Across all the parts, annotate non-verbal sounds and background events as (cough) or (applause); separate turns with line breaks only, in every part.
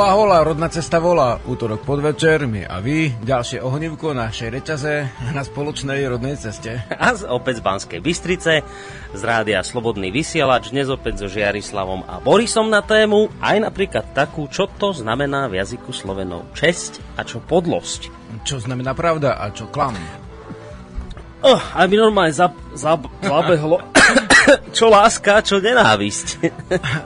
Hola, hola, rodná cesta volá. Útorok podvečer, my a vy. Ďalšie ohnívko našej reťaze na spoločnej rodnej ceste.
A z, opäť z Banskej Bystrice, z rádia Slobodný vysielač, dnes opäť so Žiarislavom a Borisom na tému, aj napríklad takú, čo to znamená v jazyku Slovenov česť a čo podlosť.
Čo znamená pravda a čo klam.
Oh, aby normálne zab, zab, zabehlo, (coughs) čo láska, čo nenávisť.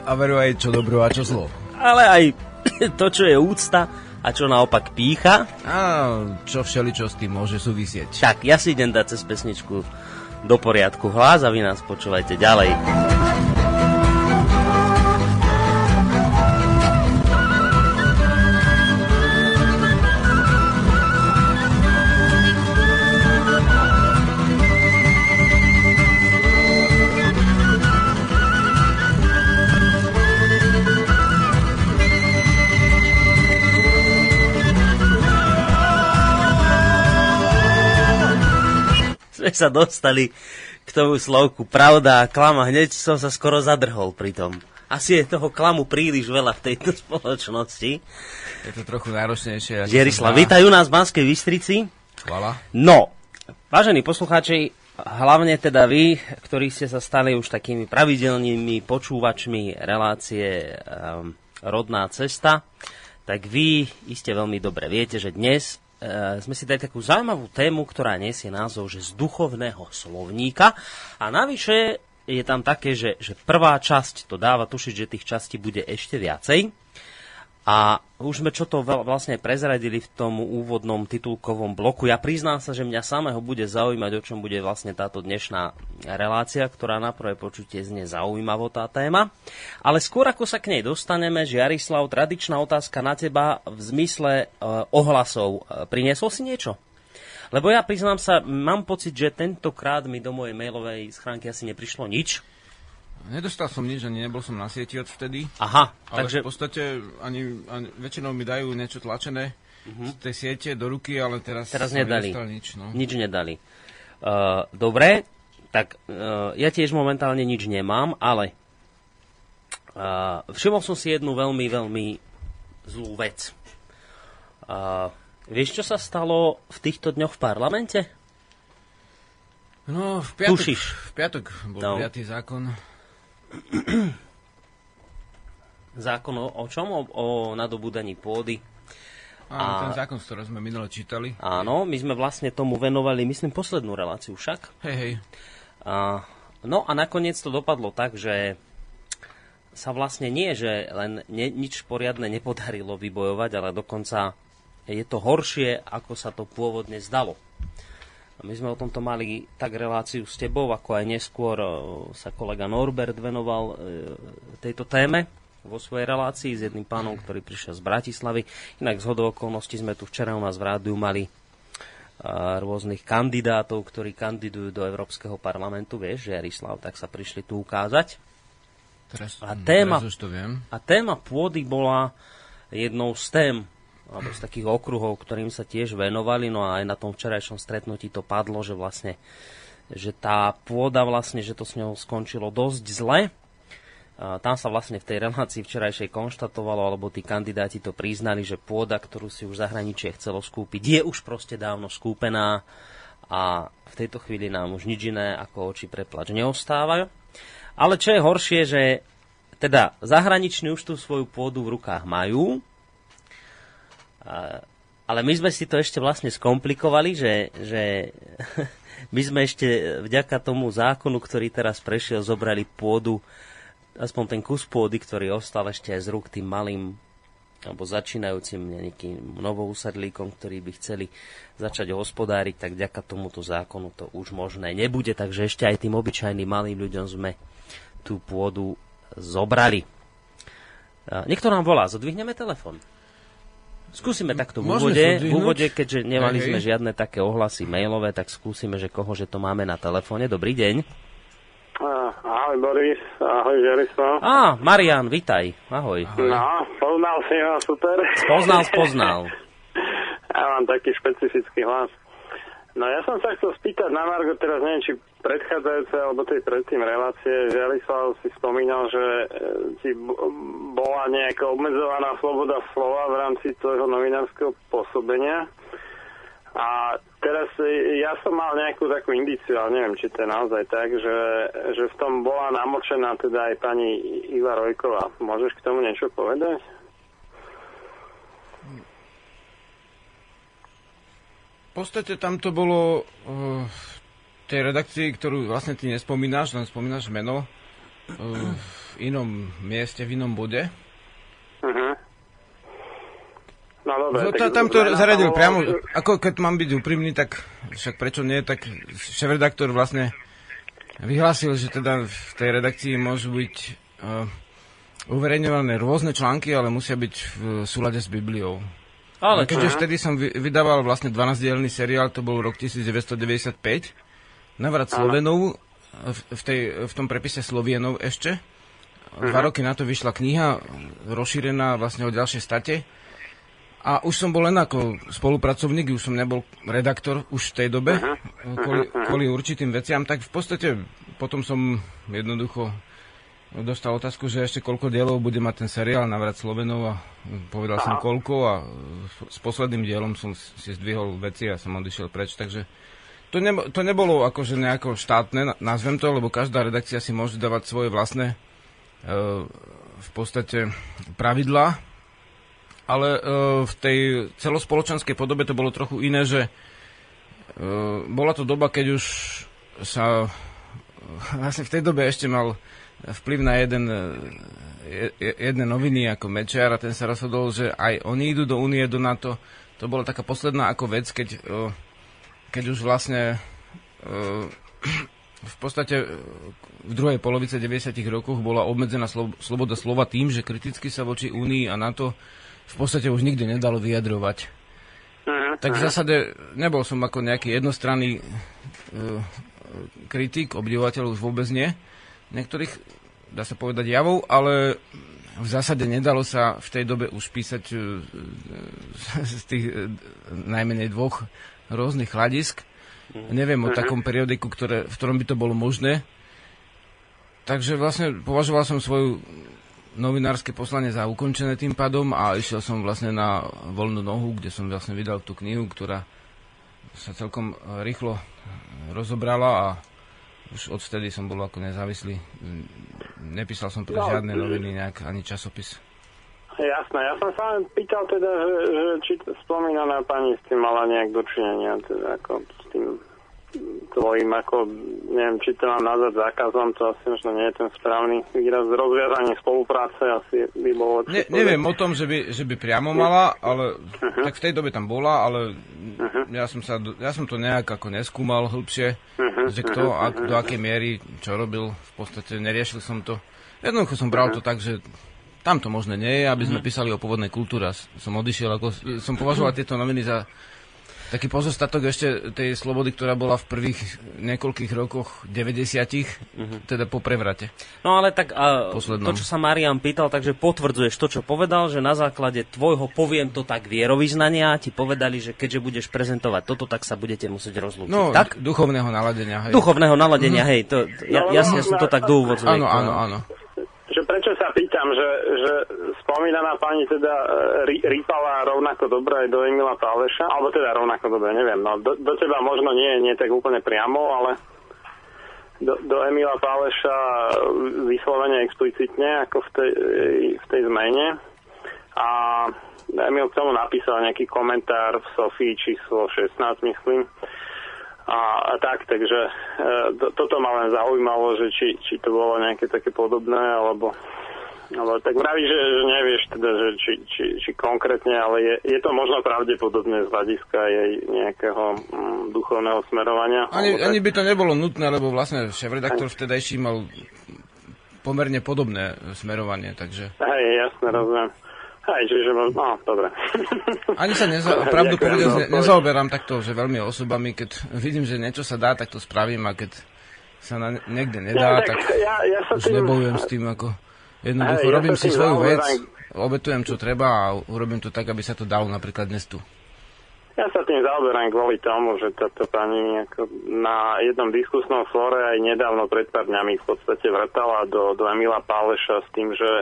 A veru aj čo dobro a čo zlo.
Ale aj (laughs) to, čo je úcta a čo naopak pícha.
A čo všeličo s tým môže súvisieť.
Tak, ja si idem dať cez pesničku do poriadku hlas a vy nás počúvajte ďalej. (laughs) sa dostali k tomu slovku pravda a klama. Hneď som sa skoro zadrhol pri tom. Asi je toho klamu príliš veľa v tejto (laughs) spoločnosti.
Je to trochu náročnejšie.
Žierislav, vítajú nás v Banskej Bystrici.
Chvala.
No, vážení poslucháči, hlavne teda vy, ktorí ste sa stali už takými pravidelnými počúvačmi relácie um, Rodná cesta, tak vy iste veľmi dobre viete, že dnes sme si dali takú zaujímavú tému, ktorá nesie názov, že z duchovného slovníka. A navyše je tam také, že, že prvá časť to dáva tušiť, že tých častí bude ešte viacej. A už sme čo to vlastne prezradili v tom úvodnom titulkovom bloku. Ja priznám sa, že mňa samého bude zaujímať, o čom bude vlastne táto dnešná relácia, ktorá na prvé počutie znie zaujímavo tá téma. Ale skôr ako sa k nej dostaneme, Žiarislav, tradičná otázka na teba v zmysle e, ohlasov. E, priniesol si niečo? Lebo ja priznám sa, mám pocit, že tentokrát mi do mojej mailovej schránky asi neprišlo nič.
Nedostal som nič, ani nebol som na sieti odvtedy.
Aha,
ale
takže...
v podstate ani, ani väčšinou mi dajú niečo tlačené uh-huh. z tej siete do ruky, ale teraz,
teraz nedali.
nič. No.
Nič nedali. Uh, dobre, tak uh, ja tiež momentálne nič nemám, ale uh, všimol som si jednu veľmi, veľmi zlú vec. Uh, vieš, čo sa stalo v týchto dňoch v parlamente?
No, v piatok,
Tušíš.
v piatok bol
No.
prijatý zákon.
Zákon o, o čom? O, o nadobúdaní pôdy.
Áno,
A-
ten zákon, z ktorého sme minule čítali.
Áno, my sme vlastne tomu venovali, myslím, poslednú reláciu však.
Hej, hej.
A, no a nakoniec to dopadlo tak, že sa vlastne nie, že len ne, nič poriadne nepodarilo vybojovať, ale dokonca je to horšie, ako sa to pôvodne zdalo. My sme o tomto mali tak reláciu s tebou, ako aj neskôr e, sa kolega Norbert venoval e, tejto téme vo svojej relácii s jedným pánom, ktorý prišiel z Bratislavy. Inak z hodou okolností sme tu včera u nás v rádiu mali a rôznych kandidátov, ktorí kandidujú do Európskeho parlamentu, vieš, Jarislav, tak sa prišli tu ukázať.
Teraz,
A téma-
teraz už to viem.
A téma pôdy bola jednou z tém, alebo z takých okruhov, ktorým sa tiež venovali, no a aj na tom včerajšom stretnutí to padlo, že vlastne že tá pôda vlastne, že to s ňou skončilo dosť zle. A tam sa vlastne v tej relácii včerajšej konštatovalo, alebo tí kandidáti to priznali, že pôda, ktorú si už zahraničie chcelo skúpiť, je už proste dávno skúpená a v tejto chvíli nám už nič iné ako oči preplač neostávajú. Ale čo je horšie, že teda zahraniční už tú svoju pôdu v rukách majú, ale my sme si to ešte vlastne skomplikovali, že, že (laughs) my sme ešte vďaka tomu zákonu, ktorý teraz prešiel, zobrali pôdu, aspoň ten kus pôdy, ktorý ostal ešte aj z rúk tým malým alebo začínajúcim nejakým novousadlíkom, ktorí by chceli začať hospodáriť, tak vďaka tomuto zákonu to už možné nebude, takže ešte aj tým obyčajným malým ľuďom sme tú pôdu zobrali. Niekto nám volá, zodvihneme telefon. Skúsime takto v úvode, v úvode, keďže nemali
Hej,
sme žiadne také ohlasy mailové, tak skúsime, že koho, že to máme na telefóne. Dobrý deň.
Ah, Ahoj Boris, ahoj Žerislav.
Á, Marian, vitaj. Ahoj.
No, poznal si ho, super.
Spoznal, spoznal. (laughs)
Ja mám taký špecifický hlas. No ja som sa chcel spýtať na Margo, teraz neviem, či predchádzajúce alebo tej predtým relácie, že Jarislav si spomínal, že e, ti bola nejaká obmedzovaná sloboda slova v rámci tvojho novinárskeho pôsobenia. A teraz e, ja som mal nejakú takú indiciu, ale neviem, či to je naozaj tak, že, že v tom bola namočená teda aj pani Iva Rojková. Môžeš k tomu niečo povedať?
Podstate tam to bolo uh, tej redakcii, ktorú vlastne ty nespomínaš, len spomínaš meno uh, v inom mieste, v inom bode. Uh-huh.
No dobre.
Tá, tam to zaradil priamo, ako keď mám byť úprimný, tak však prečo nie, tak šéf-redaktor vlastne vyhlásil, že teda v tej redakcii môžu byť uh, uverejňované rôzne články, ale musia byť v súlade s Bibliou. Ale keďže aha. vtedy som vydával vlastne 12-dielný seriál, to bol rok 1995, Navrat Slovenov, v, tej, v tom prepise Slovienov ešte. Dva uh-huh. roky na to vyšla kniha, rozšírená vlastne o ďalšie state. A už som bol len ako spolupracovník, už som nebol redaktor už v tej dobe, uh-huh. kvôli, kvôli určitým veciam, tak v podstate potom som jednoducho dostal otázku, že ešte koľko dielov bude mať ten seriál Navrat Slovenov a povedal Aha. som koľko a s posledným dielom som si zdvihol veci a som odišiel preč, takže to, ne, to nebolo akože nejako štátne, nazvem to, lebo každá redakcia si môže dávať svoje vlastné e, v podstate pravidlá, ale e, v tej celospoločenskej podobe to bolo trochu iné, že e, bola to doba, keď už sa (laughs) vlastne v tej dobe ešte mal vplyv na jeden, e, jedné noviny ako Mečiar a ten sa rozhodol, že aj oni idú do Únie, do NATO. To bola taká posledná ako vec, keď, e, keď už vlastne e, v podstate v druhej polovice 90. rokoch bola obmedzená sloboda slova tým, že kriticky sa voči Únii a NATO v podstate už nikdy nedalo vyjadrovať. Tak v zásade nebol som ako nejaký jednostranný kritik, obdivovateľ už vôbec nie niektorých, dá sa povedať, javov, ale v zásade nedalo sa v tej dobe už písať e, z tých e, najmenej dvoch rôznych hľadisk. Neviem o takom periodiku, ktoré, v ktorom by to bolo možné. Takže vlastne považoval som svoju novinárske poslanie za ukončené tým pádom a išiel som vlastne na voľnú nohu, kde som vlastne vydal tú knihu, ktorá sa celkom rýchlo rozobrala a už odvtedy som bol ako nezávislý. Nepísal som pre no, žiadne noviny nejak, ani časopis.
Jasné, ja som sa len pýtal teda, že, že či spomínaná pani s tým mala nejak dočinenia, teda ako s tým tvojim, ako, neviem, či to mám nazvať zákazom, to asi možno nie je ten správny výraz, rozviazanie spolupráce asi by bolo...
Ne, neviem o tom, že by, že by priamo mala, ale uh-huh. tak v tej dobe tam bola, ale uh-huh. ja, som sa, ja som to nejak ako neskúmal hĺbšie, uh-huh. že kto, uh-huh. do akej miery, čo robil, v podstate neriešil som to. Jednoducho som bral uh-huh. to tak, že tam to možné nie je, aby sme uh-huh. písali o pôvodnej kultúre. Som odišiel, ako som považoval tieto noviny za taký pozostatok ešte tej slobody, ktorá bola v prvých niekoľkých rokoch 90 mm-hmm. teda po prevrate.
No ale tak a, to, čo sa Marian pýtal, takže potvrdzuješ to, čo povedal, že na základe tvojho poviem to tak vierovýznania ti povedali, že keďže budeš prezentovať toto, tak sa budete musieť rozlúčiť.
No,
tak?
duchovného naladenia,
hej. Duchovného naladenia, mm-hmm. hej. To, ja, jasne som to tak dôvodzujem.
Áno, áno, áno
pýtam, že, že spomínaná pani teda e, rýpala rovnako dobre aj do Emila Páleša, alebo teda rovnako dobre, neviem, no do, do teba možno nie, nie tak úplne priamo, ale do, do Emila Páleša vyslovene explicitne, ako v tej, v tej zmene. A Emil k tomu napísal nejaký komentár v Sofii číslo 16, myslím, a, a tak, takže e, to, toto ma len zaujímalo, že či, či to bolo nejaké také podobné, alebo, alebo tak vraví, že, že nevieš teda, že či, či, či konkrétne, ale je, je to možno pravdepodobné z hľadiska jej nejakého mm, duchovného smerovania.
Ani, ani by to nebolo nutné, lebo vlastne šéf-redaktor vtedajší mal pomerne podobné smerovanie, takže...
Hej, jasne, rozumiem. Aj, čiže, no, dobre. (laughs)
Ani sa neza, pravdu povedať, ne, nezaoberám takto, že veľmi osobami, keď vidím, že niečo sa dá, tak to spravím a keď sa na, niekde nedá, ja, tak, tak ja, ja sa už tým... nebojujem s tým, ako jednoducho ja robím si svoju vec, obetujem, čo treba a urobím to tak, aby sa to dalo napríklad dnes tu.
Ja sa tým zaoberám kvôli tomu, že táto pani ako na jednom diskusnom fóre aj nedávno pred pár dňami v podstate vrtala do, do Emila Páleša s tým, že,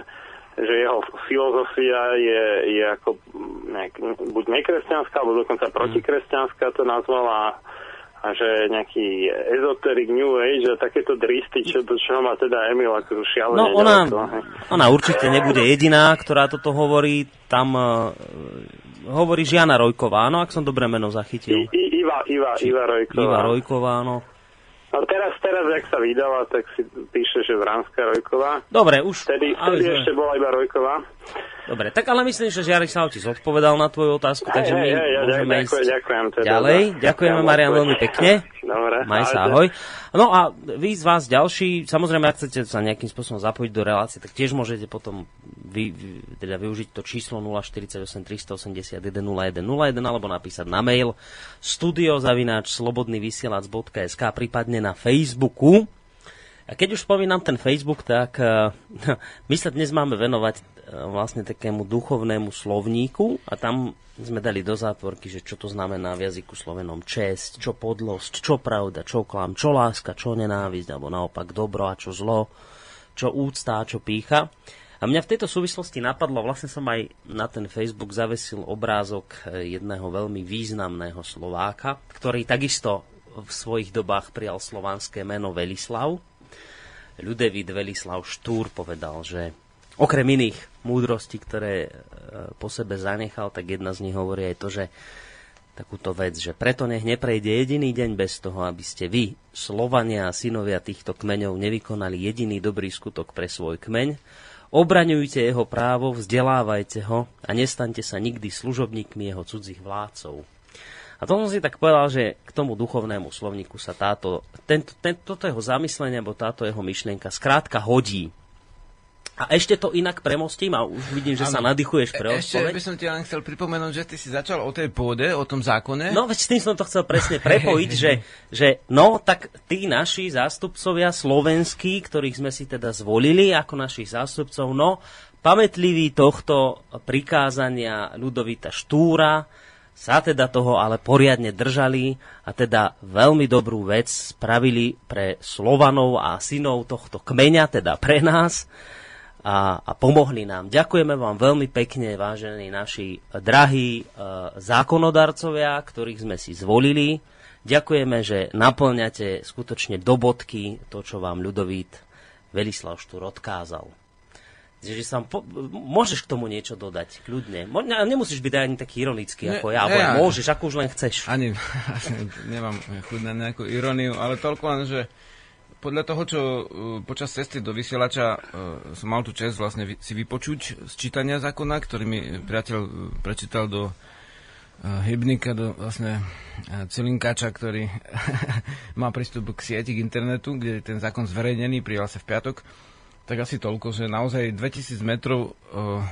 že jeho filozofia je, je ako nejak, buď nekresťanská, alebo dokonca protikresťanská to nazvala a že nejaký ezoterik New Age a takéto dristy, čo, čoho má teda Emil ako šialené.
No ona, ona určite nebude jediná, ktorá toto hovorí. Tam uh, hovorí Žiana Rojková, áno, ak som dobre meno zachytil.
I, I, Iva, Iva, Či, Iva Rojková.
Iva Rojková, áno.
No teraz, teraz, jak sa vydala, tak si píše, že Vránska Rojková.
Dobre, už...
Vtedy, vtedy ešte bola iba Rojková.
Dobre, tak ale myslím, že Žiarislav ti zodpovedal na tvoju otázku, aj, takže my aj, aj, môžeme ďakujem, ísť
ďakujem teda
ďalej. Ďakujeme, Marian, veľmi pekne.
Dobre.
Maj sa, ahoj. No a vy z vás ďalší, samozrejme, ak chcete sa nejakým spôsobom zapojiť do relácie, tak tiež môžete potom vy, teda využiť to číslo 048 381 0101 alebo napísať na mail studiozavináč slobodnyvysielac.sk prípadne na Facebooku. A keď už spomínam ten Facebook, tak uh, (laughs) my sa dnes máme venovať uh, vlastne takému duchovnému slovníku a tam sme dali do zátvorky, že čo to znamená v jazyku slovenom česť, čo podlosť, čo pravda, čo klam, čo láska, čo nenávisť, alebo naopak dobro a čo zlo, čo úcta a čo pícha. A mňa v tejto súvislosti napadlo, vlastne som aj na ten Facebook zavesil obrázok eh, jedného veľmi významného Slováka, ktorý takisto v svojich dobách prijal slovanské meno Velislav. Ľudevit Velislav Štúr povedal, že okrem iných múdrostí, ktoré e, po sebe zanechal, tak jedna z nich hovorí aj to, že takúto vec, že preto nech neprejde jediný deň bez toho, aby ste vy, Slovania a synovia týchto kmeňov, nevykonali jediný dobrý skutok pre svoj kmeň. Obraňujte jeho právo, vzdelávajte ho a nestaňte sa nikdy služobníkmi jeho cudzích vládcov. A to som si tak povedal, že k tomu duchovnému slovníku sa táto, tento, tento, toto jeho zamyslenie, alebo táto jeho myšlienka skrátka hodí. A ešte to inak premostím a už vidím, že ano. sa nadýchuješ pre
Ešte odpoveď. by som ti len chcel pripomenúť, že ty si začal o tej pôde, o tom zákone.
No veď s tým som to chcel presne prepojiť, že, že no, tak tí naši zástupcovia slovenskí, ktorých sme si teda zvolili ako našich zástupcov, no, pamätliví tohto prikázania Ľudovita Štúra, sa teda toho ale poriadne držali a teda veľmi dobrú vec spravili pre Slovanov a synov tohto kmeňa, teda pre nás a, a pomohli nám. Ďakujeme vám veľmi pekne, vážení naši drahí e, zákonodarcovia, ktorých sme si zvolili. Ďakujeme, že naplňate skutočne do bodky to, čo vám ľudovít Velislav Štúr odkázal. Že sa po, môžeš k tomu niečo dodať, kľudne. Mo, ne, nemusíš byť ani taký ironický ne, ako ja, ne, ja, môžeš, ako už len chceš.
Ani, nemám chuť na nejakú ironiu, ale toľko len, že podľa toho, čo uh, počas cesty do vysielača uh, som mal tu čest vlastne vy, si vypočuť z čítania zákona, ktorý mi priateľ uh, prečítal do hybnika, do vlastne cilinkáča, ktorý (laughs) má prístup k sieti, k internetu, kde je ten zákon zverejnený, prijal sa v piatok, tak asi toľko, že naozaj 2000 metrov uh,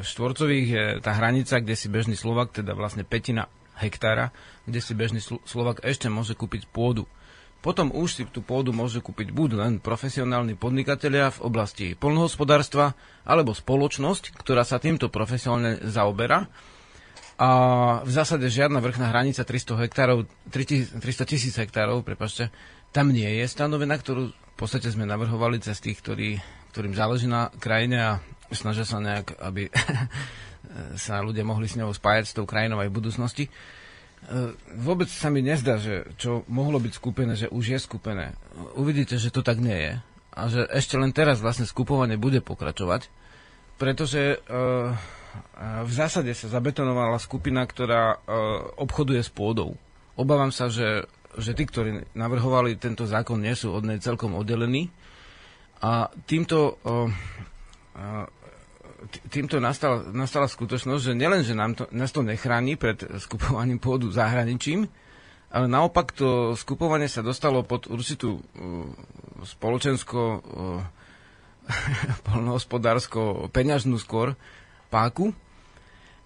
štvorcových je tá hranica, kde si bežný Slovak, teda vlastne petina hektára, kde si bežný Slovak ešte môže kúpiť pôdu. Potom už si tú pôdu môžu kúpiť buď len profesionálni podnikatelia v oblasti polnohospodárstva, alebo spoločnosť, ktorá sa týmto profesionálne zaoberá. A v zásade žiadna vrchná hranica 300 hektárov, 300 tisíc hektárov, prepačte, tam nie je stanovená, ktorú v podstate sme navrhovali cez tých, ktorí, ktorým záleží na krajine a snažia sa nejak, aby (laughs) sa ľudia mohli s ňou spájať s tou krajinou aj v budúcnosti. E, vôbec sa mi nezdá, že čo mohlo byť skúpené, že už je skúpené. Uvidíte, že to tak nie je. A že ešte len teraz vlastne skupovanie bude pokračovať, pretože uh, v zásade sa zabetonovala skupina, ktorá obchoduje s pôdou. Obávam sa, že, že tí, ktorí navrhovali tento zákon, nie sú od nej celkom oddelení. A týmto týmto nastala, nastala skutočnosť, že nielen, že nám to, nás to nechráni pred skupovaním pôdu zahraničím, ale naopak to skupovanie sa dostalo pod určitú spoločensko (laughs) polnohospodársko peňažnú skôr páku.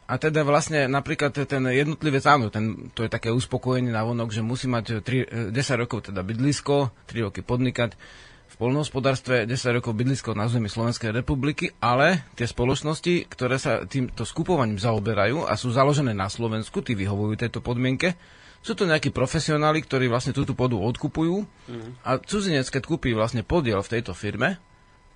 A teda vlastne napríklad ten jednotlivec, áno, ten, to je také uspokojenie na vonok, že musí mať 3, 10 rokov teda bydlisko, 3 roky podnikať, v polnohospodárstve 10 rokov bydlisko na území Slovenskej republiky, ale tie spoločnosti, ktoré sa týmto skupovaním zaoberajú a sú založené na Slovensku, tí vyhovujú tejto podmienke, sú to nejakí profesionáli, ktorí vlastne túto pôdu odkupujú mm. a cudzinec, keď kúpi vlastne podiel v tejto firme,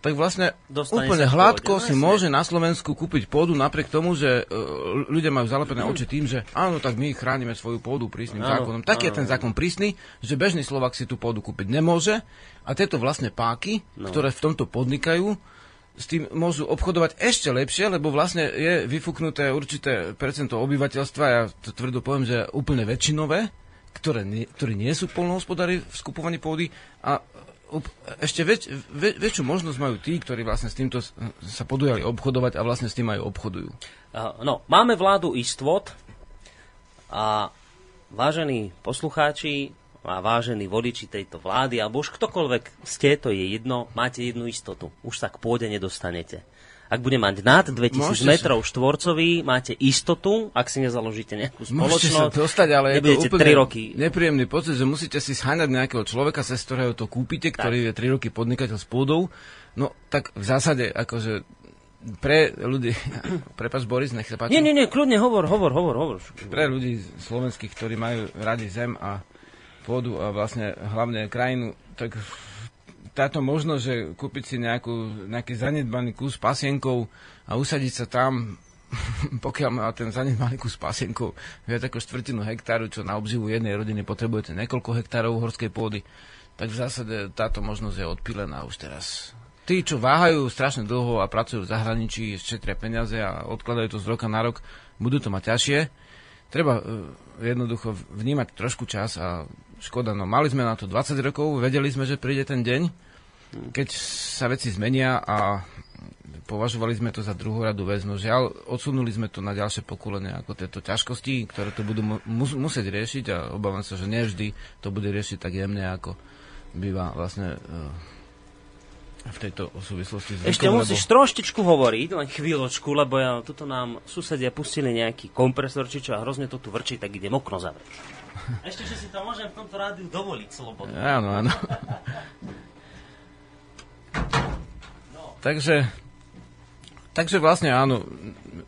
tak vlastne Dostane úplne hladko si no, môže na Slovensku kúpiť pôdu napriek tomu, že uh, ľudia majú zalepené oči tým, že áno, tak my chránime svoju pôdu prísnym áno, zákonom. Tak áno, je ten zákon prísny, že bežný Slovak si tú pôdu kúpiť nemôže a tieto vlastne páky, no. ktoré v tomto podnikajú, s tým môžu obchodovať ešte lepšie, lebo vlastne je vyfúknuté určité percento obyvateľstva, ja to tvrdo poviem, že úplne väčšinové, ktoré nie, ktorí nie sú polnohospodári v skupovaní pôdy a ešte väč, väč, väčšiu možnosť majú tí, ktorí vlastne s týmto sa podujali obchodovať a vlastne s tým aj obchodujú.
No, máme vládu istot a vážení poslucháči a vážení voliči tejto vlády, alebo už ktokoľvek ste, to je jedno, máte jednu istotu. Už sa k pôde nedostanete. Ak bude mať nad 2000 Môžete metrov sa... štvorcový, máte istotu, ak si nezaložíte nejakú spoločnosť, Môžete sa dostať, ale je to úplne 3 roky.
nepríjemný pocit, že musíte si sháňať nejakého človeka, cez ktorého to kúpite, ktorý tak. je 3 roky podnikateľ s pôdou. No tak v zásade, akože pre ľudí, (coughs) prepač Boris, nech sa páči.
Nie, nie, nie, kľudne hovor, hovor, hovor, hovor.
Pre ľudí slovenských, ktorí majú radi zem a pôdu a vlastne hlavne krajinu, tak táto možnosť, že kúpiť si nejakú, nejaký zanedbaný kus pasienkov a usadiť sa tam, (laughs) pokiaľ má ten zanedbaný kus pasienkov viac ako štvrtinu hektáru, čo na obživu jednej rodiny potrebujete niekoľko hektárov horskej pôdy, tak v zásade táto možnosť je odpilená už teraz. Tí, čo váhajú strašne dlho a pracujú v zahraničí, šetria peniaze a odkladajú to z roka na rok, budú to mať ťažšie. Treba uh, jednoducho vnímať trošku čas a škoda, no mali sme na to 20 rokov, vedeli sme, že príde ten deň, keď sa veci zmenia a považovali sme to za druhoradu vec, no žiaľ, odsunuli sme to na ďalšie pokolenie ako tieto ťažkosti, ktoré to budú mu- musieť riešiť a obávam sa, že nevždy to bude riešiť tak jemne, ako býva vlastne uh, v tejto súvislosti.
Zvykom, Ešte musíš lebo... troštičku hovoriť, len chvíľočku, lebo ja, tuto nám susedia pustili nejaký kompresor, či čo a hrozne to tu vrčí, tak idem okno zavrieť. Ešte, že si to môžem v tomto rádiu dovoliť slobodne.
Áno, áno. (laughs) Takže, takže vlastne áno,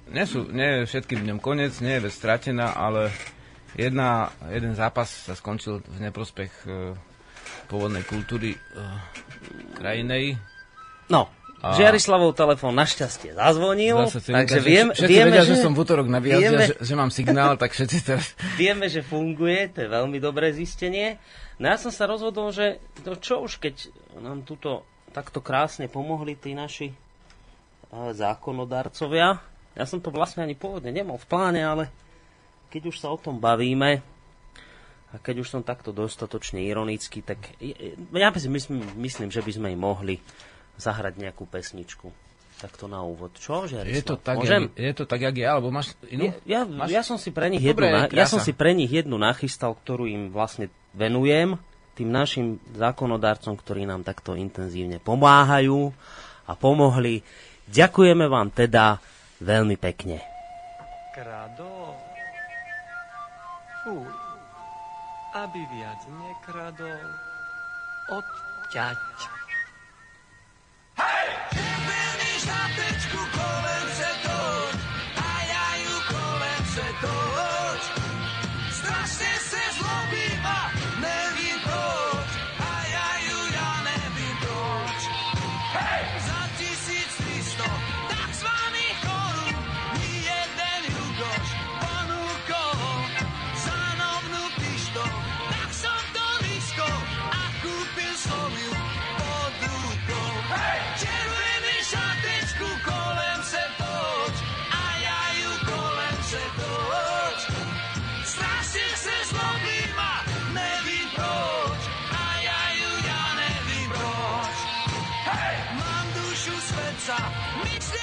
nie, sú, nie je všetkým dňom koniec, nie je vec stratená, ale jedna, jeden zápas sa skončil v neprospech e, pôvodnej kultúry e, krajinej.
No, a... Žiarislavov telefón našťastie zazvonil, Zase takže viem, všetci vieme,
vedia, že, že som v útorok na vieme, že, že mám signál, tak všetci teraz... (laughs)
Vieme, že funguje, to je veľmi dobré zistenie. No ja som sa rozhodol, že no čo už, keď nám tuto takto krásne pomohli tí naši uh, zákonodarcovia. Ja som to vlastne ani pôvodne nemal v pláne, ale keď už sa o tom bavíme, a keď už som takto dostatočne ironický, tak ja si myslím, myslím, že by sme im mohli zahrať nejakú pesničku. Takto na úvod. Čo, že
je to, tak, Môžem? Jak, je to tak, jak je, alebo máš inú?
Ja, ja, máš... ja, som si pre nich jednu, na, ja som si pre nich jednu nachystal, ktorú im vlastne venujem, tým našim zákonodárcom, ktorí nám takto intenzívne pomáhajú a pomohli. Ďakujeme vám teda veľmi pekne. Krado. Fú. Aby viac nekradol. Odťať.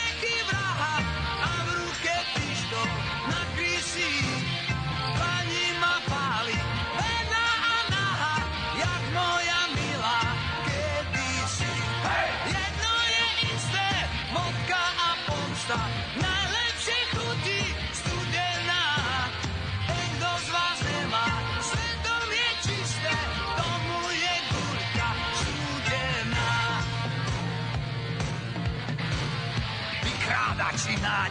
Becky!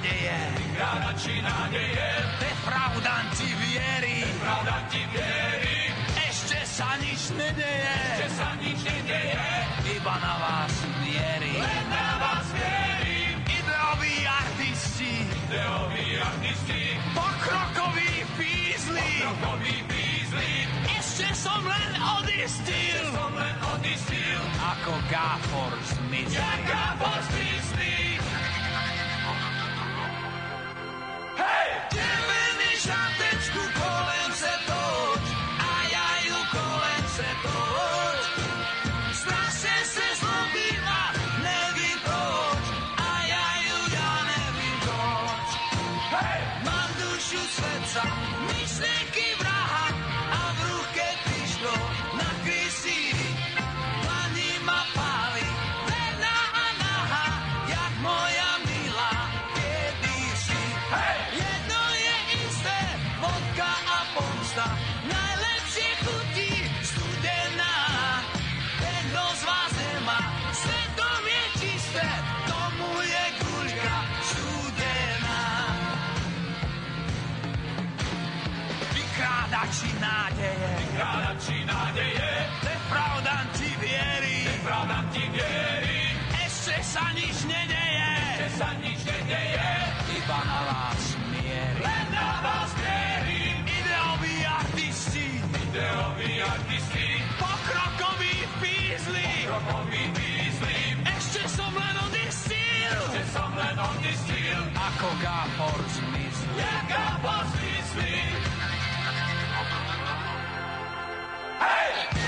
Nádeje, vykrádači nádeje, defraudanti viery, defraudanti viery, ešte sa nič nedeje, ešte sa nič nedeje, iba na vás viery, len na vás viery, ideoví artisti, ideoví artisti, pokrokoví pízli, pokrokoví pízli, ešte som len odistil, ešte som len odistil, ako gáfor zmizli, ja gáfor zmizli. Vykrádači nádeje, defraudanti viery, defraudanti viery, ešte sa nič nedeje, ešte sa nič nedeje, iba na vás mierí, len na vás mierí, ideoví artisti, ideoví artisti, pokrokoví pízli, pokrokoví pízli, ešte som len odistil, ešte som len odistil, ako gápor zmizli, ja gápor zmizli. Hej!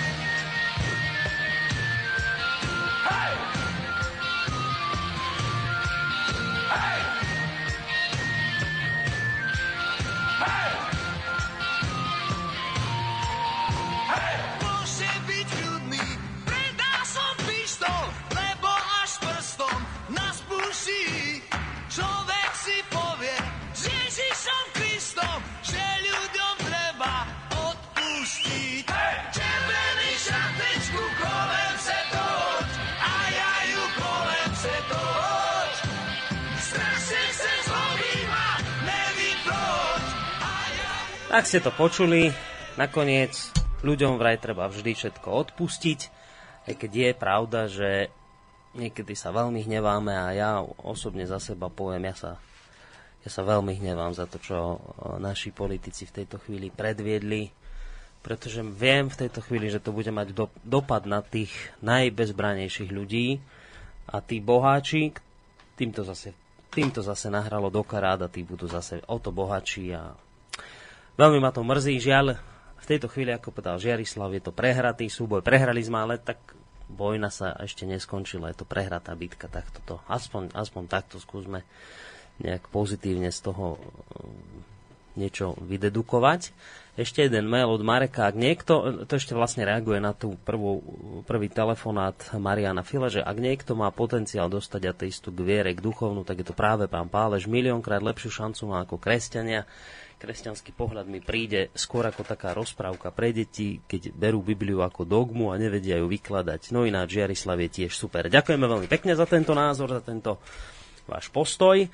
Tak ste to počuli. Nakoniec ľuďom vraj treba vždy všetko odpustiť, aj keď je pravda, že niekedy sa veľmi hneváme a ja osobne za seba poviem, ja sa, ja sa veľmi hnevám za to, čo e, naši politici v tejto chvíli predviedli, pretože viem v tejto chvíli, že to bude mať do, dopad na tých najbezbranejších ľudí a tí boháči, týmto zase, týmto zase nahralo do karát a tí budú zase o to bohatší a veľmi ma to mrzí, žiaľ, v tejto chvíli, ako povedal Žiarislav, je to prehratý súboj, prehrali sme, ale tak vojna sa ešte neskončila, je to prehratá bitka, tak toto, aspoň, aspoň takto skúsme nejak pozitívne z toho um, niečo vydedukovať. Ešte jeden mail od Mareka. Ak niekto, to ešte vlastne reaguje na tú prvú, prvý telefonát Mariana Fila, že ak niekto má potenciál dostať ateistu k viere, k duchovnu, tak je to práve pán Pálež. Miliónkrát lepšiu šancu má ako kresťania. Kresťanský pohľad mi príde skôr ako taká rozprávka pre deti, keď berú Bibliu ako dogmu a nevedia ju vykladať. No ináč Žiarislav je tiež super. Ďakujeme veľmi pekne za tento názor, za tento váš postoj.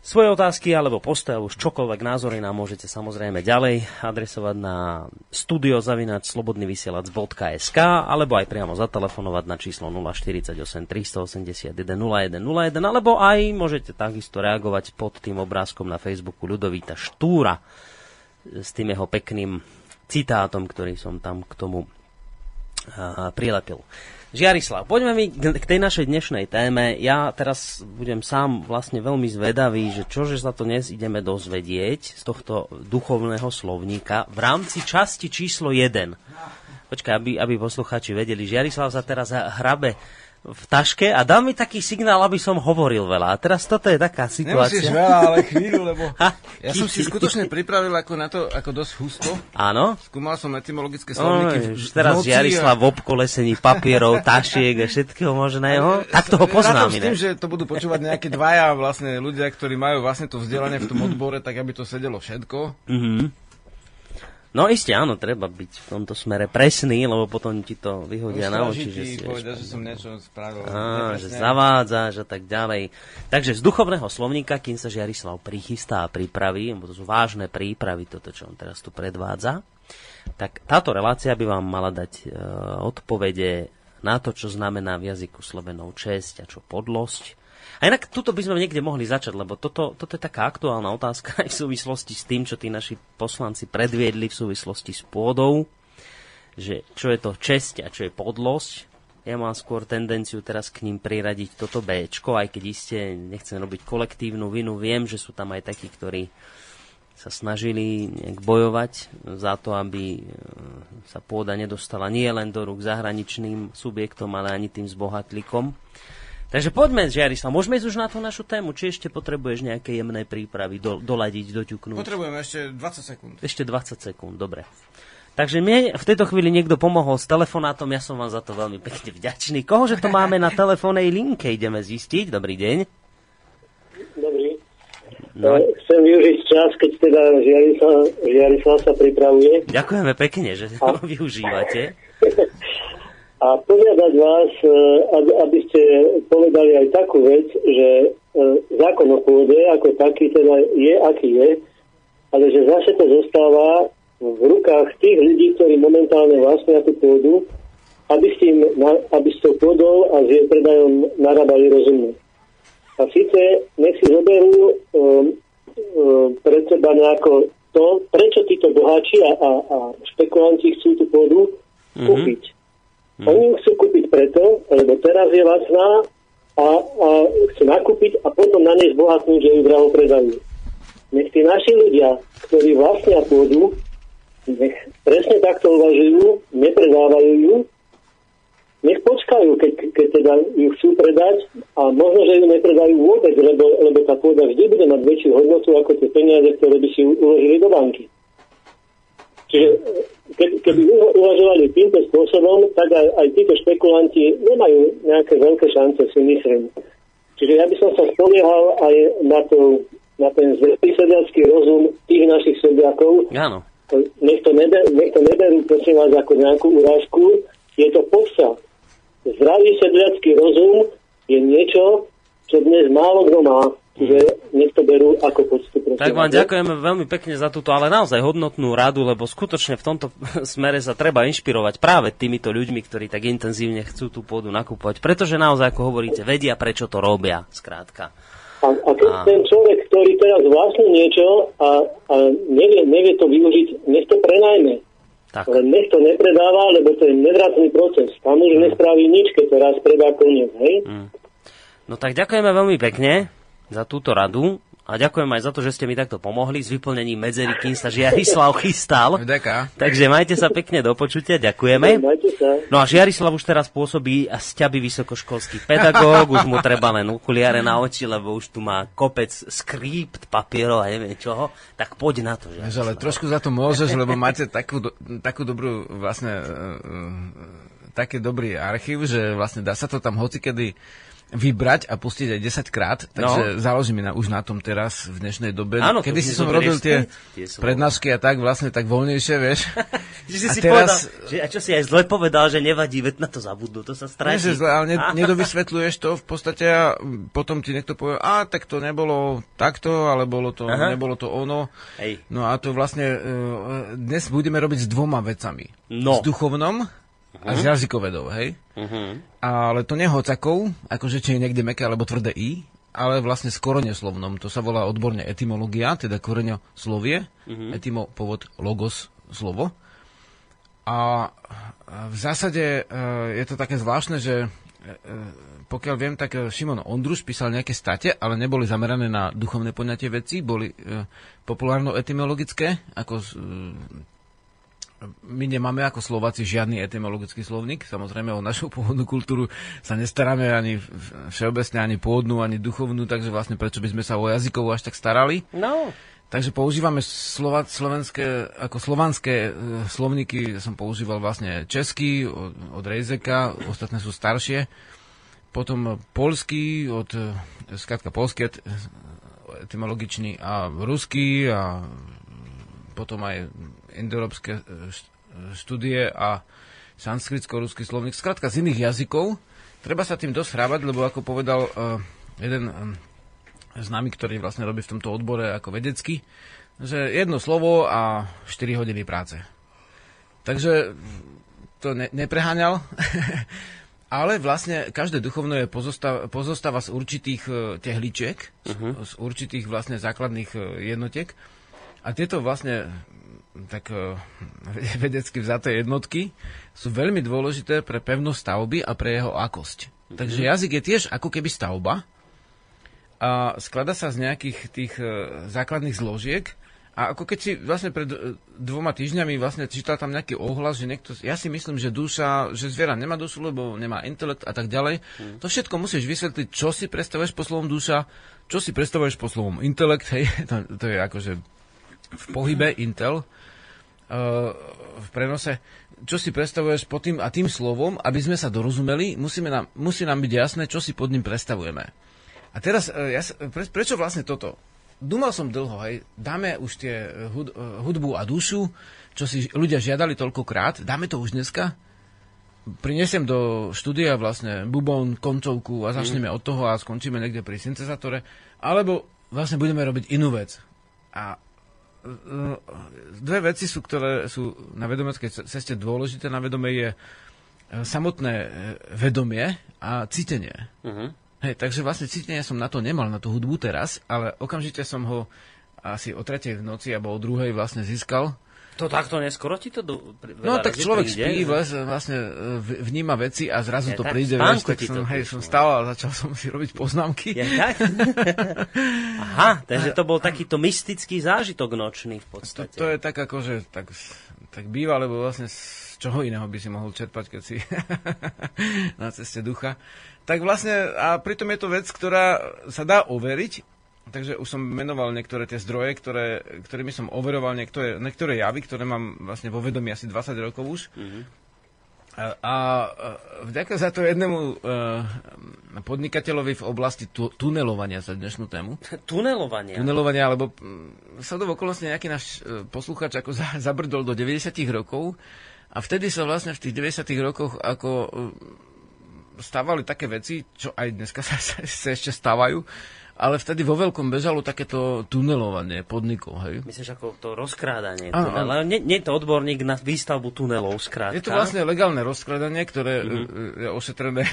Svoje otázky alebo alebo už čokoľvek názory nám môžete samozrejme ďalej adresovať na studiozavinač.slobodnyvysielac.sk alebo aj priamo zatelefonovať na číslo 048 381 0101 alebo aj môžete takisto reagovať pod tým obrázkom na Facebooku Ľudovíta Štúra s tým jeho pekným citátom, ktorý som tam k tomu prilepil. Žiarislav, poďme mi k tej našej dnešnej téme. Ja teraz budem sám vlastne veľmi zvedavý, že čože sa to dnes ideme dozvedieť z tohto duchovného slovníka v rámci časti číslo 1. Počkaj, aby, aby posluchači vedeli. Žiarislav sa teraz hrabe v taške a dal mi taký signál, aby som hovoril veľa. A teraz toto je taká situácia.
Nemusíš veľa, ale chvíľu, lebo ja som si skutočne pripravil ako na to, ako dosť husto.
Áno.
Skúmal som etymologické slovníky.
No, už teraz Žiarislav a... v obkolesení papierov, tašiek a všetkého možného. Tak toho poznám.
s tým, že to budú počúvať nejaké dvaja vlastne ľudia, ktorí majú vlastne to vzdelanie v tom odbore, tak aby to sedelo všetko.
Mhm. No isté, áno, treba byť v tomto smere presný, lebo potom ti to vyhodia na oči, že si...
povedal, že som niečo spravil.
Á, že zavádzaš a tak ďalej. Takže z duchovného slovníka, kým sa Žiarislav prichystá a pripraví, lebo to sú vážne prípravy, toto, čo on teraz tu predvádza, tak táto relácia by vám mala dať e, odpovede na to, čo znamená v jazyku Slovenov česť a čo podlosť, a inak tuto by sme niekde mohli začať, lebo toto, toto je taká aktuálna otázka (laughs) aj v súvislosti s tým, čo tí naši poslanci predviedli v súvislosti s pôdou, že čo je to česť a čo je podlosť. Ja mám skôr tendenciu teraz k ním priradiť toto B, aj keď iste nechcem robiť kolektívnu vinu. Viem, že sú tam aj takí, ktorí sa snažili nejak bojovať za to, aby e, sa pôda nedostala nie len do rúk zahraničným subjektom, ale ani tým zbohatlikom. Takže poďme, Žiarislav, môžeme ísť už na tú našu tému, či ešte potrebuješ nejaké jemné prípravy do, doladiť, doťuknúť?
Potrebujeme ešte 20 sekúnd.
Ešte 20 sekúnd, dobre. Takže mne v tejto chvíli niekto pomohol s telefonátom, ja som vám za to veľmi pekne vďačný. Kohože to máme na telefónnej linke, ideme zistiť. Dobrý deň.
Dobrý. No. Chcem využiť čas, keď teda Žiarislav, Žiarislav sa pripravuje.
Ďakujeme pekne, že ho (laughs) využívate.
A požiadať vás, e, aby ste povedali aj takú vec, že e, zákon o pôde ako taký teda je, aký je, ale že zase to zostáva v rukách tých ľudí, ktorí momentálne vlastnia tú pôdu, aby s, tým, aby s tou pôdou a s jej predajom narábali rozumne. A síce nech si zoberú um, um, pred seba nejako to, prečo títo boháči a, a, a špekulanti chcú tú pôdu mm-hmm. Hmm. Oni ju chcú kúpiť preto, lebo teraz je lacná a, a chcú nakúpiť a potom na nej zbohatnúť, že ju draho predajú. Nech tí naši ľudia, ktorí vlastnia pôdu, nech presne takto uvažujú, nepredávajú ju, nech počkajú, keď, keď teda ju chcú predať a možno, že ju nepredajú vôbec, lebo, lebo tá pôda vždy bude mať väčšiu hodnotu ako tie peniaze, ktoré by si uložili do banky. Čiže keby, keby uvažovali týmto spôsobom, tak aj, aj títo špekulanti nemajú nejaké veľké šance, si myslím. Čiže ja by som sa spoliehal aj na, to, na ten sedliacký rozum tých našich sediakov.
Áno.
Nech to, neber, nech to neberú, prosím vás, ako nejakú urážku. Je to podsa. Zdravý sedliacký rozum je niečo, čo dnes málo kto má. Čiže nech to berú ako postup.
Tak vám ďakujeme veľmi pekne za túto, ale naozaj hodnotnú radu, lebo skutočne v tomto (laughs) smere sa treba inšpirovať práve týmito ľuďmi, ktorí tak intenzívne chcú tú pôdu nakúpovať, pretože naozaj, ako hovoríte, vedia, prečo to robia, skrátka.
A, a keď a... ten človek, ktorý teraz vlastní niečo a, a nevie, nevie to využiť, nech to prenajme. Tak. Ale nech to nepredáva, lebo to je nevratný proces. Tam už mm. nespraví nič, keď to raz predá koniec, hej? Mm.
No tak ďakujeme veľmi pekne za túto radu a ďakujem aj za to, že ste mi takto pomohli s vyplnením medzery, kým sa Žiarislav chystal.
Deka.
Takže majte sa pekne do počutia, ďakujeme. No a Žiarislav už teraz pôsobí a sťaby vysokoškolský pedagóg, už mu treba len okuliare na oči, lebo už tu má kopec skript, papierov a neviem čoho. Tak poď na to.
Žiarislav. Ale trošku za to môžeš, lebo máte takú, do, takú dobrú vlastne uh, uh, taký dobrý archív, že vlastne dá sa to tam hocikedy vybrať a pustiť aj 10 krát, takže no. založíme na, už na tom teraz v dnešnej dobe.
Áno,
Kedy si som robil tie, tie prednášky a tak vlastne tak voľnejšie, vieš. (laughs)
že si a si teraz... povedal, že, a čo si aj zle povedal, že nevadí, veď na to zabudnú, to sa stratí.
Nie, že zle, ale ne, (laughs) nedovysvetľuješ to v podstate a potom ti niekto povie, a tak to nebolo takto, ale bolo to, Aha. nebolo to ono. Hej. No a to vlastne uh, dnes budeme robiť s dvoma vecami. No. S duchovnom uh-huh. z jazykovedov, hej? Uh-huh. Ale to nehocakov, akože či je niekde meké alebo tvrdé i, ale vlastne s koreňoslovnom. To sa volá odborne etymológia, teda koreňoslovie, uh-huh. etymo, povod, logos, slovo. A v zásade e, je to také zvláštne, že e, pokiaľ viem, tak Šimon Ondruš písal nejaké state, ale neboli zamerané na duchovné poňatie veci, boli e, populárno-etymologické, ako my nemáme ako Slováci žiadny etymologický slovník. Samozrejme o našu pôvodnú kultúru sa nestaráme ani všeobecne, ani pôvodnú, ani duchovnú, takže vlastne prečo by sme sa o jazykov až tak starali.
No.
Takže používame slova, slovenské, ako slovanské e, slovníky som používal vlastne český od, od Rejzeka, ostatné sú staršie. Potom polský od, e, skrátka polský et, etymologičný a ruský a potom aj indoeurópske e, e, štúdie a sanskritsko-ruský slovník, skrátka z iných jazykov. Treba sa tým dosť hrávať, lebo ako povedal uh, jeden známy, ktorý vlastne robí v tomto odbore ako vedecký, že jedno slovo a 4 hodiny práce. Takže to ne, nepreháňal, (laughs) ale vlastne každé duchovno je pozostáva, pozostáva z určitých tehličiek, uh-huh. z, z určitých vlastne základných jednotiek. A tieto vlastne tak uh, (laughs) vedecky vzaté jednotky sú veľmi dôležité pre pevnosť stavby a pre jeho akosť. Mm-hmm. Takže jazyk je tiež ako keby stavba a sklada sa z nejakých tých uh, základných zložiek a ako keď si vlastne pred uh, dvoma týždňami vlastne čítal tam nejaký ohlas, že niekto, ja si myslím, že duša, že zviera nemá dušu, lebo nemá intelekt a tak ďalej. Mm. To všetko musíš vysvetliť, čo si predstavuješ po slovom duša, čo si predstavuješ po slovom intelekt, (laughs) hej, to, to je akože v pohybe Intel, v prenose, čo si predstavuješ pod tým a tým slovom, aby sme sa dorozumeli, musíme nám, musí nám byť jasné, čo si pod ním predstavujeme. A teraz, e, ja, pre, prečo vlastne toto? Dúmal som dlho, hej, dáme už tie hud, e, hudbu a dušu, čo si ľudia žiadali toľkokrát, dáme to už dneska? Prinesiem do štúdia vlastne bubon, koncovku a začneme mm. od toho a skončíme niekde pri syntezátore, alebo vlastne budeme robiť inú vec. A dve veci sú, ktoré sú na vedomeckej ceste dôležité. Na vedomie je e, samotné e, vedomie a cítenie. Uh-huh. Hej, takže vlastne cítenie som na to nemal, na tú hudbu teraz, ale okamžite som ho asi o tretej v noci alebo o druhej vlastne získal
to takto neskoro ti to do,
No tak človek príde, spí, vles, vlastne e, vníma veci a zrazu je, to príde. Vles, tak som, hej, som stál a začal som si robiť poznámky.
Je tak? (laughs) Aha, takže to bol takýto mystický zážitok nočný v podstate.
To, to je tak ako, že tak, tak býva, lebo vlastne z čoho iného by si mohol čerpať, keď si (laughs) na ceste ducha. Tak vlastne, a pritom je to vec, ktorá sa dá overiť, Takže už som menoval niektoré tie zdroje, ktoré, ktorými som overoval niektoré, niektoré javy, ktoré mám vlastne vo vedomí asi 20 rokov už. Mm-hmm. A, a vďaka za to jednému uh, podnikateľovi v oblasti tu, tunelovania za dnešnú tému. (laughs)
tunelovania?
Tunelovania, lebo sa do okolnosti nejaký náš uh, posluchač ako za, zabrdol do 90 rokov a vtedy sa vlastne v tých 90 rokoch ako uh, stávali také veci, čo aj dneska sa, sa, sa ešte stávajú, ale vtedy vo veľkom bežalo takéto tunelovanie podnikov, hej.
Myslíš ako to rozkrádanie? Áno, teda, ale nie, nie je to odborník na výstavbu tunelov, skrátka.
Je to vlastne legálne rozkrádanie, ktoré mm-hmm. je ošetrené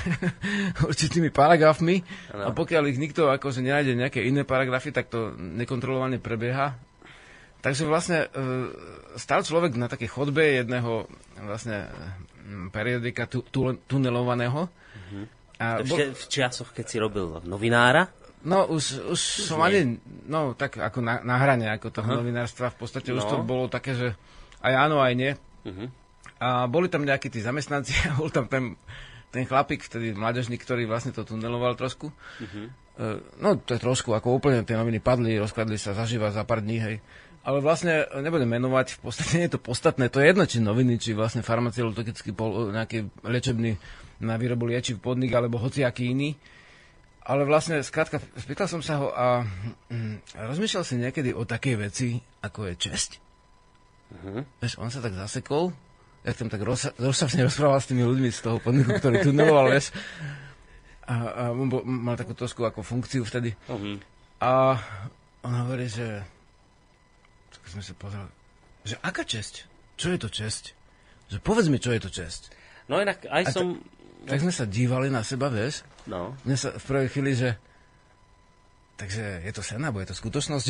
(laughs) určitými paragrafmi ano. a pokiaľ ich nikto akože nenájde nejaké iné paragrafy, tak to nekontrolovane prebieha. Takže vlastne e, stal človek na takej chodbe jedného vlastne periodika tu, tu, tunelovaného. Mm-hmm.
A bol... v časoch, keď si robil novinára?
No, už, už som ani, no, tak ako na, na hrane, ako toho uh-huh. novinárstva, v podstate no. už to bolo také, že aj áno, aj nie. Uh-huh. A boli tam nejakí tí zamestnanci (laughs) a bol tam ten, ten chlapík, vtedy mládežník, ktorý vlastne to tuneloval trošku. Uh-huh. Uh, no, to je trošku, ako úplne tie noviny padli, rozkladli sa zaživa za pár dní, hej. Ale vlastne nebudem menovať, v podstate (laughs) nie je to podstatné, to je jedno, či noviny, či vlastne farmaceutický nejaký liečebný na výrobu liečiv podnik, alebo hociaký iný. Ale vlastne, skrátka, spýtal som sa ho a mm, rozmýšľal si niekedy o takej veci, ako je česť. Uh-huh. Vieš, on sa tak zasekol, ja tam tak rozsa- rozsavne rozprával s tými ľuďmi z toho podniku, ktorý tuneloval, vieš. A, a on bol, mal takú trošku ako funkciu vtedy. Uh-huh. A on hovorí, že tak sme sa pozreli, že aká česť? Čo je to česť? Že povedz mi, čo je to česť.
No inak aj a som...
Ta, tak sme sa dívali na seba, vieš,
No.
Mne sa v prvej chvíli, že Takže je to sen, alebo je to skutočnosť?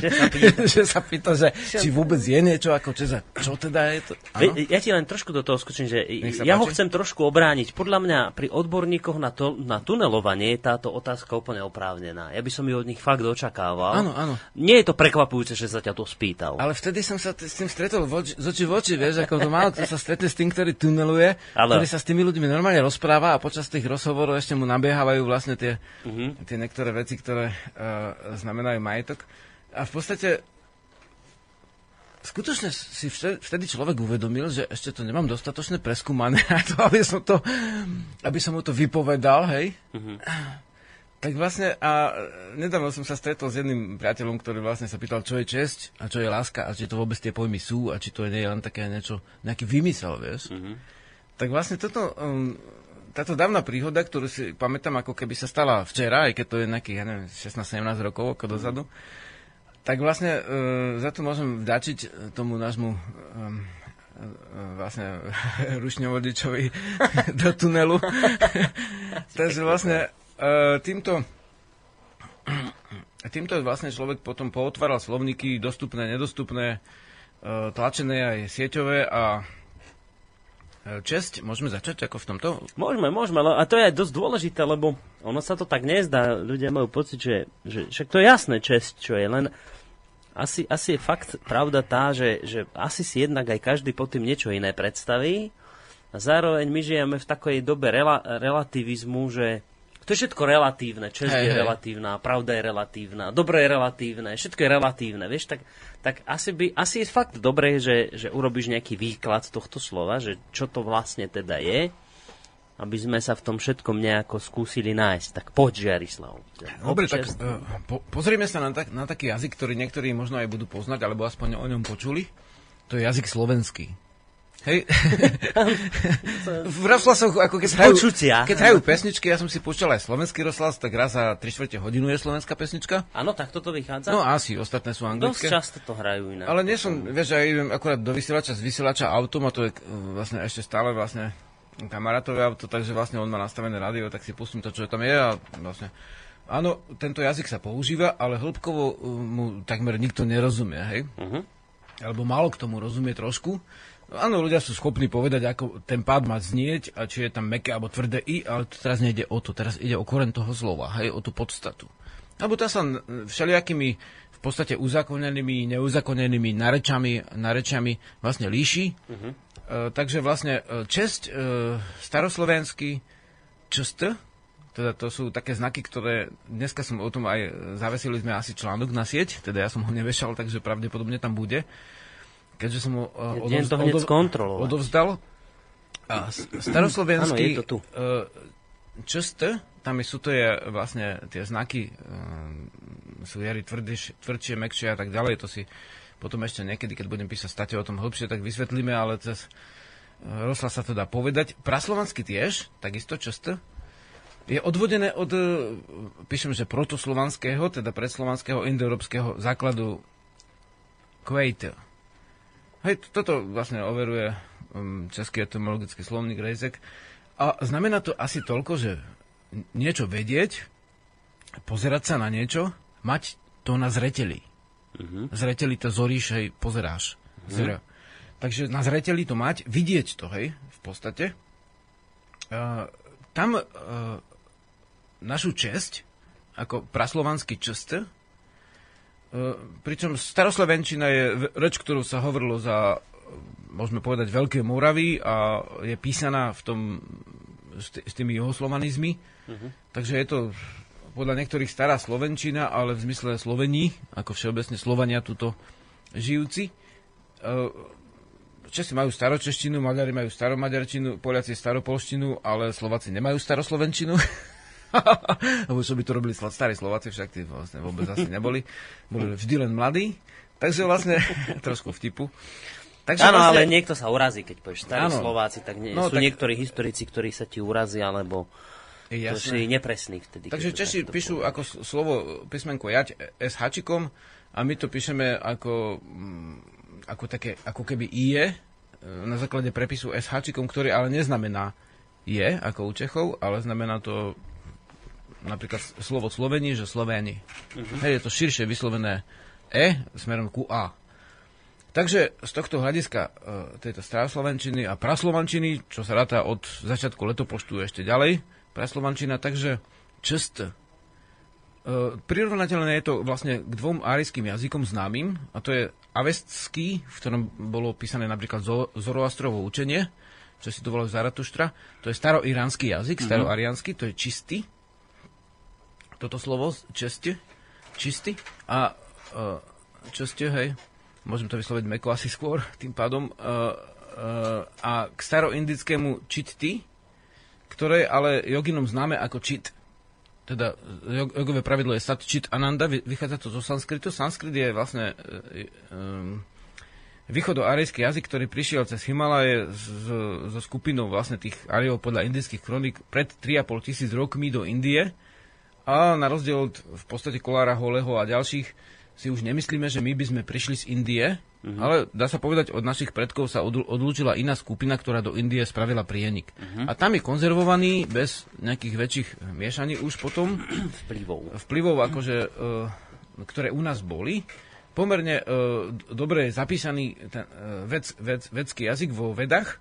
Že sa pýta, (laughs) že, sa pýta, že či vôbec je niečo ako Česa. Čo teda je to?
Ve, ja ti len trošku do toho skočím, že ja páči? ho chcem trošku obrániť. Podľa mňa pri odborníkoch na, to, na tunelovanie je táto otázka úplne oprávnená. Ja by som ju od nich fakt očakával.
Áno, áno.
Nie je to prekvapujúce, že sa ťa to spýtal.
Ale vtedy som sa t- s tým stretol voči, z oči v oči, vieš, ako to málo, to sa stretne s tým, ktorý tuneluje, ale... ktorý sa s tými ľuďmi normálne rozpráva a počas tých rozhovorov ešte mu nabiehávajú vlastne tie, uh-huh. tie niektoré veci, ktoré uh, znamenajú majetok. A v podstate skutočne si vtedy človek uvedomil, že ešte to nemám dostatočne preskúmané (laughs) to, aby som, to, aby som mu to vypovedal, hej. Mm-hmm. Tak vlastne, a nedávno som sa stretol s jedným priateľom, ktorý vlastne sa pýtal, čo je česť a čo je láska a či to vôbec tie pojmy sú a či to nie je len také niečo, nejaký vymysel, vieš. Mm-hmm. Tak vlastne toto, um, táto dávna príhoda, ktorú si pamätám, ako keby sa stala včera, aj keď to je nejakých, ja neviem, 16-17 rokov ako dozadu, tak vlastne uh, za to môžem vdačiť tomu nášmu um, vlastne (laughs) rušňovodičovi (laughs) do tunelu. (laughs) Takže vlastne uh, týmto (clears throat) týmto vlastne človek potom pootváral slovníky dostupné, nedostupné, uh, tlačené aj sieťové a česť, môžeme začať ako v tomto?
Môžeme, môžeme, a to je aj dosť dôležité, lebo ono sa to tak nezdá, ľudia majú pocit, že, že však to je jasné česť, čo je, len asi, asi je fakt pravda tá, že, že asi si jednak aj každý pod tým niečo iné predstaví a zároveň my žijeme v takej dobe rela, relativizmu, že to je všetko relatívne, čest hey, je hey. relatívna, pravda je relatívna, dobro je relatívne, všetko je relatívne, vieš, tak, tak asi, by, asi je fakt dobré, že, že urobíš nejaký výklad tohto slova, že čo to vlastne teda je, aby sme sa v tom všetkom nejako skúsili nájsť. Tak poď, Žiarislav.
Dobre, tak uh, po, pozrieme sa na, tak, na taký jazyk, ktorý niektorí možno aj budú poznať, alebo aspoň o ňom počuli. To je jazyk slovenský. Hej. (laughs) v rozhlasoch, ako keď hrajú, keď hrajú pesničky, ja som si púšťal aj slovenský rozhlas, tak raz za 3 čtvrte hodinu je slovenská pesnička.
Áno, tak toto vychádza?
No asi, ostatné sú anglické.
Dosť často to hrajú inak.
Ale nie som, vieš, ja idem akurát do vysielača z vysielača autom a to je e, vlastne ešte stále vlastne kamarátové auto, takže vlastne on má nastavené rádio, tak si pustím to, čo tam je a vlastne Áno, tento jazyk sa používa, ale hĺbkovo e, mu takmer nikto nerozumie, hej? Uh-huh. Alebo málo k tomu rozumie trošku. Áno, ľudia sú schopní povedať, ako ten pád má znieť a či je tam meké alebo tvrdé i, ale to teraz nejde o to. Teraz ide o koren toho slova, hej, o tú podstatu. Alebo tá sa všelijakými v podstate uzakonenými, neuzakonenými narečami, narečami vlastne líši. Uh-huh. E, takže vlastne e, česť e, staroslovenský čst, teda to sú také znaky, ktoré dneska som o tom aj zavesili sme asi článok na sieť, teda ja som ho nevešal, takže pravdepodobne tam bude keďže som ho uh, odovz,
to hneď odov,
odovzdal. A staroslovenský
ano, je to tu.
Uh, čst, tam sú to je vlastne tie znaky, uh, sú jary tvrdšie, tvrdšie, mekšie a tak ďalej, to si potom ešte niekedy, keď budem písať state o tom hlbšie, tak vysvetlíme, ale cez uh, rozhlas sa to dá povedať. Praslovanský tiež, takisto čst, je odvodené od, píšem, že protoslovanského, teda predslovanského indoeurópskeho základu Kvejt. Hej, toto vlastne overuje um, Český etymologický slovník Rejzek. A znamená to asi toľko, že niečo vedieť, pozerať sa na niečo, mať to na zreteli. Uh-huh. Zreteli to zoríš, hej, pozeráš. Uh-huh. Takže na zreteli to mať, vidieť to, hej, v podstate. Uh, tam uh, našu česť, ako praslovanský čest, pričom staroslovenčina je reč, ktorú sa hovorilo za, môžeme povedať, Veľké Moravy a je písaná v tom, s, tými juhoslovanizmi. Uh-huh. Takže je to podľa niektorých stará Slovenčina, ale v zmysle Slovení, ako všeobecne Slovania tuto žijúci. E, Česi majú staročeštinu, Maďari majú staromaďarčinu, Poliaci staropolštinu, ale Slováci nemajú staroslovenčinu. (laughs) (laughs) Lebo čo by to robili starí Slováci, však tí vlastne vôbec asi neboli. Boli vždy len mladí. Takže vlastne (laughs) trošku vtipu.
Takže áno, vlastne... ale niekto sa urazí, keď povieš starí áno. Slováci, tak nie, no, sú tak... niektorí historici, ktorí sa ti urazia, alebo to si nepresný vtedy.
Takže Češi píšu povie. ako slovo písmenko jať s hačikom a my to píšeme ako, mm, ako, také, ako keby IE na základe prepisu s hačikom, ktorý ale neznamená je, ako u Čechov, ale znamená to napríklad slovo Slovení, že Slovéni. Uh-huh. Hej, je to širšie vyslovené E smerom ku A. Takže z tohto hľadiska e, tejto staroslovenčiny a praslovančiny, čo sa ráta od začiatku letopoštu ešte ďalej, praslovančina, takže čest. E, prirovnateľné je to vlastne k dvom árijským jazykom známym, a to je avestský, v ktorom bolo písané napríklad Zoroastrovo učenie, čo si to volalo Zaratuštra, to je staroiránsky jazyk, mm-hmm. staroariánsky, to je čistý, toto slovo česte, čistý a uh, česte, hej, môžem to vysloviť meko asi skôr tým pádom, uh, uh, a k staroindickému čitty, ktoré ale joginom známe ako čit. teda jog- jogové pravidlo je sat chit ananda, vy- vychádza to zo sanskritu. Sanskrit je vlastne e, um, východoarejský jazyk, ktorý prišiel cez Himalaje so skupinou vlastne tých Ariov podľa indických kroník pred 3,5 tisíc rokmi do Indie. A na rozdiel od v podstate Kolára Holeho a ďalších si už nemyslíme, že my by sme prišli z Indie, uh-huh. ale dá sa povedať, od našich predkov sa odl- odlúčila iná skupina, ktorá do Indie spravila prienik. Uh-huh. A tam je konzervovaný bez nejakých väčších miešaní už potom
Vplyvov.
vplyvov, akože, e, ktoré u nás boli. Pomerne e, dobre zapísaný ten e, vec, vec, vedský jazyk vo vedách,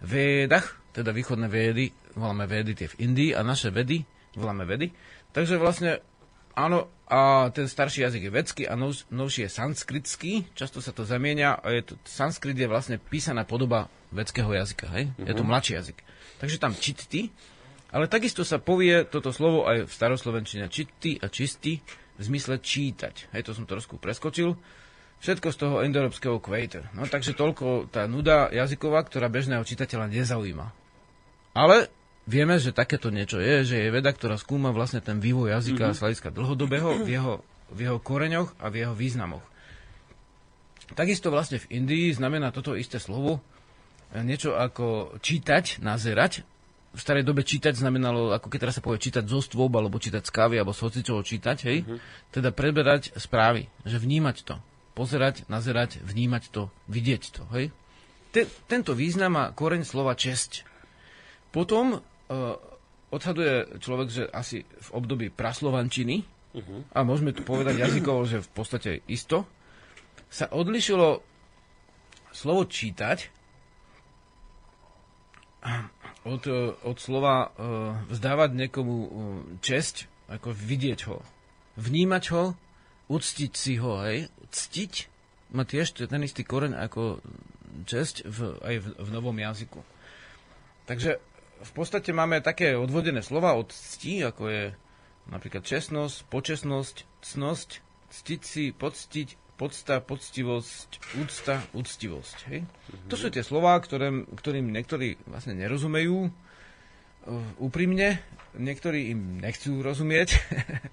vedách, teda východné vedy, voláme vedy tie v Indii a naše vedy voláme vedy. Takže vlastne áno, a ten starší jazyk je vedský a nov, novší je sanskritský, často sa to zamienia a je to, sanskrit je vlastne písaná podoba vedského jazyka, hej? Uh-huh. Je to mladší jazyk. Takže tam čitty, ale takisto sa povie toto slovo aj v staroslovenčine čitty a čistý v zmysle čítať. Hej, to som trošku preskočil. Všetko z toho indoeurópskeho kvejte. No takže toľko tá nuda jazyková, ktorá bežného čitateľa nezaujíma. Ale vieme, že takéto niečo je, že je veda, ktorá skúma vlastne ten vývoj jazyka mm-hmm. z hľadiska dlhodobého v jeho, v jeho koreňoch a v jeho významoch. Takisto vlastne v Indii znamená toto isté slovo e, niečo ako čítať, nazerať. V starej dobe čítať znamenalo, ako keď teraz sa povie čítať zo stôb, alebo čítať z kávy, alebo z hocičoho čítať, hej? Mm-hmm. Teda preberať správy, že vnímať to. Pozerať, nazerať, vnímať to, vidieť to, hej? Te, tento význam má koreň slova česť. Potom odhaduje človek, že asi v období praslovančiny, uh-huh. a môžeme tu povedať jazykovo, že v podstate isto, sa odlišilo slovo čítať od, od slova uh, vzdávať niekomu uh, česť, ako vidieť ho, vnímať ho, uctiť si ho, hej, ctiť má tiež ten istý koreň ako česť v, aj v, v novom jazyku. Takže v podstate máme také odvodené slova od cti, ako je napríklad čestnosť, počesnosť, cnosť, ctiť si, poctiť, podsta, poctivosť, úcta, úctivosť. Hej? Mm-hmm. To sú tie slová, ktorým, ktorým niektorí vlastne nerozumejú uh, úprimne, niektorí im nechcú rozumieť.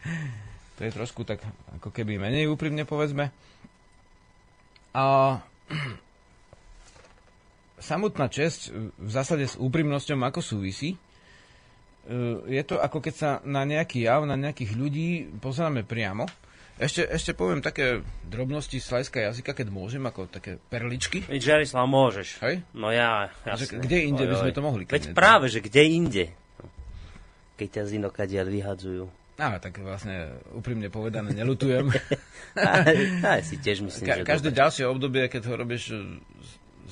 (laughs) to je trošku tak ako keby menej úprimne povedzme. A samotná česť v zásade s úprimnosťou ako súvisí. Je to ako keď sa na nejaký jav, na nejakých ľudí pozeráme priamo. Ešte, ešte poviem také drobnosti slajská jazyka, keď môžem, ako také perličky.
Veď Žarislav, môžeš.
Hej?
No ja, jasne.
Kde inde by sme to mohli?
Veď
nie?
práve, že kde inde. Keď ťa z inokadiaľ vyhadzujú.
Á, tak vlastne úprimne povedané nelutujem. (laughs)
Ja si tiež myslím,
Ka-
že
každé
dobre.
ďalšie obdobie, keď ho robíš e,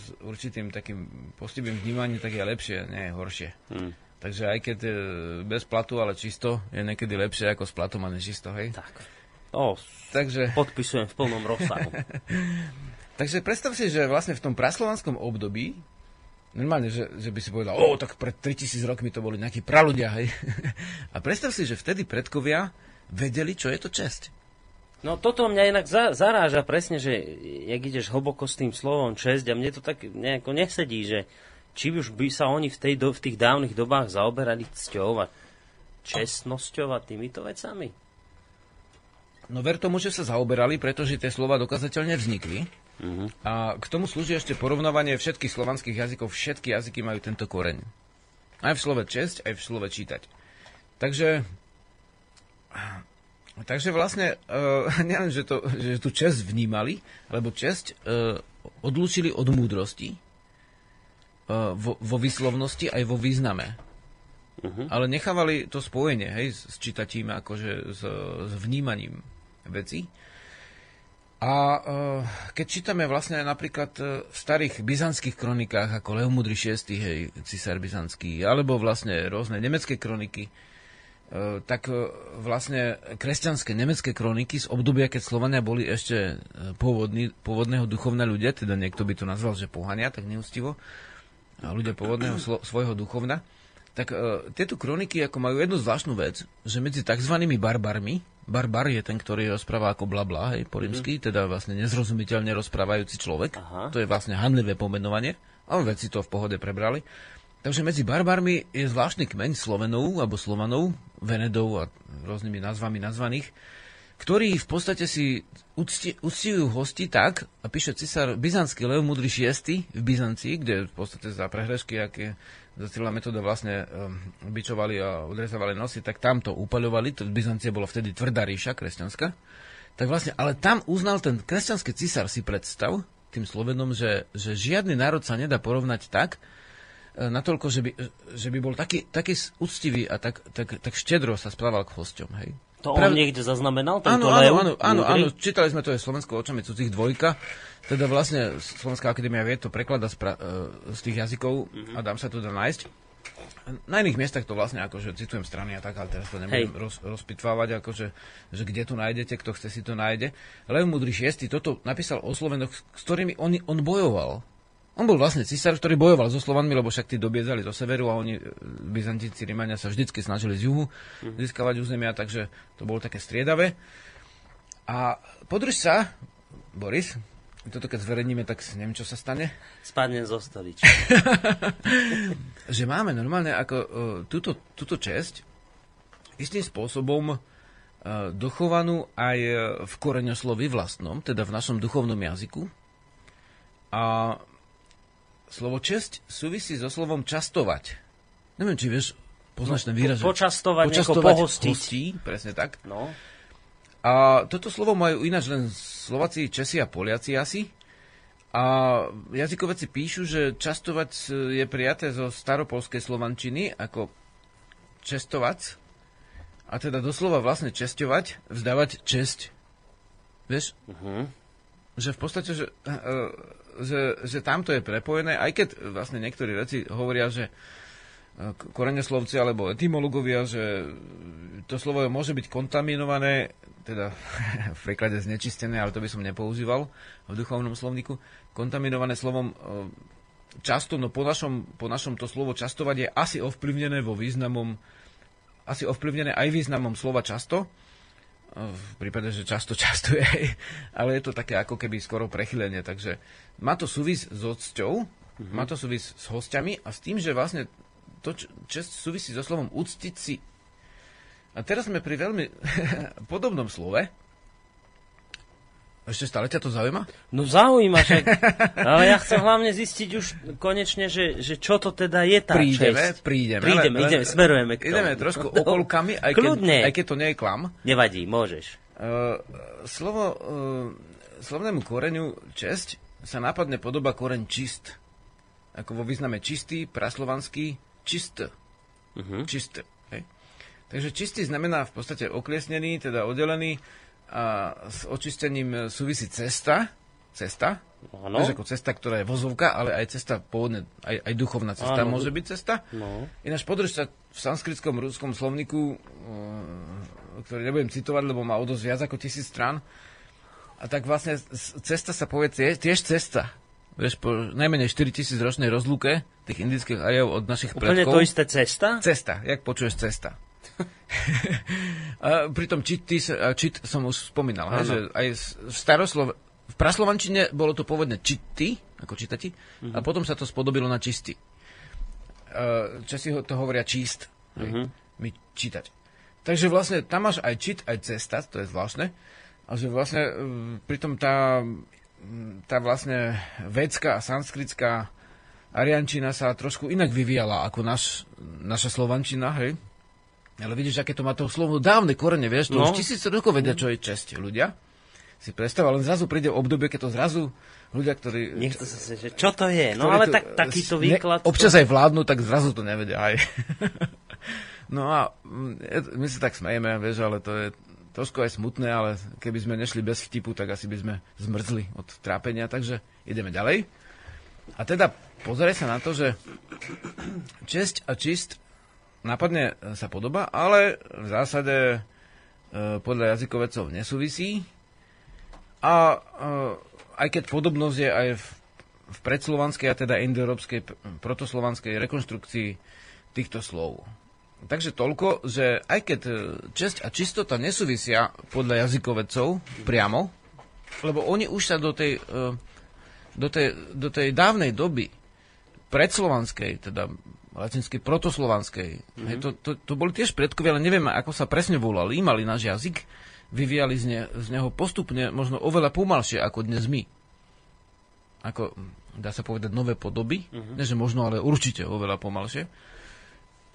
s, určitým takým postivým vnímaním, tak je lepšie, nie je horšie.
Hm.
Takže aj keď e, bez platu, ale čisto, je niekedy lepšie ako s platom a nečisto, hej?
Tak. O,
Takže,
podpisujem v plnom rozsahu. (laughs)
takže predstav si, že vlastne v tom praslovanskom období, normálne, že, že by si povedal, o, tak pred 3000 rokmi to boli nejakí praludia, hej? (laughs) A predstav si, že vtedy predkovia vedeli, čo je to česť.
No toto mňa inak za, zaráža presne, že jak ideš hlboko s tým slovom česť a mne to tak nejako nesedí, že či už by sa oni v, tej do, v tých dávnych dobách zaoberali cťou a čestnosťou a týmito vecami.
No ver tomu, že sa zaoberali, pretože tie slova dokazateľne vznikli.
Mhm.
A k tomu slúži ešte porovnávanie všetkých slovanských jazykov. Všetky jazyky majú tento koreň. Aj v slove česť, aj v slove čítať. Takže Takže vlastne, uh, (laughs) nielen, že, to, že tú česť vnímali, lebo česť uh, odlúčili od múdrosti uh, vo, vo výslovnosti aj vo význame. Uh-huh. Ale nechávali to spojenie, hej, s čítatím, akože s, s vnímaním veci. A uh, keď čítame vlastne napríklad v starých byzantských kronikách, ako Leomudry VI, hej, cisár byzantský, alebo vlastne rôzne nemecké kroniky, tak e, vlastne kresťanské nemecké kroniky z obdobia, keď Slovania boli ešte e, pôvodní, pôvodného duchovné ľudia, teda niekto by to nazval, že pohania, tak neústivo, a ľudia pôvodného slo, svojho duchovna, tak uh, tieto kroniky ako majú jednu zvláštnu vec, že medzi tzv. barbarmi, barbar je ten, ktorý rozpráva ako blabla, hej, po rímsky, mm. teda vlastne nezrozumiteľne rozprávajúci človek,
Aha.
to je vlastne hanlivé pomenovanie, ale veci to v pohode prebrali. Takže medzi barbarmi je zvláštny kmeň Slovenov alebo Slovanov, Venedov a rôznymi názvami nazvaných, ktorí v podstate si ucti, hosti tak, a píše cisár byzantský Leo Mudrý VI v Byzancii, kde v podstate za prehrešky, aké za metóda vlastne um, bičovali a odrezávali nosy, tak tam to upaľovali, to Byzancie bolo vtedy tvrdá ríša kresťanská. Tak vlastne, ale tam uznal ten kresťanský cisár si predstav, tým Slovenom, že, že žiadny národ sa nedá porovnať tak, natoľko, že by, že by bol taký, taký úctivý a tak, tak, tak štedro sa správal k hosťom. Hej.
To on Prav... niekde zaznamenal,
áno, áno, áno, áno, áno, čítali sme to aj Slovensko očami cudzích dvojka, teda vlastne Slovenská akadémia vie to preklada z, pra, e, z tých jazykov mm-hmm. a dám sa to dá nájsť. Na iných miestach to vlastne akože citujem strany a tak, ale teraz to nebudem roz, rozpitvávať, akože, že kde tu nájdete, kto chce si to nájde. Lev Mudrý VI toto napísal o Slovenoch, s ktorými on, on bojoval. On bol vlastne cisár, ktorý bojoval so Slovanmi, lebo však tí dobiezali do severu a oni, e, Byzantíci, Rímania sa vždycky snažili z juhu mm. získavať územia, takže to bolo také striedavé. A podrž sa, Boris, toto keď zverejníme, tak neviem, čo sa stane.
Spadnem zo stoličky. (laughs)
že máme normálne ako uh, túto, túto česť istým spôsobom uh, dochovanú aj v koreňoslovi vlastnom, teda v našom duchovnom jazyku. A slovo česť súvisí so slovom častovať. Neviem, či vieš, poznáš no, ten výraz.
Po, počastovať, počastovať pohostiť. Hostí,
presne tak.
No.
A toto slovo majú ináč len Slováci, Česi a Poliaci asi. A jazykoveci píšu, že častovať je prijaté zo staropolskej slovančiny ako čestovať. A teda doslova vlastne čestovať, vzdávať česť. Vieš? Uh-huh. Že v podstate, že že, že tamto je prepojené, aj keď vlastne niektorí veci hovoria, že e, koreneslovci alebo etymologovia, že to slovo môže byť kontaminované, teda (laughs) v preklade znečistené, ale to by som nepoužíval v duchovnom slovníku, kontaminované slovom e, často, no po našom, po našom to slovo častovať je asi ovplyvnené vo významom, asi ovplyvnené aj významom slova často, v prípade, že často (laughs) často je, ale je to také ako keby skoro prechylenie, takže má to súvis s odsťou, mm-hmm. má to súvis s hostiami a s tým, že vlastne to čest súvisí so slovom úctiť si. A teraz sme pri veľmi (laughs) podobnom slove, ešte stále ťa to zaujíma?
No zaujíma, že... ale ja chcem hlavne zistiť už konečne, že, že čo to teda je tá
prídeme,
česť.
Prídeme,
prídeme. ideme, smerujeme k
tomu. Ideme trošku okolkami, aj keď, aj keď to nie je klam.
Nevadí, môžeš.
Uh, slovo, uh, slovnému koreňu česť sa nápadne podoba koreň čist. Ako vo význame čistý, praslovanský, čist. Uh-huh. Čist. Hej. Takže čistý znamená v podstate okliesnený, teda oddelený, a s očistením súvisí cesta, cesta,
Ano.
ako cesta, ktorá je vozovka, ale aj cesta pôvodne, aj, aj duchovná cesta ano. môže byť cesta.
No.
Ináč podrž sa v sanskritskom ruskom slovníku, ktorý nebudem citovať, lebo má o dosť viac ako tisíc strán, a tak vlastne cesta sa povie tiež, tiež cesta. Vieš, po najmenej 4000 ročnej rozluke tých indických ajov od našich
Úplne
predkov.
Úplne to isté cesta?
Cesta, jak počuješ cesta. (laughs) a pritom čit, čit som už spomínal, he, že aj v staroslov, v praslovančine bolo to pôvodne čity, ako čitati, uh-huh. a potom sa to spodobilo na čisty. Česi to hovoria číst, uh-huh. my čítať. Takže vlastne tam máš aj čit, aj cesta, to je zvláštne. A že vlastne pritom tá, tá vlastne védská a sanskritská ariančina sa trošku inak vyvíjala ako naš, naša slovančina, hej? Ale vidíš, aké to má to slovo dávne korene, vieš, to no. už tisíc rokov vedia, čo je česť ľudia. Si predstav, len zrazu príde obdobie, keď to zrazu ľudia, ktorí...
Nechce sa si, že čo to je? No ale to, tak, takýto výklad...
Ne, občas aj vládnu, tak zrazu to nevedia aj. (laughs) no a mm, my sa tak smejeme, vieš, ale to je trošku aj smutné, ale keby sme nešli bez vtipu, tak asi by sme zmrzli od trápenia, takže ideme ďalej. A teda pozrie sa na to, že česť a čist nápadne sa podoba, ale v zásade e, podľa jazykovecov nesúvisí. A e, aj keď podobnosť je aj v, v predslovanskej a teda indoeurópskej protoslovanskej rekonštrukcii týchto slov. Takže toľko, že aj keď e, česť a čistota nesúvisia podľa jazykovecov priamo, lebo oni už sa do tej, e, do tej, do tej dávnej doby predslovanskej, teda latinskej protoslovanskej. Mm-hmm. Hej, to, to, to boli tiež predkovia, ale neviem, ako sa presne volali, mali náš jazyk, vyvíjali z, ne, z neho postupne možno oveľa pomalšie ako dnes my. Ako, dá sa povedať, nové podoby. Mm-hmm. Nie, že možno, ale určite oveľa pomalšie.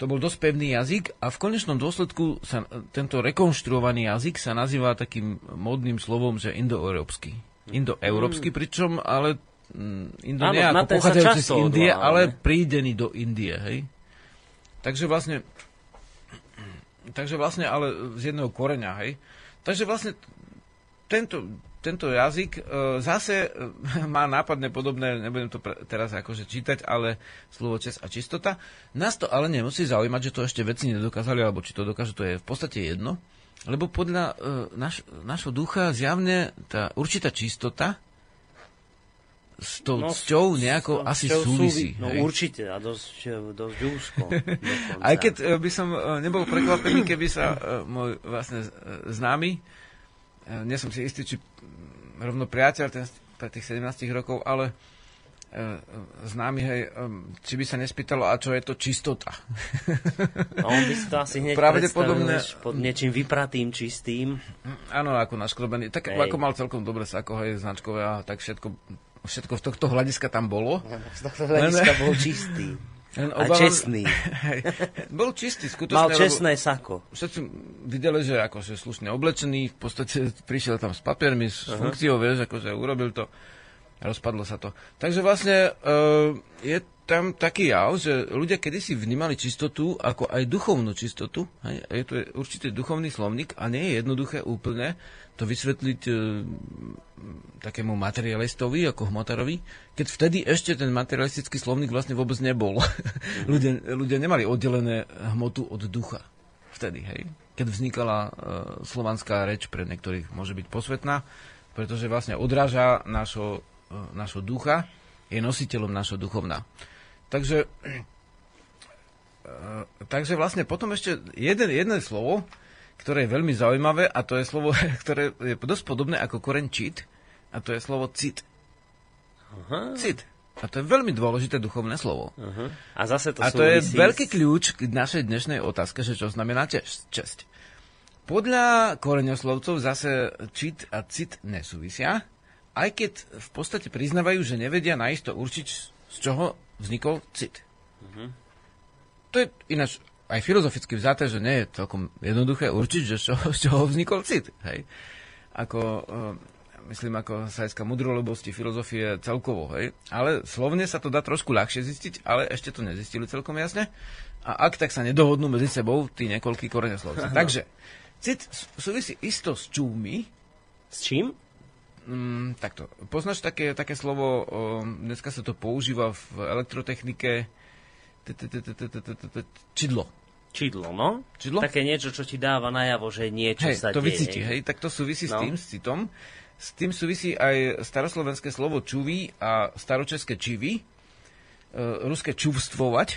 To bol dosť pevný jazyk a v konečnom dôsledku sa tento rekonštruovaný jazyk sa nazýva takým modným slovom, že indoeurópsky. Indoeurópsky, mm. pričom ale mm, Indo nie ako pochádzajúci z Indie, odvolá, ale prídený do Indie, hej. Takže vlastne takže vlastne ale z jedného koreňa, hej. Takže vlastne tento, tento jazyk e, zase e, (laughs) má nápadne podobné, nebudem to pre, teraz akože čítať, ale slovo čes a čistota. Nás to ale nemusí zaujímať, že to ešte veci nedokázali, alebo či to dokážu, to je v podstate jedno. Lebo podľa e, naš, našho ducha zjavne tá určitá čistota s tou no, cťou nejako asi súvisí.
No hej? určite a dosť, dosť úzko. (laughs)
Aj keď by som nebol prekvapený, keby sa môj vlastne známy nie som si istý, či rovno priateľ ten, pre tých 17 rokov, ale e, známy, hej, či by sa nespýtalo, a čo je to čistota?
A on by si to asi hneď Pravdepodobne... pod niečím vypratým, čistým.
Áno, ako naškrobený. Tak hej. ako mal celkom dobre sako, hej, značkové a tak všetko, všetko z tohto hľadiska tam bolo.
Z tohto hľadiska bol čistý. Len a čestný. (laughs)
Bol čistý, skutočne.
Mal čestné sako.
Všetci videli, že akože slušne oblečený, v podstate prišiel tam s papiermi, s uh-huh. funkciou, vieš, akože urobil to, rozpadlo sa to. Takže vlastne uh, je tam taký jav, že ľudia kedysi vnímali čistotu ako aj duchovnú čistotu. Hej? Je to určitý duchovný slovník a nie je jednoduché úplne to vysvetliť e, takému materialistovi ako Hmotarovi, keď vtedy ešte ten materialistický slovník vlastne vôbec nebol. ľudia, ľudia nemali oddelené hmotu od ducha. Vtedy, hej. Keď vznikala e, slovanská reč, pre niektorých môže byť posvetná, pretože vlastne odráža našo, e, našo ducha, je nositeľom našho duchovná. Takže, e, takže vlastne potom ešte jeden, jedné slovo, ktoré je veľmi zaujímavé a to je slovo, (laughs) ktoré je dosť podobné ako koreň čit a to je slovo cit. Aha. Cit. A to je veľmi dôležité duchovné slovo.
Uh-huh. A zase to
A to je veľký kľúč k našej dnešnej otázke, že čo znamená česť. Podľa koreňoslovcov zase čit a cit nesúvisia, aj keď v podstate priznávajú, že nevedia naisto určiť, z čoho vznikol cit. Uh-huh. To je ináč aj filozoficky vzaté, že nie je celkom jednoduché určiť, že čo, z čoho vznikol cit. Hej. Ako, uh, myslím, ako sa hľadiska mudrolobosti, filozofie celkovo. Hej. Ale slovne sa to dá trošku ľahšie zistiť, ale ešte to nezistili celkom jasne. A ak tak sa nedohodnú medzi sebou tí niekoľkí koreňoslovci. Takže, cit súvisí isto s čúmi.
S čím?
Mm, takto. Poznáš také, také slovo, dneska sa to používa v elektrotechnike, čidlo.
Čidlo, no?
Čidlo?
Také niečo, čo ti dáva najavo, že niečo
hej,
sa
to
deje.
vycíti, hej, tak to súvisí no. s tým, s citom. S tým súvisí aj staroslovenské slovo čuví a staročeské čivy, e, ruské čuvstvovať,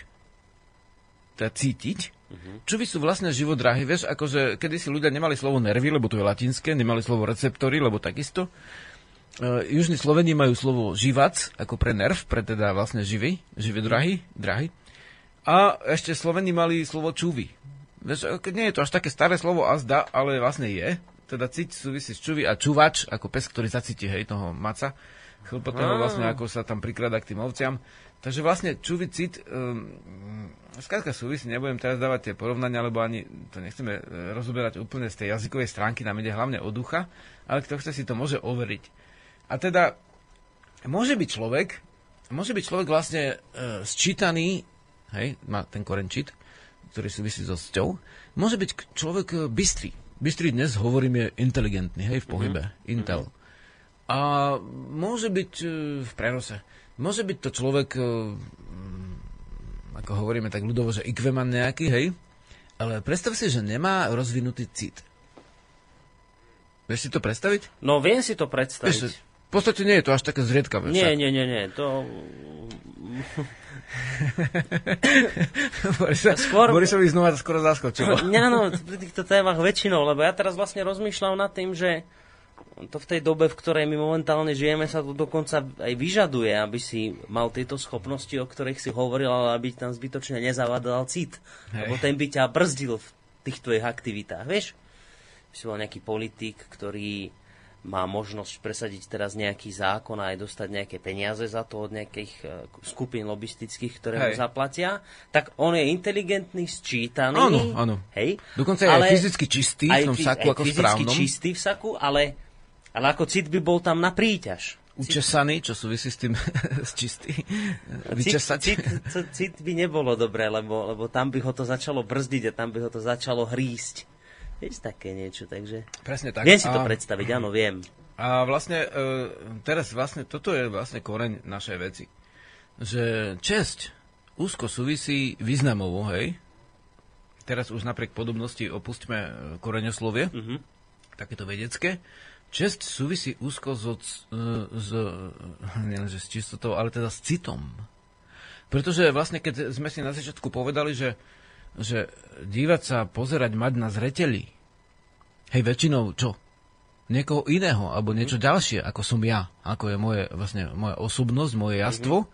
teda cítiť. Uh-huh. Čuvy sú vlastne živodrahy, vieš, akože kedysi ľudia nemali slovo nervy, lebo to je latinské, nemali slovo receptory, lebo takisto. E, južní Sloveni majú slovo živac, ako pre nerv, pre teda vlastne živy, živé drahy, drahy. A ešte Sloveni mali slovo čuvy. Vieš, nie je to až také staré slovo azda, ale vlastne je. Teda ciť súvisí s čuvy a čuvač, ako pes, ktorý zacíti, hej, toho maca chlpotého vlastne, ako sa tam prikrada k tým ovciam. Takže vlastne čuvy cit, um, skrátka súvisí, nebudem teraz dávať tie porovnania, lebo ani to nechceme e, rozoberať úplne z tej jazykovej stránky, nám ide hlavne o ducha, ale kto chce si to môže overiť. A teda môže byť človek, môže byť človek vlastne e, sčítaný hej, má ten korenčit, ktorý súvisí so sťou, môže byť človek e, bystrý. Bystrý dnes, hovorím, je inteligentný, hej, v pohybe, mm-hmm. intel. A môže byť e, v prenose. Môže byť to človek, e, mm, ako hovoríme tak ľudovo, že ikveman nejaký, hej, ale predstav si, že nemá rozvinutý cit. Vieš si to predstaviť?
No, viem si to predstaviť. Vieš,
v podstate nie je to až také zriedkavé.
Nie, nie, nie, nie. To (laughs)
Borisa, Skôr... Borisovi znova skoro zaskočilo. (laughs)
Nie, no, pri týchto témach väčšinou, lebo ja teraz vlastne rozmýšľam nad tým, že to v tej dobe, v ktorej my momentálne žijeme, sa to dokonca aj vyžaduje, aby si mal tieto schopnosti, o ktorých si hovoril, ale aby tam zbytočne nezavadal cit.
Hej.
Lebo ten by ťa brzdil v tých tvojich aktivitách, vieš? Si bol nejaký politik, ktorý má možnosť presadiť teraz nejaký zákon a aj dostať nejaké peniaze za to od nejakých e, skupín lobistických, ktoré mu
Hej.
zaplatia, tak on je inteligentný, sčítaný.
Áno, áno.
Hej?
Dokonca je aj fyzicky čistý v tom saku
aj
ako
fyzicky
správnom.
čistý v saku, ale, ale ako cit by bol tam na príťaž.
Učesaný, čo súvisí s tým (laughs) s čistý. Vyčesať.
Cit, cit, cit by nebolo dobré, lebo, lebo tam by ho to začalo brzdiť a tam by ho to začalo hrísť. Vieš, také niečo, takže...
Presne tak.
Viem si to
A-
predstaviť, áno, viem.
A vlastne e, teraz vlastne toto je vlastne koreň našej veci. Že česť úzko súvisí významovo, hej? Teraz už napriek podobnosti opustíme e, koreňoslovie,
Mhm.
takéto vedecké. Česť súvisí úzko so, e, s, e, nielenže s čistotou, ale teda s citom. Pretože vlastne, keď sme si na začiatku povedali, že, že dívať sa, pozerať, mať na zreteli, hej, väčšinou čo? Niekoho iného, alebo niečo ďalšie, ako som ja, ako je moje, vlastne, moja osobnosť, moje jastvo,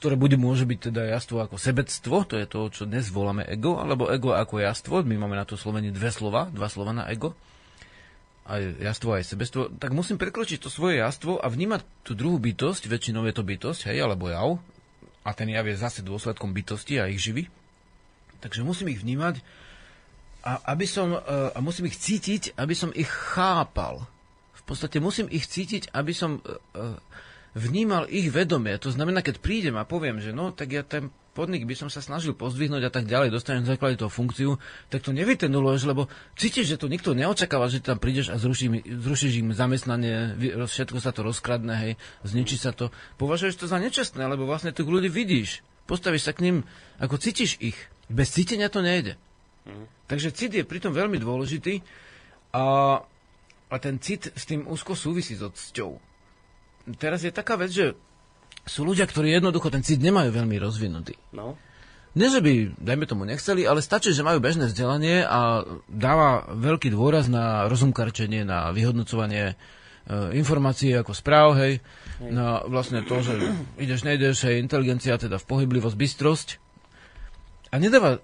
ktoré bude, môže byť teda jastvo ako sebectvo, to je to, čo dnes voláme ego, alebo ego ako jastvo, my máme na to Slovení dve slova, dva slova na ego, aj jastvo, aj sebectvo, tak musím prekročiť to svoje jastvo a vnímať tú druhú bytosť, väčšinou je to bytosť, hej, alebo jav, a ten jav je zase dôsledkom bytosti a ich živy. Takže musím ich vnímať a, aby som, e, a musím ich cítiť, aby som ich chápal. V podstate musím ich cítiť, aby som e, e, vnímal ich vedomie. To znamená, keď prídem a poviem, že no, tak ja ten podnik by som sa snažil pozdvihnúť a tak ďalej, dostanem na základe toho funkciu, tak to nevytenuluješ, lebo cítiš, že to nikto neočakáva, že tam prídeš a zruší, zrušíš im zamestnanie, všetko sa to rozkradne, hej, zničí sa to. Považuješ to za nečestné, lebo vlastne tých ľudí vidíš. Postavíš sa k ním, ako cítiš ich. Bez cítenia to nejde. Takže cit je pritom veľmi dôležitý a, a ten cit s tým úzko súvisí so cťou. Teraz je taká vec, že sú ľudia, ktorí jednoducho ten cit nemajú veľmi rozvinutý.
No.
Nie, že by, dajme tomu, nechceli, ale stačí, že majú bežné vzdelanie a dáva veľký dôraz na rozumkarčenie, na vyhodnocovanie e, informácií ako správ, hej, na vlastne to, že ideš, nejdeš, hej, inteligencia, teda v pohyblivosť, bystrosť. A nedáva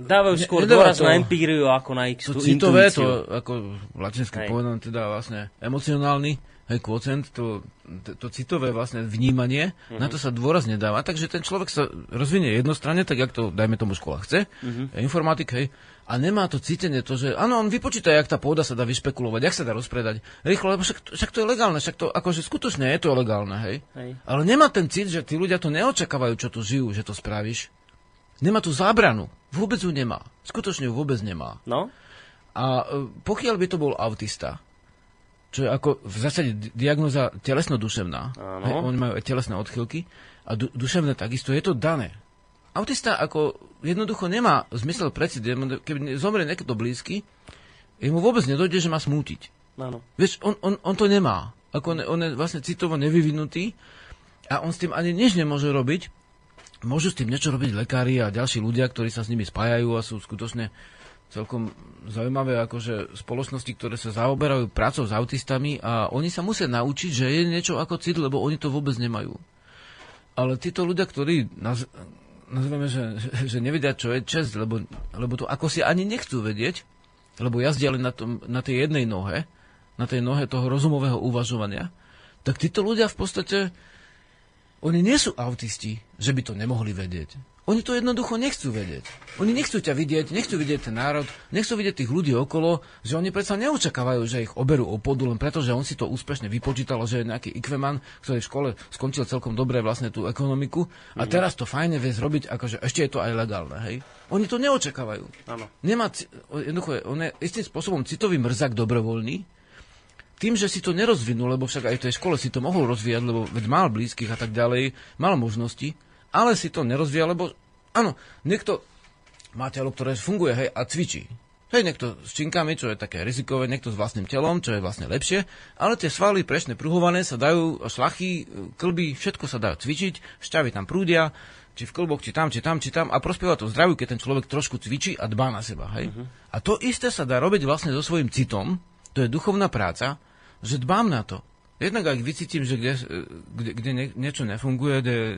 Dávajú skôr dôraz
to-
na empíriu ako na ich
to citové,
intuíciu.
to ako latinsky povedané, teda vlastne emocionálny, hej, kvocent, to, to, to citové vlastne vnímanie,
Mhm.
na to sa dôraz nedáva, takže ten človek sa rozvinie jednostranne, tak jak to, dajme tomu, škola chce,
Mhm.
informatik, hej, a nemá to cítenie, to, že áno, on vypočíta, jak tá pôda sa dá vyšpekulovať, jak sa dá rozpredať rýchlo, lebo však, však to je legálne, však to, akože skutočne je to legálne, hej.
Hej.
Ale nemá ten cit, že tí ľudia to neočakávajú, čo tu žijú, že to spravíš. Nemá tú zábranu. Vôbec ju nemá. Skutočne ju vôbec nemá.
No?
A e, pokiaľ by to bol autista, čo je ako v zásade di- diagnoza telesno-duševná, hej, oni majú aj telesné odchylky, a du- duševné takisto, je to dané. Autista ako jednoducho nemá zmysel precit, ne- zomrie niekto blízky, jemu vôbec nedojde, že má smútiť.
Áno.
Vieš, on, on, on to nemá. Ako ne, on je vlastne citovo nevyvinutý a on s tým ani nič nemôže robiť. Môžu s tým niečo robiť lekári a ďalší ľudia, ktorí sa s nimi spájajú a sú skutočne celkom zaujímavé akože spoločnosti, ktoré sa zaoberajú prácou s autistami a oni sa musia naučiť, že je niečo ako cit, lebo oni to vôbec nemajú. Ale títo ľudia, ktorí naz, nazveme, že, že nevedia, čo je čest, lebo, lebo to ako si ani nechcú vedieť, lebo jazdia len na, tom, na tej jednej nohe, na tej nohe toho rozumového uvažovania, tak títo ľudia v podstate, oni nie sú autisti, že by to nemohli vedieť. Oni to jednoducho nechcú vedieť. Oni nechcú ťa vidieť, nechcú vidieť ten národ, nechcú vidieť tých ľudí okolo, že oni predsa neočakávajú, že ich oberú o podu, len preto, že on si to úspešne vypočítal, že je nejaký ikveman, ktorý v škole skončil celkom dobre vlastne tú ekonomiku a teraz to fajne vie zrobiť, akože ešte je to aj legálne, hej. Oni to neočakávajú.
Áno.
Nemá, jednoducho, je- on je istým spôsobom citový mrzak dobrovoľný, tým, že si to nerozvinul, lebo však aj v tej škole si to mohol rozvíjať, lebo veď mal blízkych a tak ďalej, mal možnosti, ale si to nerozvíja, lebo áno, niekto má telo, ktoré funguje, hej, a cvičí. Hej, niekto s činkami, čo je také rizikové, niekto s vlastným telom, čo je vlastne lepšie, ale tie svaly prešne pruhované sa dajú, šlachy, klby, všetko sa dá cvičiť, šťavy tam prúdia, či v klboch, či tam, či tam, či tam a prospieva to zdraviu, keď ten človek trošku cvičí a dbá na seba, hej. A to isté sa dá robiť vlastne so svojím citom, to je duchovná práca, že dbám na to. Jednak ak vycítim, že kde, kde, kde nie, niečo nefunguje, kde je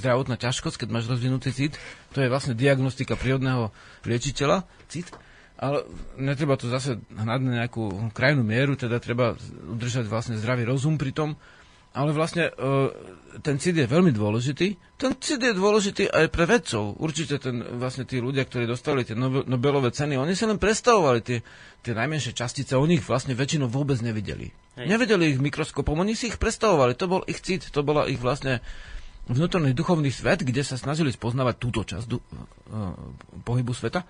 zdravotná ťažkosť, keď máš rozvinutý cit, to je vlastne diagnostika prírodného liečiteľa, cit, ale netreba to zase hnať na nejakú krajnú mieru, teda treba udržať vlastne zdravý rozum pri tom, ale vlastne e, ten cit je veľmi dôležitý. Ten cit je dôležitý aj pre vedcov. Určite ten, vlastne tí ľudia, ktorí dostali tie Nobelové ceny, oni sa len predstavovali tie, tie najmenšie častice, oni ich vlastne väčšinou vôbec nevideli. Hej. Nevedeli ich mikroskopom, oni si ich predstavovali, to bol ich cit, to bola ich vlastne vnútorný duchovný svet, kde sa snažili spoznávať túto časť du- uh, pohybu sveta.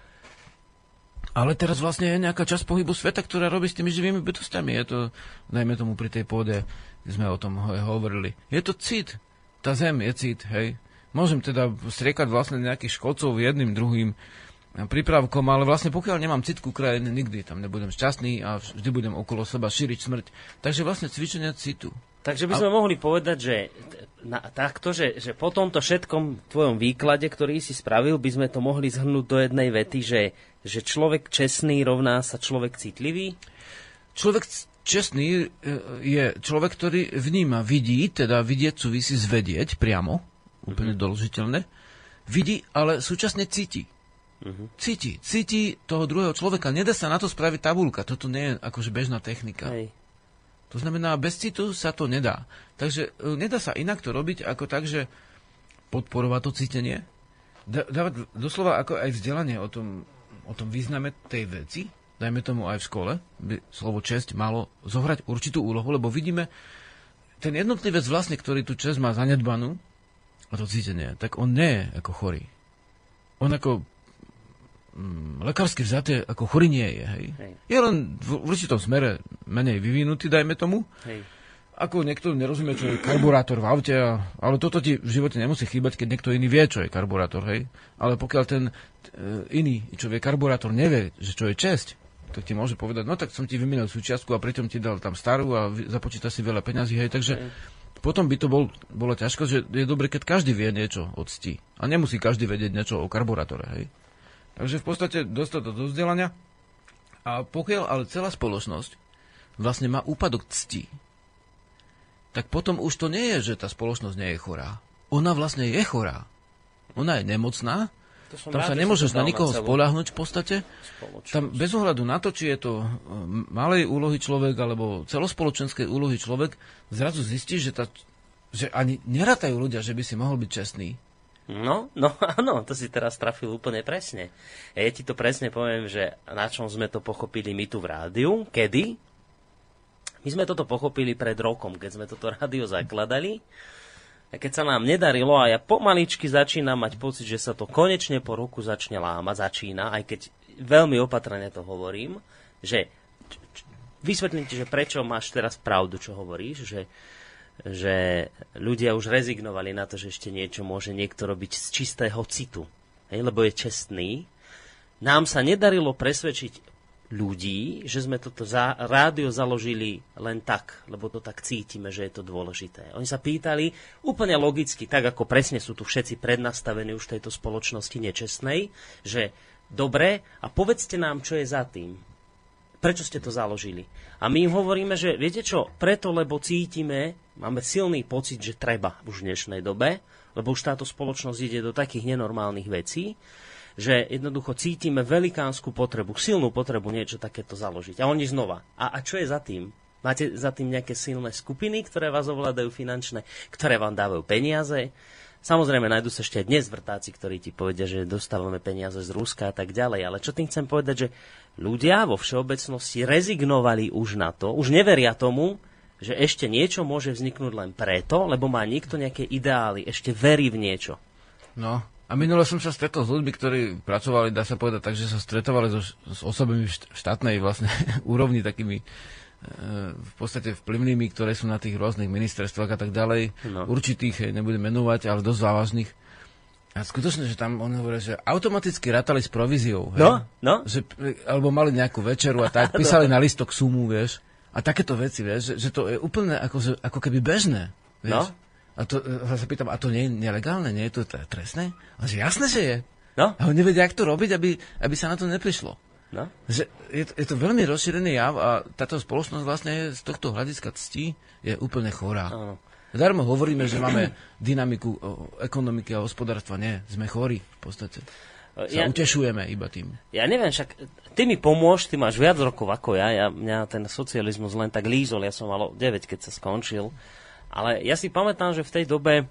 Ale teraz vlastne je nejaká časť pohybu sveta, ktorá robí s tými živými bytostiami. Je to, dajme tomu pri tej pôde, kde sme o tom hovorili. Je to cit. Tá zem je cit, hej. Môžem teda striekať vlastne nejakých škodcov jedným, druhým prípravkom, ale vlastne pokiaľ nemám cit ku krajine, nikdy tam nebudem šťastný a vždy budem okolo seba šíriť smrť. Takže vlastne cvičenia citu.
Takže by sme a... mohli povedať, že na, takto, že, že po tomto všetkom tvojom výklade, ktorý si spravil, by sme to mohli zhrnúť do jednej vety, že, že človek čestný rovná sa človek citlivý?
Človek čestný e, je človek, ktorý vníma, vidí, teda vidieť súvisí zvedieť priamo, úplne mm-hmm. doložiteľné, vidí, ale súčasne cíti. Mm-hmm. Cíti, cíti toho druhého človeka. Nedá sa na to spraviť tabulka. Toto nie je akože bežná technika. Hej. To znamená, bez citu sa to nedá. Takže e, nedá sa inak to robiť ako tak, že podporovať to cítenie, dávať doslova ako aj vzdelanie o tom, o tom význame tej veci, dajme tomu aj v škole, by slovo česť malo zohrať určitú úlohu, lebo vidíme, ten jednotlivec vlastne, ktorý tú česť má zanedbanú, a to cítenie, tak on nie je ako chorý. On ako mm, lekársky vzaté ako chorý nie je. Hej. Hej. Je len v, v určitom smere menej vyvinutý, dajme tomu. Hej. Ako niekto nerozumie, čo je karburátor v aute, a, ale toto ti v živote nemusí chýbať, keď niekto iný vie, čo je karburátor. Hej. Ale pokiaľ ten e, iný, čo vie karburátor, nevie, že čo je česť, tak ti môže povedať, no tak som ti vymenil súčiastku a pritom ti dal tam starú a započíta si veľa peňazí, hej, takže potom by to bol, bola ťažko, že je dobre, keď každý vie niečo od cti. A nemusí každý vedieť niečo o karburátore, hej. Takže v podstate dostať to do vzdelania. A pokiaľ ale celá spoločnosť vlastne má úpadok cti, tak potom už to nie je, že tá spoločnosť nie je chorá. Ona vlastne je chorá. Ona je nemocná, tam rád, sa nemôžeš na nikoho spolahnuť v podstate. Tam bez ohľadu na to, či je to e, malej úlohy človek alebo celospoločenskej úlohy človek, zrazu zistíš, že, tá, že ani nerátajú ľudia, že by si mohol byť čestný.
No, no (laughs) áno, to si teraz trafil úplne presne. Ja ti to presne poviem, že na čom sme to pochopili my tu v rádiu, kedy? My sme toto pochopili pred rokom, keď sme toto (laughs) rádio zakladali. A keď sa nám nedarilo a ja pomaličky začínam mať pocit, že sa to konečne po roku začne lámať, začína, aj keď veľmi opatrne to hovorím, že vysvetlím ti, že prečo máš teraz pravdu, čo hovoríš, že že ľudia už rezignovali na to, že ešte niečo môže niekto robiť z čistého citu, hej, lebo je čestný. Nám sa nedarilo presvedčiť ľudí, že sme toto za, rádio založili len tak, lebo to tak cítime, že je to dôležité. Oni sa pýtali úplne logicky, tak ako presne sú tu všetci prednastavení už v tejto spoločnosti nečestnej, že dobre, a povedzte nám, čo je za tým. Prečo ste to založili? A my im hovoríme, že viete čo, preto, lebo cítime, máme silný pocit, že treba už v dnešnej dobe, lebo už táto spoločnosť ide do takých nenormálnych vecí, že jednoducho cítime velikánsku potrebu, silnú potrebu niečo takéto založiť. A oni znova. A, a čo je za tým? Máte za tým nejaké silné skupiny, ktoré vás ovládajú finančné, ktoré vám dávajú peniaze? Samozrejme, nájdú sa ešte aj dnes vrtáci, ktorí ti povedia, že dostávame peniaze z Ruska a tak ďalej. Ale čo tým chcem povedať, že ľudia vo všeobecnosti rezignovali už na to, už neveria tomu, že ešte niečo môže vzniknúť len preto, lebo má niekto nejaké ideály, ešte verí v niečo.
No, a minule som sa stretol s ľuďmi, ktorí pracovali, dá sa povedať tak, že sa stretovali so, s osobami v štátnej vlastne (laughs) úrovni, takými e, v podstate vplyvnými, ktoré sú na tých rôznych ministerstvách a tak ďalej. No. Určitých, nebudem menovať, ale dosť závažných. A skutočne, že tam on hovorí, že automaticky rátali s províziou. Hej?
No, no.
Že, alebo mali nejakú večeru a tak, (laughs) písali no. na listok sumu, vieš. A takéto veci, vieš, že, že to je úplne ako, že, ako keby bežné. Vieš? No. A to a sa pýtam, a to nie je nelegálne, nie je to trestné? A že jasné, že je. No. A oni nevedia, jak to robiť, aby, aby sa na to neprišlo.
No?
Že je, to, je to veľmi rozšírený jav a táto spoločnosť vlastne z tohto hľadiska cti je úplne chorá.
Áno.
Darmo hovoríme, že máme (clears throat) dynamiku ekonomiky a hospodárstva. Nie, sme chorí v podstate. Sa
Ja,
utešujeme iba tým.
ja neviem, však ty mi pomôž, ty máš viac rokov ako ja, ja mňa ten socializmus len tak lízol, ja som mal 9, keď sa skončil. Ale ja si pamätám, že v tej dobe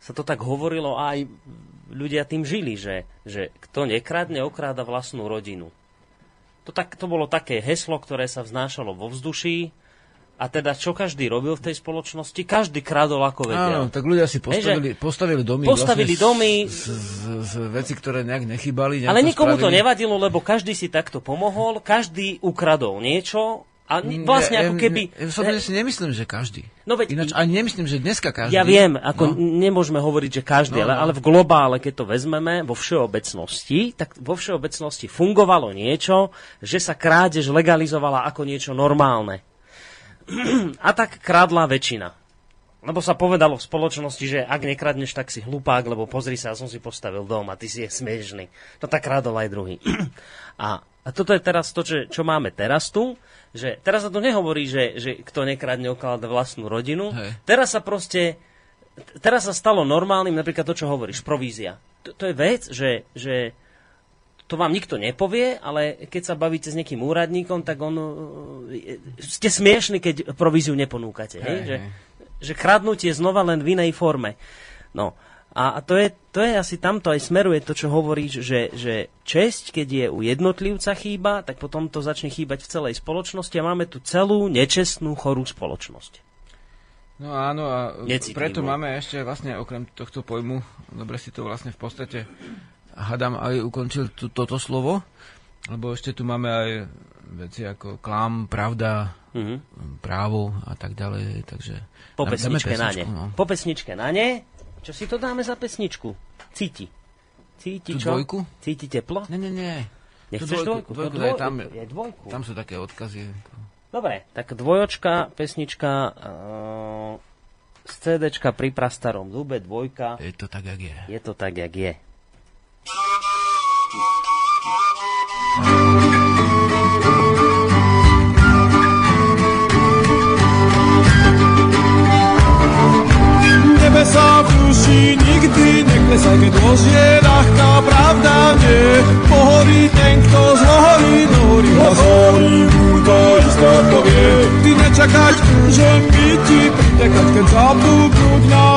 sa to tak hovorilo a aj ľudia tým žili, že, že kto nekradne, okráda vlastnú rodinu. To, tak, to bolo také heslo, ktoré sa vznášalo vo vzduší a teda čo každý robil v tej spoločnosti? Každý kradol ako vedel.
Áno, tak ľudia si postavili, postavili domy.
Postavili
vlastne
domy.
Z, z, z veci, ktoré nejak nechybali.
Ale nikomu to nevadilo, lebo každý si takto pomohol, každý ukradol niečo a vlastne ako keby...
Ja, ja si nemyslím, že každý.
No veď-
Ináč ani nemyslím, že dneska každý.
Ja viem, ako
No.
nemôžeme hovoriť, že každý,
No,
ale,
no.
ale v globále, keď to vezmeme vo všeobecnosti, tak vo všeobecnosti fungovalo niečo, že sa krádež legalizovala ako niečo normálne. (clears throat) A tak krádla väčšina. Lebo sa povedalo v spoločnosti, že ak nekradneš, tak si hlupák, lebo pozri sa, ja som si postavil dom a ty si je smiešný. No tak krádol aj druhý. (clears throat) A, a toto je teraz to, čo, čo máme teraz tu, že teraz sa to nehovorí, že, že kto nekradne oklada vlastnú rodinu.
Hej.
Teraz sa proste, teraz sa stalo normálnym napríklad to, čo hovoríš, provízia. To, to je vec, že, že to vám nikto nepovie, ale keď sa bavíte s nejakým úradníkom, tak on... e, Ste smiešni, keď províziu neponúkate. Hej,
Hej,
že, že kradnutie znova len v inej forme. No. A a to je, to je asi tamto aj smeruje to, čo hovoríš, že, že česť, keď je u jednotlivca chýba, tak potom to začne chýbať v celej spoločnosti a máme tu celú nečestnú, chorú spoločnosť.
No áno, a
Necitlivú.
preto máme ešte vlastne okrem tohto pojmu, dobre si to vlastne v podstate hadám aj ukončil tu, toto slovo, lebo ešte tu máme aj veci ako klam, pravda,
Mhm.
právo a tak ďalej, takže...
Po pesničke na ne.
no.
Po pesničke na ne. Čo si to dáme za pesničku? Cíti. Cíti
Tú
čo?
dvojku?
Cíti teplo?
Nie, nie, nie.
Nechceš dvojku?
dvojku
No
daj
dvoj-
tam,
je dvojku.
tam sú také odkazy.
Dobre, tak dvojočka, pesnička uh, z CDčka pri prastarom zube, dvojka.
Je to tak, jak je.
Je to tak, jak je.
Nebesa v duši nikdy neklesaj, keď ložie ľahká pravda nie. Pohorí ten, kto zhorí, dohorí a zhorí mu to isto povie. Ty nečakať, že my ti pritekať, keď zabúknúť na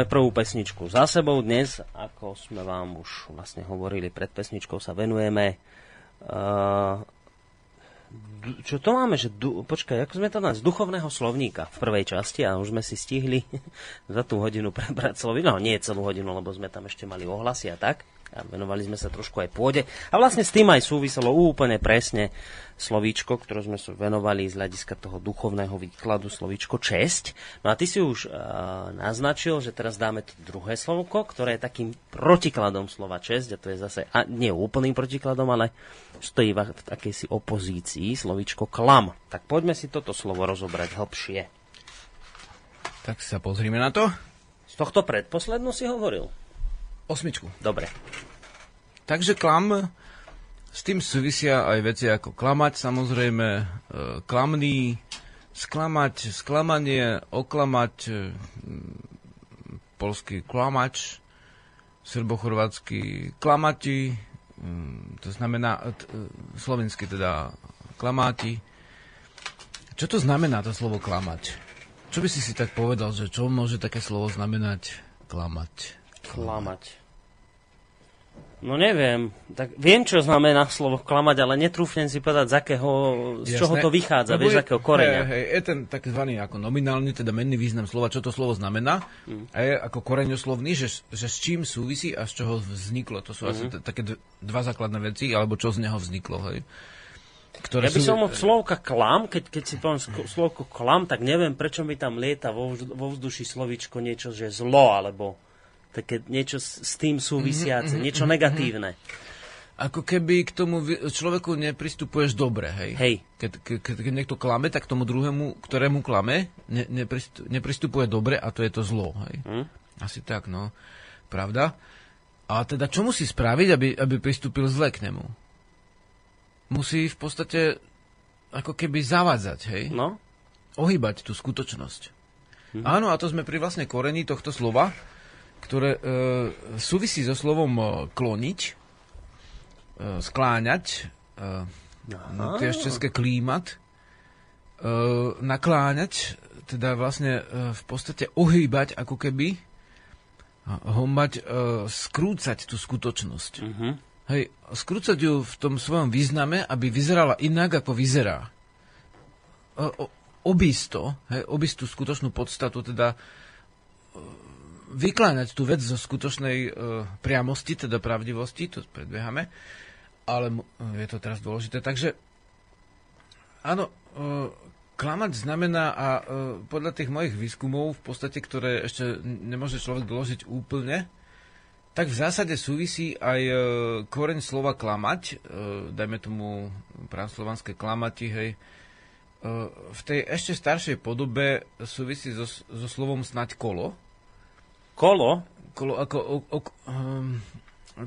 máme prvú pesničku za sebou dnes, ako sme vám už vlastne hovorili, pred pesničkou sa venujeme uh, Čo to máme? Že du- počkaj, ako sme to? Z duchovného slovníka v prvej časti a už sme si stihli (laughs) za tú hodinu prebrať slovy. No nie celú hodinu, lebo sme tam ešte mali ohlasy a tak. A venovali sme sa trošku aj pôde. A vlastne s tým aj súviselo úplne presne slovíčko, ktoré sme sa venovali z hľadiska toho duchovného výkladu, slovíčko česť. No a ty si už uh, naznačil, že teraz dáme to druhé slovko, ktoré je takým protikladom slova česť, a to je zase, a nie úplným protikladom, ale stojí v, akejsi opozícii, slovíčko klam. Tak poďme si toto slovo rozobrať hlbšie.
Tak sa pozrime na to.
Z tohto predposlednú si hovoril?
Osmičku.
Dobre.
Takže klam, s tým súvisia aj veci ako klamať, samozrejme, e, klamný, sklamať, sklamanie, oklamať, e, polský klamač, srbochorvátsky klamati, mm, to znamená, e, slovensky teda klamáti. Čo to znamená to slovo klamať? Čo by si si tak povedal, že čo môže také slovo znamenať klamať?
Klamať. No neviem. Tak viem, čo znamená slovo klamať, ale netrúfnem si povedať, z, akého, z čoho to vychádza,
Lebo
vieš, z akého koreňa.
Hej, hej, je ten takzvaný ako nominálny, teda menný význam slova, čo to slovo znamená.
Mm.
A je ako koreňoslovný, že, že s čím súvisí a z čoho vzniklo. To sú asi
Mhm.
t- také d- dva základné veci, alebo čo z neho vzniklo. Hej. Ktoré
Ja by
sú-
som od slovka klam, keď, keď si poviem slovko klam, tak neviem, prečo mi tam lieta vo, vo vzduši slovičko niečo, že zlo, alebo také niečo s, s tým súvisiace,
Mhm,
niečo
mhm,
negatívne.
Ako keby k tomu človeku nepristupuješ dobre, hej?
Hej.
Keď, ke, keď, keď niekto klame, tak tomu druhému, ktorému klame, ne, nepristu, nepristupuje dobre a to je to zlo, hej?
Hm?
Asi tak, no. Pravda? A teda čo musí spraviť, aby, aby pristúpil zle k nemu? Musí v podstate ako keby zavádzať, hej?
No?
Ohýbať tú skutočnosť. Áno, a to sme pri vlastne korení tohto slova, ktoré e, súvisí so slovom e, kloniť, e, skláňať, e, no, to je české klímat, e, nakláňať, teda vlastne e, v podstate ohýbať ako keby, hombať, e, skrúcať tú skutočnosť.
Mhm.
Hej, skrúcať ju v tom svojom význame, aby vyzerala inak, ako vyzerá. O, o, obísť to, hej, obísť tú skutočnú podstatu, teda e, vykláňať tú vec zo skutočnej e, priamosti, teda pravdivosti, to predbiehame, ale mu- je to teraz dôležité. Takže áno, e, klamať znamená, a e, podľa tých mojich výskumov, v podstate, ktoré ešte nemôže človek doložiť úplne, tak v zásade súvisí aj e, koreň slova klamať, e, dajme tomu pránslovanské klamati, hej, e, v tej ešte staršej podobe súvisí so, so slovom snať kolo.
Kolo?
Kolo, ako, o, o, um,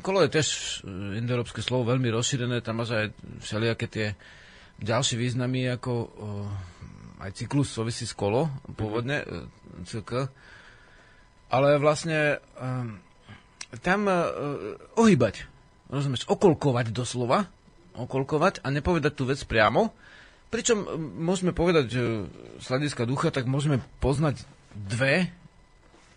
kolo je tiež e, indoeurópske slovo, veľmi rozšírené, tam máš aj všelijaké tie ďalšie významy, ako o, aj cyklus súvisí s kolo, pôvodne, e, cykl. Ale vlastne um, tam uh, ohýbať, rozumieš, okolkovať doslova, okolkovať a nepovedať tú vec priamo. Pričom môžeme povedať, že z hľadiska ducha, tak môžeme poznať dve,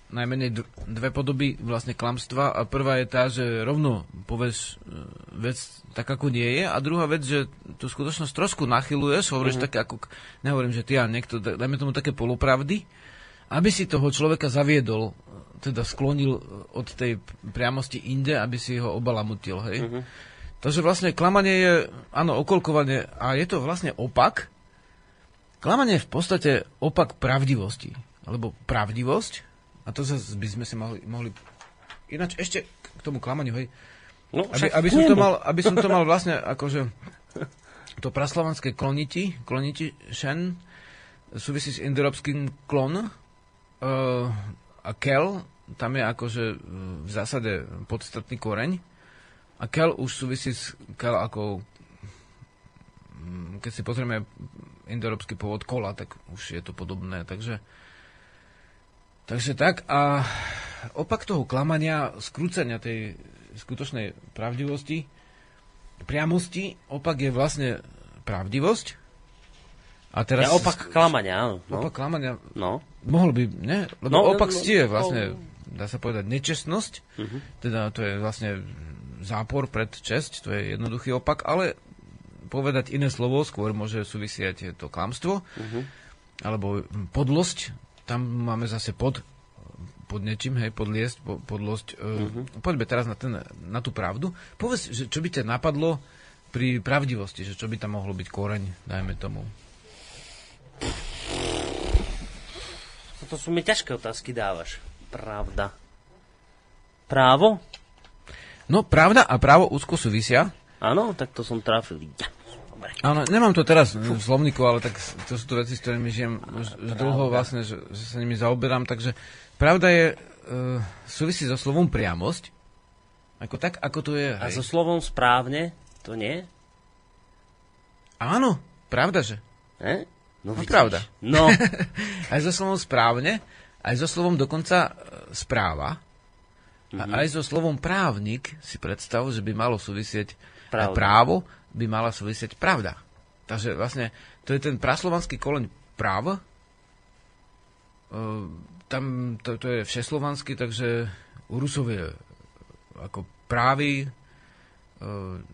najmenej dve podoby vlastne klamstva a prvá je tá, že rovno povieš e, vec tak, ako nie je a druhá vec, že tú skutočnosť trošku nachyluješ, hovoríš
Mhm.
také ako, nehovorím, že ty a niekto, da- dajme tomu také polopravdy, aby si toho človeka zaviedol, teda sklonil od tej priamosti inde, aby si ho obalamutil, hej.
Mhm.
Takže vlastne klamanie je, áno, okolkovanie a je to vlastne opak. Klamanie je v podstate opak pravdivosti, alebo pravdivosť, a to zase by sme si mohli, mohli ináč ešte k tomu klamaniu, hej,
No,
aby, aby, som to mal, aby som to mal vlastne akože to praslovanské kloniti, kloniti šen, súvisí s indoeurópskym klon uh, a kel, tam je akože uh, v zásade podstatný koreň. A kel už súvisí s kel ako mm, keď si pozrieme indoeurópsky pôvod kola, tak už je to podobné, takže Takže tak a opak toho klamania, skrúcania tej skutočnej pravdivosti, priamosti, opak je vlastne pravdivosť. A teraz...
Ja opak klamania, áno. No.
Opak klamania,
No.
mohol by, ne? Lebo
No,
opak
no,
cti je
no,
vlastne, dá sa povedať, nečestnosť.
Mhm.
Teda to je vlastne zápor pred česť, to je jednoduchý opak, ale povedať iné slovo, skôr môže súvisieť to klamstvo, uh-huh. alebo podlosť, tam máme zase pod, pod niečím, hej, podliesť, po, podlosť. Uh-huh. Poďme teraz na, ten, na tú pravdu. Povedz, že čo by ťa napadlo pri pravdivosti, že čo by tam mohlo byť koreň, dajme tomu.
Toto sú mi ťažké otázky dávaš. Pravda. Právo?
No, pravda a právo úzko súvisia.
Áno, tak to som trafil. Ja.
Dobre. Áno, nemám to teraz v slovníku, ale tak to sú to veci, s ktorými žijem už, dlho vlastne, že, že sa nimi zaoberám, takže pravda je, uh, súvisí so slovom priamosť, ako tak, ako to je.
A hej. so slovom správne, to nie?
Áno, pravda, že.
E?
No, no pravda.
No. (laughs)
aj so slovom správne, aj so slovom dokonca uh, správa, Mm-hmm. A aj so slovom právnik si predstav, že by malo súvisieť Pravda. právo, by mala súvisieť pravda. Takže vlastne to je ten praslovanský koleň práv. E, tam to, to je všeslovanský, takže u Rusov je ako právy, e,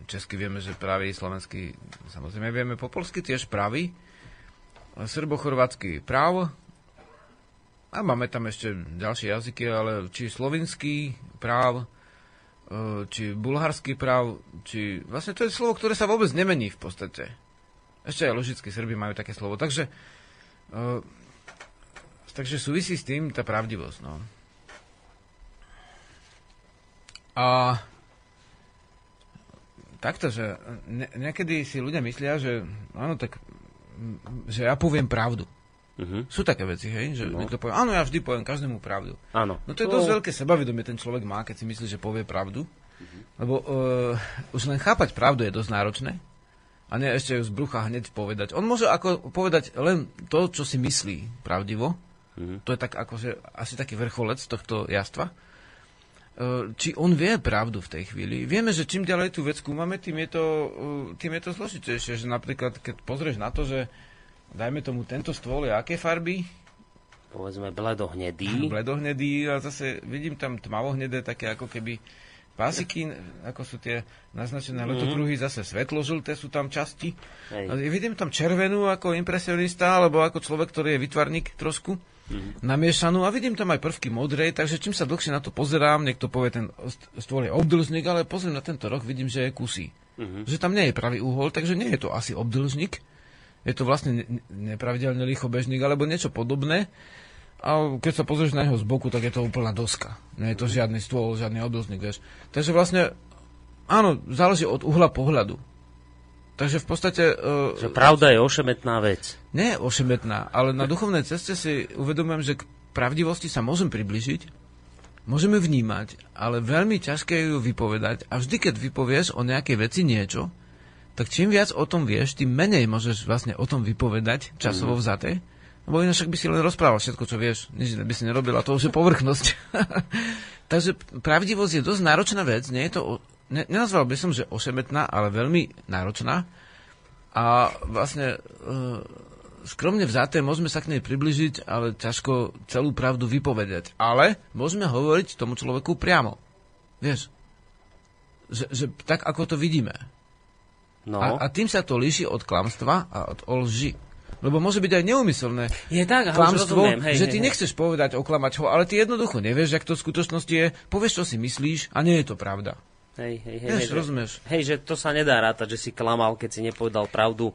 česky vieme, že právy, slovenský samozrejme vieme po polsky tiež právy, srbo-chorvátsky práv, a máme tam ešte ďalšie jazyky, ale či slovinský práv, e, či bulharský práv, či... Vlastne to je slovo, ktoré sa vôbec nemení v podstate. Ešte aj ložickí Srby majú také slovo. Takže, uh, takže súvisí s tým tá pravdivosť. No. A takto, že ne, niekedy si ľudia myslia, že áno, tak že ja poviem pravdu. Uh-huh. Sú také veci, hej, že no. niekto povie, áno, ja vždy poviem každému pravdu.
Áno.
No to je dosť veľké sebavedomie ten človek má, keď si myslí, že povie pravdu. Uh-huh. Lebo uh, už len chápať pravdu je dosť náročné. A nie ešte ju z brucha hneď povedať. On môže ako povedať len to, čo si myslí pravdivo. Uh-huh. To je tak akože asi taký vrcholec tohto jastva. Uh, či on vie pravdu v tej chvíli. Vieme, že čím ďalej tú vec skúmame, tým je to, uh, tým je to zložitejšie. Že napríklad, keď pozrieš na to, že dajme tomu, tento stôl je aké farby?
Povedzme bledohnedý. (laughs)
Bledohnedý a zase vidím tam tmavohnedé, také ako keby pásiky, ako sú tie naznačené mm-hmm. letokruhy, zase svetložlté sú tam časti. Hej. A vidím tam červenú ako impresionista, alebo ako človek, ktorý je vytvarník trošku mm-hmm. namiešanú a vidím tam aj prvky modrej, takže čím sa dlhšie na to pozerám, niekto povie, ten stôl je obdlžník, ale pozriem na tento rok, vidím, že je kusí. Mm-hmm. Že tam nie je pravý úhol, takže nie je to asi obdlžník je to vlastne nepravidelný rýchlobežník alebo niečo podobné. A keď sa pozrieš na jeho z boku, tak je to úplná doska. Nie je to žiadny stôl, žiadny obdlžník, vieš. Takže vlastne, áno, záleží od uhla pohľadu. Takže v podstate... Uh,
že pravda je ošemetná vec.
Nie je ošemetná, ale na duchovnej ceste si uvedomujem, že k pravdivosti sa môžem približiť, môžeme vnímať, ale veľmi ťažké je ju vypovedať. A vždy, keď vypovieš o nejakej veci niečo, tak čím viac o tom vieš, tým menej môžeš vlastne o tom vypovedať časovo mhm. vzaté. Lebo ináč by si len rozprával všetko, čo vieš, nič by si nerobil a to už je povrchnosť. (laughs) Takže pravdivosť je dosť náročná vec, nie je to, ne, nenazval by som, že ošemetná, ale veľmi náročná. A vlastne e, skromne vzaté môžeme sa k nej približiť, ale ťažko celú pravdu vypovedať. Ale môžeme hovoriť tomu človeku priamo. Vieš? Že, že tak, ako to vidíme. No. A, a tým sa to líši od klamstva a od lži. Lebo môže byť aj neumyselné
je tak,
klamstvo,
rozumiem, hej,
že
hej,
ty
hej.
nechceš povedať, oklamať ho, ale ty jednoducho nevieš, jak to v skutočnosti je, povieš, čo si myslíš a nie je to pravda.
Hej, hej, hej,
Vieš,
hej,
rozumieš?
Hej, že to sa nedá rátať, že si klamal, keď si nepovedal pravdu,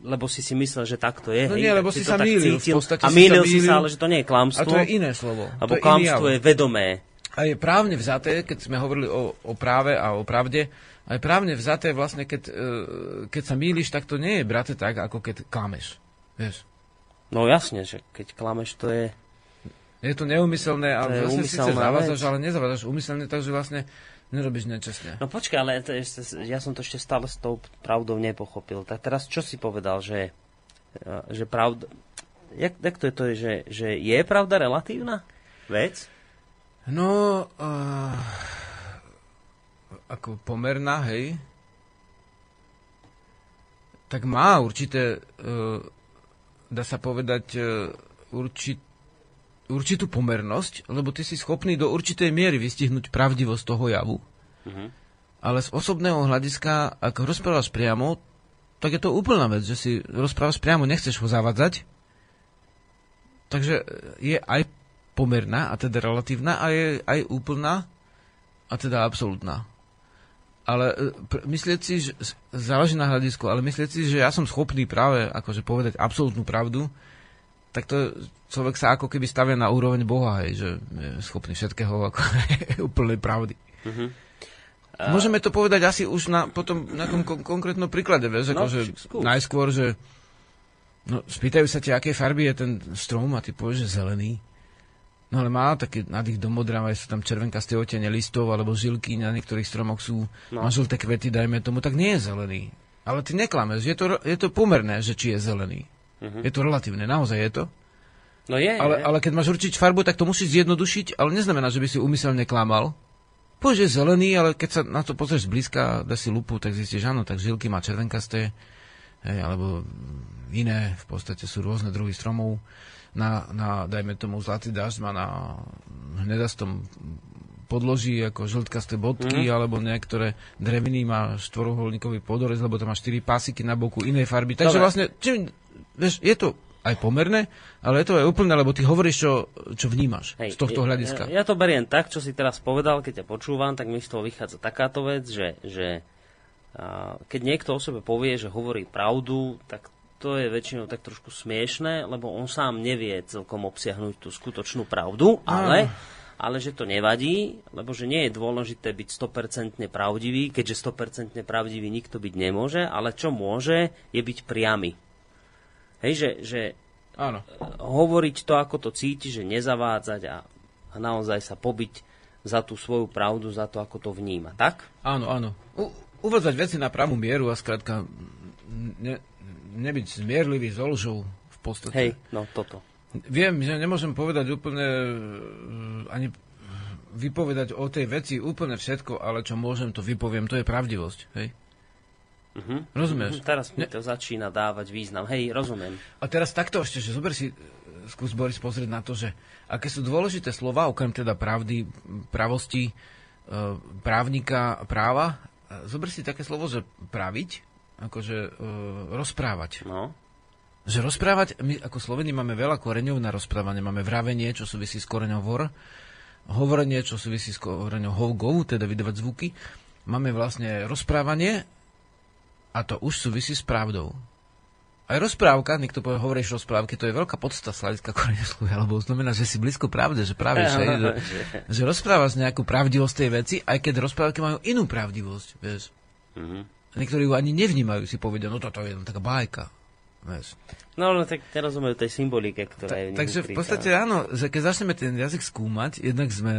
lebo si si myslel, že tak to je.
No
hej,
nie, lebo si,
si
sa mýlil.
Cítil,
v podstate
a mýlil si sa, ale že to nie je klamstvo.
A to je iné slovo.
Lebo klamstvo je vedomé.
A je právne vzaté, keď sme hovorili o, o práve a o pravde, aj právne vzaté vlastne, keď, e, keď sa mýliš, tak to nie je brate tak, ako keď klameš. Vieš?
No jasne, že keď klameš, to je...
Je to neumyselné, ale
to
vlastne síce zavádzaš, ale nezavádzaš umyselne, takže vlastne nerobíš nečestne.
No počkaj, ale to je, ja som to ešte stále s tou pravdou nepochopil. Tak teraz čo si povedal, že, e, že pravda... Jak, jak to je to, že, že je pravda relatívna vec?
No, uh, ako pomerná, hej, tak má určité, uh, dá sa povedať, uh, určit, určitú pomernosť, lebo ty si schopný do určitej miery vystihnúť pravdivosť toho javu. A ale z osobného hľadiska, ak rozprávaš priamo, tak je to úplná vec, že si rozprávaš priamo, nechceš ho zavadzať. Takže je aj pomerná, a teda relatívna, a je aj úplná, a teda absolútna. Ale e, myslieť si, že záleží na hľadisku, ale myslieť si, že ja som schopný práve akože povedať absolútnu pravdu, tak to človek sa ako keby stavia na úroveň Boha, hej, že je schopný všetkého ako (laughs) úplnej pravdy.
Mhm.
A... Môžeme to povedať asi už na, potom na kom, kon, konkrétnom príklade, vieš,
No,
akože najskôr, že no, spýtajú sa ťa, aké farby je ten strom a ty povieš, že zelený. No ale má taký nadých do modra, aj sú tam červenkasté otene listov, alebo žilky na niektorých stromoch sú,
No.
žlté kvety, dajme tomu, tak nie je zelený. Ale ty neklameš, je to, je to pomerné, že či je zelený.
Mhm.
Je to relatívne, naozaj je to.
No je,
Ale,
je.
ale keď máš určiť farbu, tak to musíš zjednodušiť, ale neznamená, že by si umyselne klamal. Povieš, je zelený, ale keď sa na to pozrieš zblízka, dáš si lupu, tak zistíš, áno, tak žilky má červenkasté, hej, alebo iné, v podstate sú rôzne druhy stromov. Na, na dajme tomu, zlatý dážď má na hnedastom podloží ako žltkasté bodky, mm. alebo niektoré dreviny má štvoruholníkový podorez, lebo tam má štyri pásiky na boku inej farby. Takže
Dobre.
vlastne, čím, vieš, je to aj pomerné, ale je to aj úplné, lebo ty hovoríš, čo, čo vnímaš z tohto
ja-
hľadiska.
Ja, ja to beriem tak, čo si teraz povedal, keď ťa počúvam, tak mi z toho vychádza takáto vec, že, že keď niekto o sebe povie, že hovorí pravdu, tak to je väčšinou tak trošku smiešné, lebo on sám nevie celkom obsiahnuť tú skutočnú pravdu, ale, ale že to nevadí, lebo že nie je dôležité byť 100% pravdivý, keďže 100% pravdivý nikto byť nemôže, ale čo môže, je byť priamy. Hej, že, že
Áno.
hovoriť to, ako to cíti, že nezavádzať a, a naozaj sa pobiť za tú svoju pravdu, za to, ako to vníma. Tak?
Áno, áno. U, uvádzať veci na pravú mieru a skrátka ne, nebyť zmierlivý s lžou v podstate.
Hej, no toto.
Viem, že nemôžem povedať úplne e, ani vypovedať o tej veci úplne všetko, ale čo môžem, to vypoviem, to je pravdivosť. Hej?
Mhm.
Rozumieš?
Mhm, Teraz mi
Ne-
to začína dávať význam. Hej, rozumiem.
A teraz takto ešte, že zober si, e, skús Boris pozrieť na to, že aké sú dôležité slova, okrem teda pravdy, pravosti, e, právnika, práva. Zober si také slovo, že praviť, akože e, rozprávať.
No.
Že rozprávať, my ako Sloveni máme veľa koreňov na rozprávanie. Máme vravenie, čo súvisí s koreňom vor, hovorenie, čo súvisí s koreňom hovgov, teda vydávať zvuky. Máme vlastne rozprávanie a to už súvisí s pravdou. Aj rozprávka, niekto povie, hovoríš rozprávky, to je veľká podsta z hľadiska koreňa slovia, lebo znamená, že si blízko pravde, že pravíš, hej, že, že rozprávaš nejakú pravdivosť tej veci, aj keď rozprávky majú inú pravdivosť, vieš.
Mhm.
Niektorí ju ani nevnímajú, si povedia, no toto je len taká bajka. Vieš.
No, no tak nerozumejú tej symbolike, ktorá je v nich
Takže v podstate áno, že keď začneme ten jazyk skúmať, jednak sme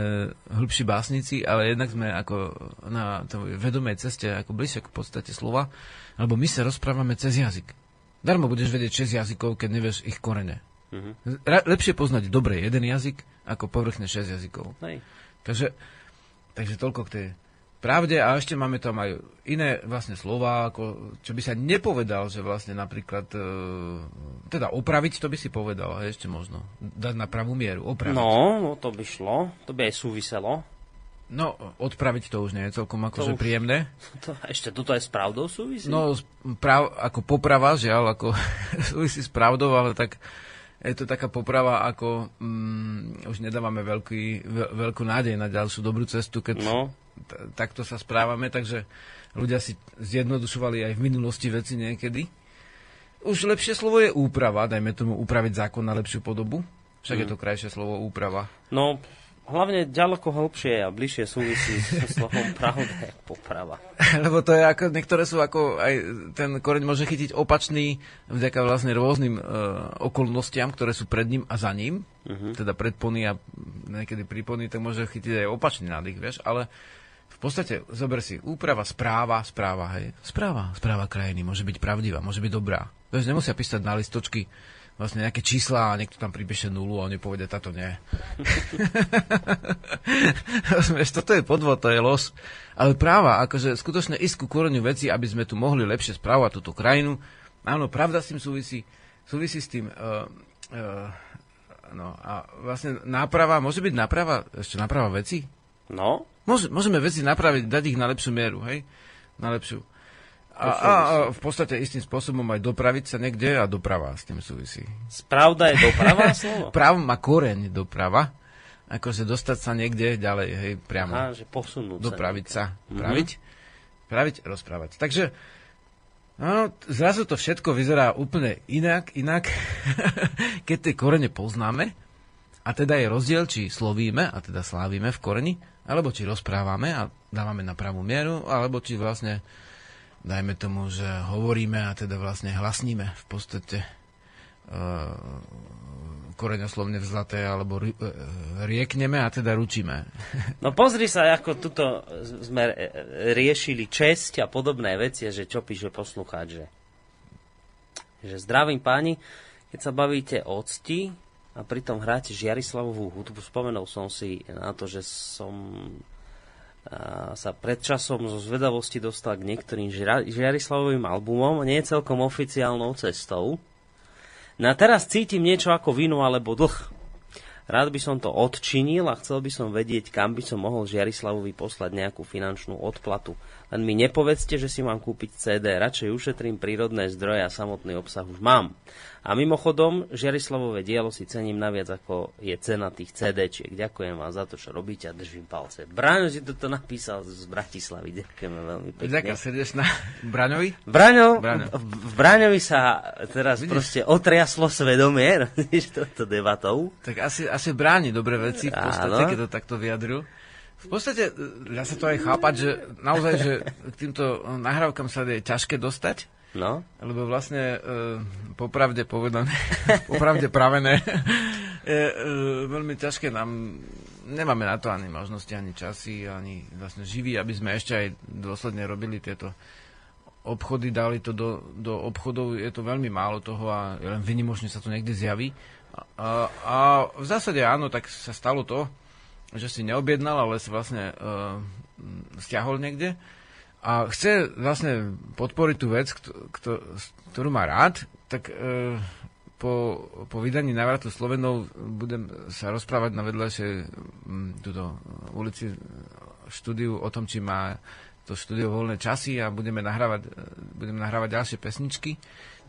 hĺbší básnici, ale jednak sme ako na tej vedomej ceste, ako bližšie k podstate slova, lebo my sa rozprávame cez jazyk. Darmo budeš vedieť 6 jazykov, keď nevieš ich korene.
Mhm.
Ra- lepšie poznať dobre jeden jazyk, ako povrchne 6 jazykov.
Hej.
Takže, takže toľko k tej pravde a ešte máme tam aj iné vlastne slova, ako, čo by sa nepovedal, že vlastne napríklad, e, teda opraviť, to by si povedal, a ešte možno, dať na pravú mieru, opraviť.
No, no, to by šlo. To by aj súviselo.
No, odpraviť to už nie je celkom akože príjemné. (laughs)
To, ešte toto aj s pravdou súvisí?
No, prav, ako poprava, žiaľ, ako (laughs) súvisí s pravdou, ale tak je to taká poprava, ako mm, už nedávame veľký, veľ, veľkú nádej na ďalšiu dobrú cestu, keď
No.
t- takto sa správame, takže ľudia si zjednodušovali aj v minulosti veci niekedy. Už lepšie slovo je úprava, dajme tomu upraviť zákon na lepšiu podobu. Však
Mm.
je to krajšie slovo úprava.
No, hlavne ďaleko hlbšie a bližšie súvisí s slovom pravda, jak poprava. (laughs)
Lebo to je ako, niektoré sú ako, aj ten koreň môže chytiť opačný vďaka vlastne rôznym e, okolnostiam, ktoré sú pred ním a za ním.
Mhm.
Teda predpony a niekedy prípony, tak môže chytiť aj opačný nádych, vieš, ale v podstate, zober si, úprava, správa, správa, hej. Správa, správa krajiny môže byť pravdivá, môže byť dobrá. Vieš, nemusia písať na listočky vlastne nejaké čísla a niekto tam pripíše nulu a oni povedia, táto nie. (laughs) Rozumieš, toto je podvod, to je los. Ale práva, akože skutočne ísť ku koreňu veci, aby sme tu mohli lepšie správovať túto krajinu. Áno, pravda s tým súvisí, súvisí s tým, uh, uh, no a vlastne náprava, môže byť náprava, ešte náprava veci?
No,
Môže, môžeme veci napraviť, dať ich na lepšiu mieru, hej? Na lepšiu. A, a, a v podstate istým spôsobom aj dopraviť sa niekde a doprava s tým súvisí.
Spravda je doprava (laughs) slovo?
Práv má koreň doprava, akože dostať sa niekde ďalej, hej, priamo.
Aha, že posunúť
dopraviť
sa.
sa, praviť, praviť, rozprávať. Takže no, zrazu to všetko vyzerá úplne inak, inak, (laughs) keď tie korene poznáme, a teda je rozdiel, či slovíme, a teda slávime v koreni, alebo či rozprávame a dávame na pravú mieru, alebo či vlastne, dajme tomu, že hovoríme a teda vlastne hlasníme v podstate uh, koreňoslovne vzlaté, alebo ri, uh, riekneme a teda ručíme. (laughs)
No pozri sa, ako tuto sme e, riešili česť a podobné veci, že čo píše poslucháč, že, že zdravím páni, keď sa bavíte o cti a pritom hráte Žiarislavovú hudbu, spomenul som si na to, že som sa pred časom zo zvedavosti dostal k niektorým Žia- Žiarislavovým albumom, nie celkom oficiálnou cestou. No a teraz cítim niečo ako vinu alebo dlh. Rád by som to odčinil a chcel by som vedieť, kam by som mohol Žiarislavovi poslať nejakú finančnú odplatu. Len mi nepovedzte, že si mám kúpiť CD, radšej ušetrím prírodné zdroje a samotný obsah už mám. A mimochodom, Žiarislavové dielo si cením naviac, ako je cena tých CD-čiek. Ďakujem vám za to, čo robíte a držím palce. Braňo si toto napísal z Bratislavy. Ďakujeme veľmi pekne.
Ďakujem srdečná. Braňovi?
Braňo,
Braňo.
v, Braňovi sa teraz
Vidíš?
proste otriaslo svedomie (laughs) touto debatou.
Tak asi, asi bráni dobré veci v podstate,
Áno.
keď to takto vyjadrujú. V podstate, e, dá sa to aj chápať, že naozaj, že k týmto e, nahrávkam sa je ťažké dostať,
No,
lebo vlastne e, popravde povedané, (laughs) popravde pravené, (laughs) je e, veľmi ťažké nám, nemáme na to ani možnosti, ani časy, ani vlastne živí, aby sme ešte aj dôsledne robili tieto obchody, dali to do, do obchodov, je to veľmi málo toho a len vynimočne sa to niekde zjaví. A, a, a v zásade áno, tak sa stalo to, že si neobjednal, ale si vlastne uh, stiahol niekde a chce vlastne podporiť tú vec, kto, kto, ktorú má rád, tak uh, po, po vydaní návratu Slovenov budem sa rozprávať na vedľajšej um, túto ulici e, štúdiu o tom, či má to štúdio voľné časy a budeme nahrávať, e, budeme nahrávať ďalšie pesničky.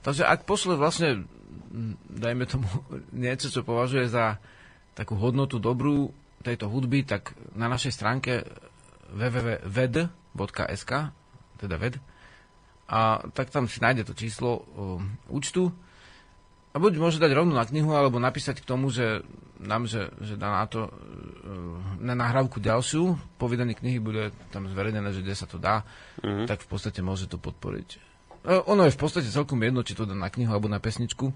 Takže ak pošle vlastne, mm, dajme tomu, (laughs) niečo, čo považuje za takú hodnotu dobrú tejto hudby, tak na našej stránke www.ved.sk teda ved, a tak tam si nájde to číslo um, účtu a buď môže dať rovno na knihu, alebo napísať k tomu, že nám, že, že dá na to uh, na nahrávku ďalšiu, po vydaní knihy bude tam zverejnené, že kde sa to dá, mm-hmm. tak v podstate môže to podporiť. E, ono je v podstate celkom jedno, či to dá na knihu alebo na pesničku,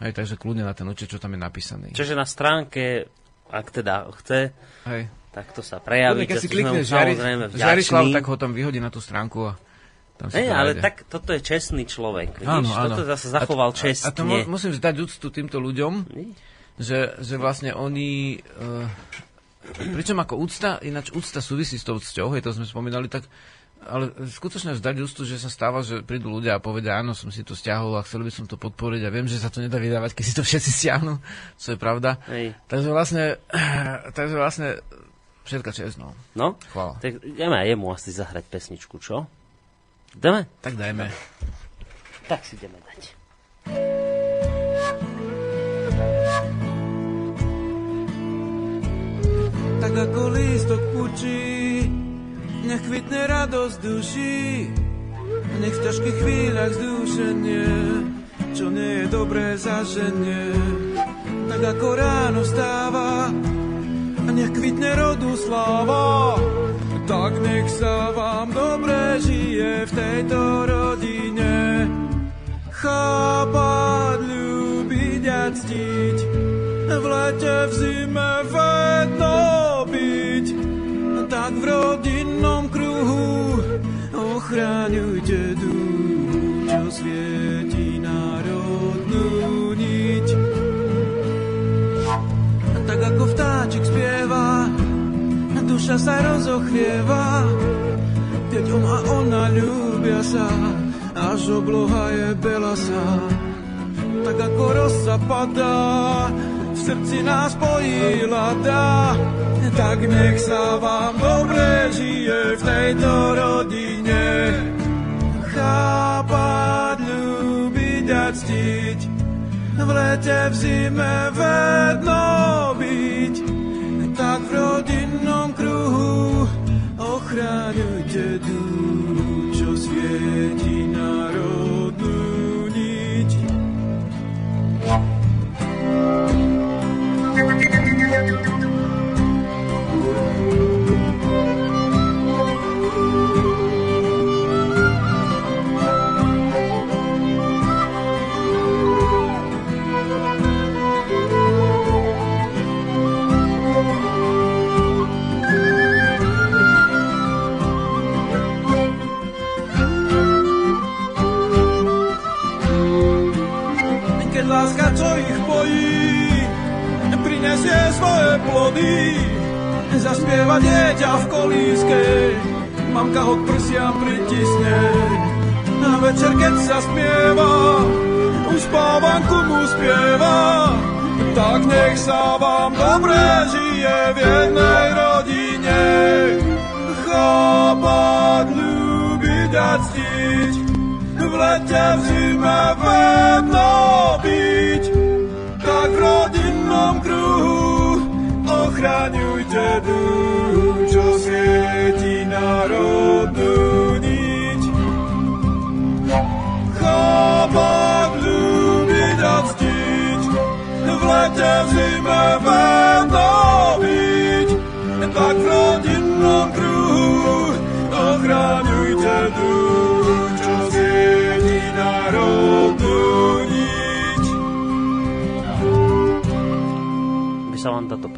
hej, takže kľudne na ten účet, čo tam je napísaný.
čiže na stránke, ak teda chce,
Hej.
tak to sa prejaví.
keď si
sme
klikne
mu
Žiari,
samozrejme
Žiarislav, tak ho tam vyhodí na tú stránku a tam
Hej, ale
nájde.
tak toto je čestný človek. Vidíš?
Áno, áno.
Toto zase zachoval
a,
čestne.
A, to mu, musím vzdať úctu týmto ľuďom, že, že vlastne oni... Uh, pričom ako úcta, ináč úcta súvisí s tou cťou, hej, to sme spomínali, tak ale skutočne vzdať úctu, že sa stáva, že prídu ľudia a povedia, áno, som si to stiahol a chcel by som to podporiť a viem, že sa to nedá vydávať, keď si to všetci stiahnu, čo je pravda.
Hej.
Takže vlastne, (clears throat) takže vlastne všetka čest, no.
No,
Chvála.
tak ideme aj jemu asi zahrať pesničku, čo? Ideme?
Tak dajme.
Tak si ideme dať.
Tak ako lístok pučí, nech kvitne radosť duší, a nech v ťažkých chvíľach zdúšenie, čo nie je dobré zaženie. Tak ako ráno vstáva, a nech kvitne rodu sláva, tak nech sa vám dobre žije v tejto rodine. Chápať, ľúbiť a ctiť, v lete, v zime vedno byť, tak v rodinnom kruhu ochráňujte duch, čo svieti národnú niť. Tak ako vtáčik spieva, duša sa rozochvieva, keď on a ona ľúbia sa, až obloha je belasa tak ako rosa padá, srdci nás pojila dá. Tak nech sa vám dobre žije v tejto rodine. Chápať, ľúbiť a ctiť, v lete, v zime vedno byť. Tak v rodinnom kruhu ochraňujte dušu, čo svieti národnú prinesie svoje plody, zaspieva dieťa v kolíske, mamka ho k prsiam pritisne. A večer, keď sa spieva, už spávanku mu spieva, tak nech sa vám dobre žije v jednej rodine. Chápať, ľúbiť a ctiť, v lete, v zime vedno byť, tak v rodinnom kruhu ochraňujte duch, čo svieti národnú niť. Chápať, ľúbiť a ctiť, v lete, v zime vedno byť, tak v rodinnom kruhu ochraňujte duch, čo svieti národnú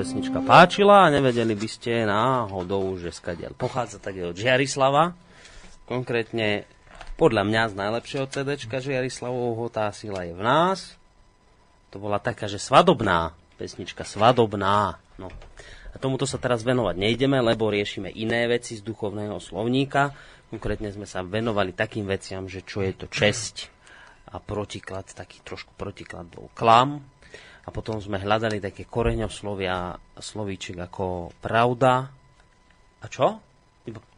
pesnička páčila a nevedeli by ste náhodou, že skadiaľ pochádza tak od Žiarislava. Konkrétne podľa mňa z najlepšieho CDčka Žiarislavovho tá sila je v nás. To bola taká, že svadobná pesnička, svadobná. No. A tomuto sa teraz venovať nejdeme, lebo riešime iné veci z duchovného slovníka. Konkrétne sme sa venovali takým veciam, že čo je to česť a protiklad, taký trošku protiklad bol klam. A potom sme hľadali také koreňoslovia, slovíček ako pravda. A čo?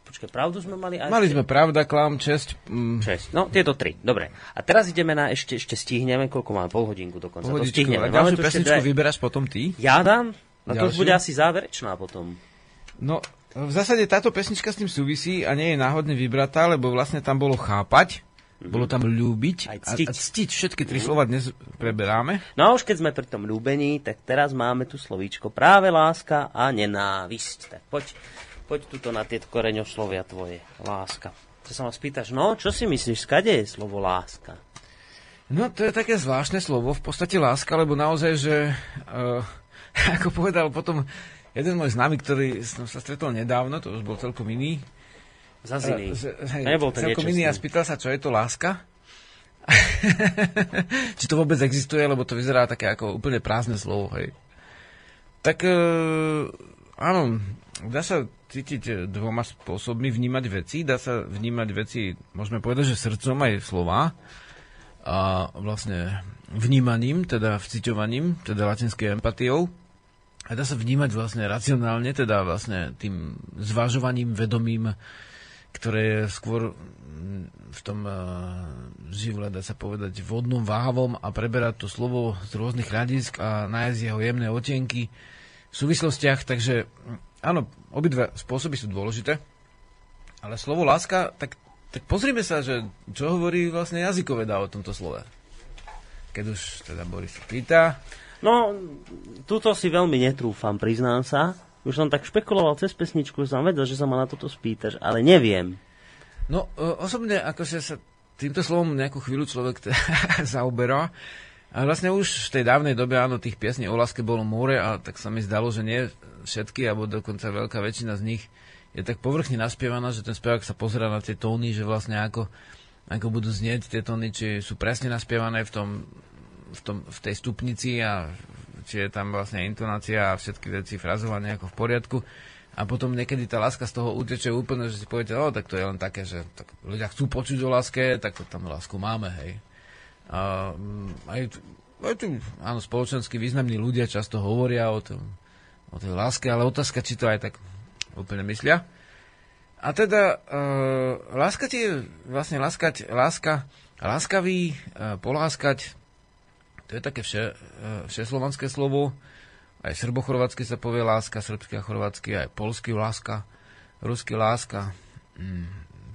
Počkaj, pravdu sme mali? aj
Mali sme pravda, klam, česť. Mm,
6. No, tieto tri. Dobre. A teraz ideme na ešte, ešte stihneme, koľko máme? Pol hodinku dokonca. to
pohodičku.
stihneme.
A ďalšiu pesničku
dve-
vyberáš potom ty?
Ja dám? A to už bude asi záverečná potom.
No, v zásade táto pesnička s tým súvisí a nie je náhodne vybratá, lebo vlastne tam bolo chápať, bolo tam ľúbiť
Aj
a,
ctiť.
a ctiť. Všetky tri slova dnes preberáme.
No a už keď sme pri tom ľúbení, tak teraz máme tu slovíčko práve láska a nenávisť. Tak poď, poď tuto na tieto koreňoslovia tvoje. Láska. To sa ma spýtaš, no, čo si myslíš, skade je slovo láska?
No, to je také zvláštne slovo, v podstate láska, lebo naozaj, že uh, (laughs) ako povedal potom jeden môj známy, ktorý som sa stretol nedávno, to už bol celkom iný,
Zas iný.
Hej,
Nebol ten
celkom iný a spýtal sa, čo je to láska. (laughs) Či to vôbec existuje, lebo to vyzerá také ako úplne prázdne slovo, hej. Tak e, áno, dá sa cítiť dvoma spôsobmi vnímať veci. Dá sa vnímať veci, môžeme povedať, že srdcom aj slova a vlastne vnímaním, teda vciťovaním, teda latinskej empatiou. A dá sa vnímať vlastne racionálne, teda vlastne tým zvažovaním, vedomím, ktoré je skôr mm, v tom uh, živle, dá sa povedať, vodnom, váhavom a preberať to slovo z rôznych hľadisk a nájsť jeho jemné otienky v súvislostiach, takže mm, áno, obidva spôsoby sú dôležité, ale slovo láska, tak, tak pozrime sa, že čo hovorí vlastne jazykoveda o tomto slove. Keď už teda Boris pýta,
No, túto si veľmi netrúfam, priznám sa. Už som tak špekuloval cez pesničku, som vedel, že sa ma na toto spýtaš, ale neviem.
No, e, osobne, akože sa týmto slovom nejakú chvíľu človek teda (laughs) zaoberá. A vlastne už v tej dávnej dobe, áno, tých piesní o láske bolo more a tak sa mi zdalo, že nie všetky, alebo dokonca veľká väčšina z nich je tak povrchne naspievaná, že ten spevák sa pozera na tie tóny, že vlastne ako, ako budú znieť tie tóny, či sú presne naspievané v, tom, v, tom, v tej stupnici a či je tam vlastne intonácia a všetky veci frazovanie ako v poriadku. A potom niekedy tá láska z toho uteče úplne, že si poviete, o, tak to je len také, že tak ľudia chcú počuť o láske, tak tam lásku máme, hej. A, mm, aj No, tu, áno, spoločensky významní ľudia často hovoria o, tom, o tej láske, ale otázka, či to aj tak úplne myslia. A teda, uh, láskať je vlastne láskať, láska, láskavý, uh, poláskať, to je také vše, uh, všeslovanské slovo, aj srbochorvatsky sa povie láska, srbský a chorvátsky, aj polský láska, ruský láska, mm,